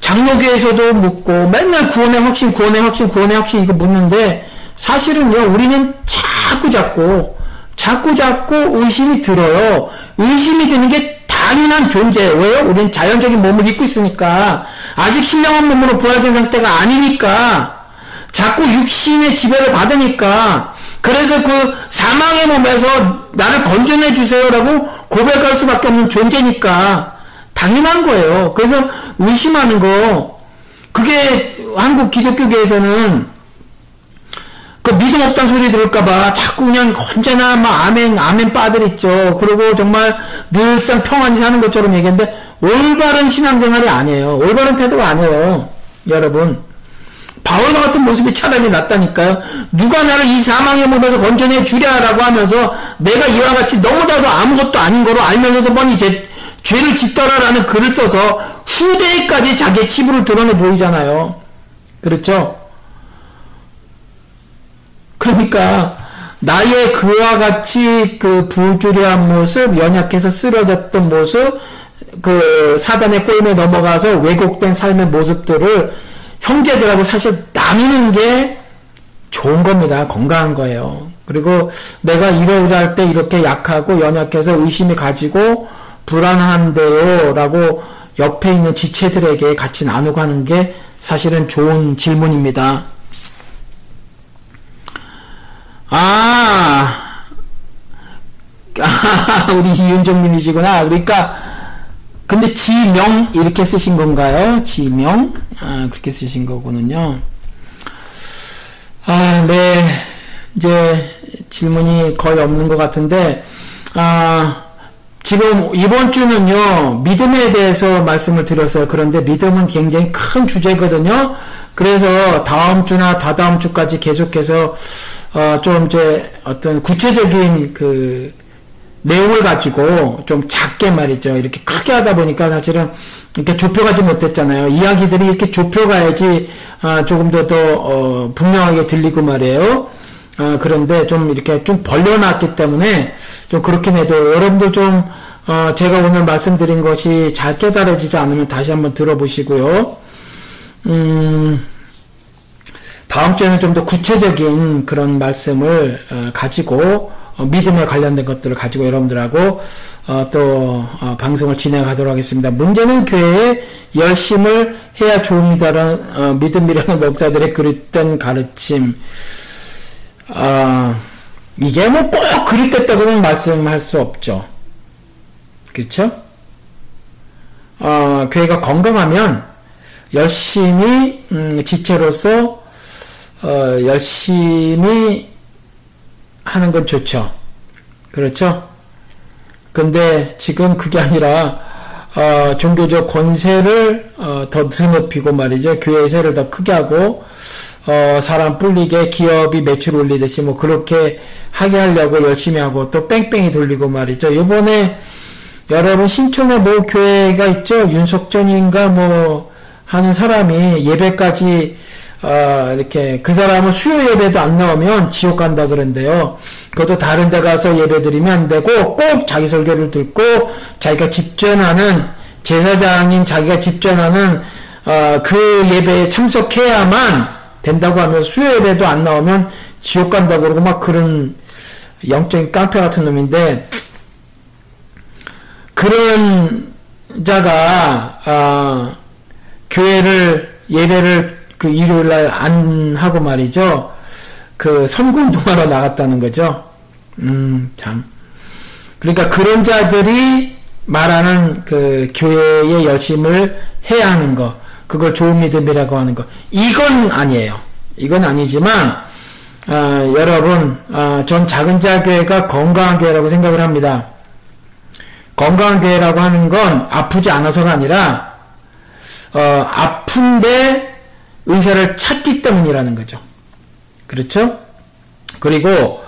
장로교에서도 묻고 맨날 구원의 확신 구원의 확신 구원의 확신 이거 묻는데 사실은요 우리는 자꾸 자꾸 자꾸 자꾸 의심이 들어요 의심이 드는 게 당연한 존재 왜요? 우리는 자연적인 몸을 입고 있으니까 아직 신령한 몸으로 부활된 상태가 아니니까 자꾸 육신의 지배를 받으니까 그래서 그 사망의 몸에서 나를 건져내 주세요라고 고백할 수밖에 없는 존재니까 당연한 거예요. 그래서 의심하는 거 그게 한국 기독교계에서는 그 믿음 없다는 소리 들을까봐 자꾸 그냥 언제나 막 아멘 아멘 빠들 있죠. 그리고 정말 늘상 평안히 사는 것처럼 얘기했는데 올바른 신앙생활이 아니에요. 올바른 태도가 아니에요. 여러분. 바울과 같은 모습이 차라리 낫다니까요. 누가 나를 이 사망의 몸에서 건져내 주랴라고 하면서 내가 이와 같이 너무나도 아무것도 아닌 거로 알면서도 뻔히 제, 죄를 짓더라라는 글을 써서 후대에까지 자기의 치부를 드러내 보이잖아요. 그렇죠? 그러니까 나의 그와 같이 그 부주려한 모습, 연약해서 쓰러졌던 모습, 그 사단의 꼴에 넘어가서 왜곡된 삶의 모습들을 형제들하고 사실 나누는 게 좋은 겁니다. 건강한 거예요. 그리고 내가 이러이러할 때 이렇게 약하고 연약해서 의심이 가지고 불안한데요. 라고 옆에 있는 지체들에게 같이 나누고 하는 게 사실은 좋은 질문입니다. 아, 아 우리 이윤정님이시구나. 그러니까 근데 지명 이렇게 쓰신 건가요? 지명 아, 그렇게 쓰신 거군요. 아, 네. 이제 질문이 거의 없는 것 같은데 아, 지금 이번 주는요 믿음에 대해서 말씀을 드렸어요. 그런데 믿음은 굉장히 큰 주제거든요. 그래서 다음 주나 다다음 주까지 계속해서 어, 좀 이제 어떤 구체적인 그 내용을 가지고 좀 작게 말이죠. 이렇게 크게 하다 보니까 사실은 이렇게 좁혀가지 못했잖아요. 이야기들이 이렇게 좁혀가야지 아, 조금 더, 더 어, 분명하게 들리고 말이에요. 아, 그런데 좀 이렇게 좀 벌려놨기 때문에 좀 그렇긴 해도 여러분들 좀 어, 제가 오늘 말씀드린 것이 잘 깨달아지지 않으면 다시 한번 들어보시고요. 음, 다음 주에는 좀 더 구체적인 그런 말씀을 어, 가지고 어, 믿음에 관련된 것들을 가지고 여러분들하고 어, 또 어, 방송을 진행하도록 하겠습니다. 문제는 교회에 열심을 해야 좋습니다라는 어, 믿음이라는 목사들의 그릇된 가르침. 아 이게 뭐 꼭 그릇됐다고는 말씀할 수 없죠. 그렇죠? 어, 교회가 건강하면 열심히 음, 지체로서 어, 열심히 하는 건 좋죠. 그렇죠? 근데 지금 그게 아니라 어, 종교적 권세를 어, 더 드높이고 말이죠. 교회의 세를 더 크게 하고 어, 사람 뿔리게 기업이 매출 올리듯이 뭐 그렇게 하게 하려고 열심히 하고 또 뺑뺑이 돌리고 말이죠. 요번에 여러분 신촌에 뭐 교회가 있죠. 윤석전인가 뭐 하는 사람이 예배까지 어, 이렇게 그 사람은 수요 예배도 안 나오면 지옥 간다 그런데요. 그것도 다른 데 가서 예배 드리면 안 되고 꼭 자기 설교를 듣고 자기가 집전하는 제사장인 자기가 집전하는 어, 그 예배에 참석해야만 된다고 하면 수요 예배도 안 나오면 지옥 간다고 그러고 막 그런 영적인 깡패 같은 놈인데 그런 자가 어, 교회를 예배를 그 일요일 날 안 하고 말이죠. 그 선거 운동하러 나갔다는 거죠. 음, 참. 그러니까 그런 자들이 말하는 그 교회의 열심을 해야 하는 거, 그걸 좋은 믿음이라고 하는 거, 이건 아니에요. 이건 아니지만, 어, 여러분, 어, 전 작은 자 교회가 건강한 교회라고 생각을 합니다. 건강한 교회라고 하는 건 아프지 않아서가 아니라, 어, 아픈데 의사를 찾기 때문이라는 거죠. 그렇죠? 그리고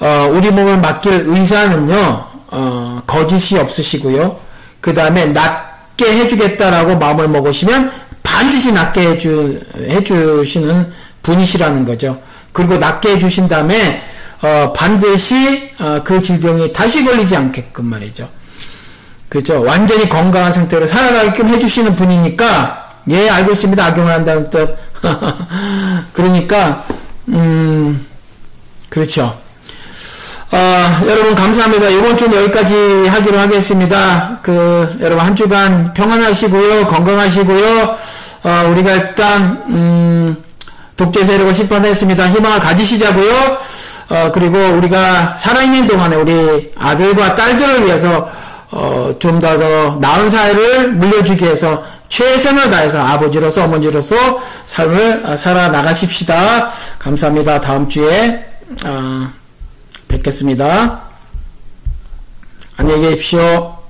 어, 우리 몸을 맡길 의사는요 어, 거짓이 없으시고요. 그 다음에 낫게 해주겠다라고 마음을 먹으시면 반드시 낫게 해주 해주시는 분이시라는 거죠. 그리고 낫게 해주신 다음에 어, 반드시 어, 그 질병이 다시 걸리지 않게끔 말이죠. 그죠? 완전히 건강한 상태로 살아가게끔 해주시는 분이니까 예, 알고 있습니다. 악용을 한다는 뜻. 그러니까, 음, 그렇죠. 어, 여러분 감사합니다. 이번 주는 여기까지 하기로 하겠습니다. 그 여러분 한 주간 평안하시고요, 건강하시고요. 어, 우리가 일단 음, 독재 세력을 심판했습니다. 희망을 가지시자고요. 어, 그리고 우리가 살아있는 동안에 우리 아들과 딸들을 위해서 어, 좀 더 더 나은 사회를 물려주기 위해서 최선을 다해서 아버지로서 어머니로서 삶을 살아 나가십시다. 감사합니다. 다음 주에 어, 뵙겠습니다. 안녕히 계십시오.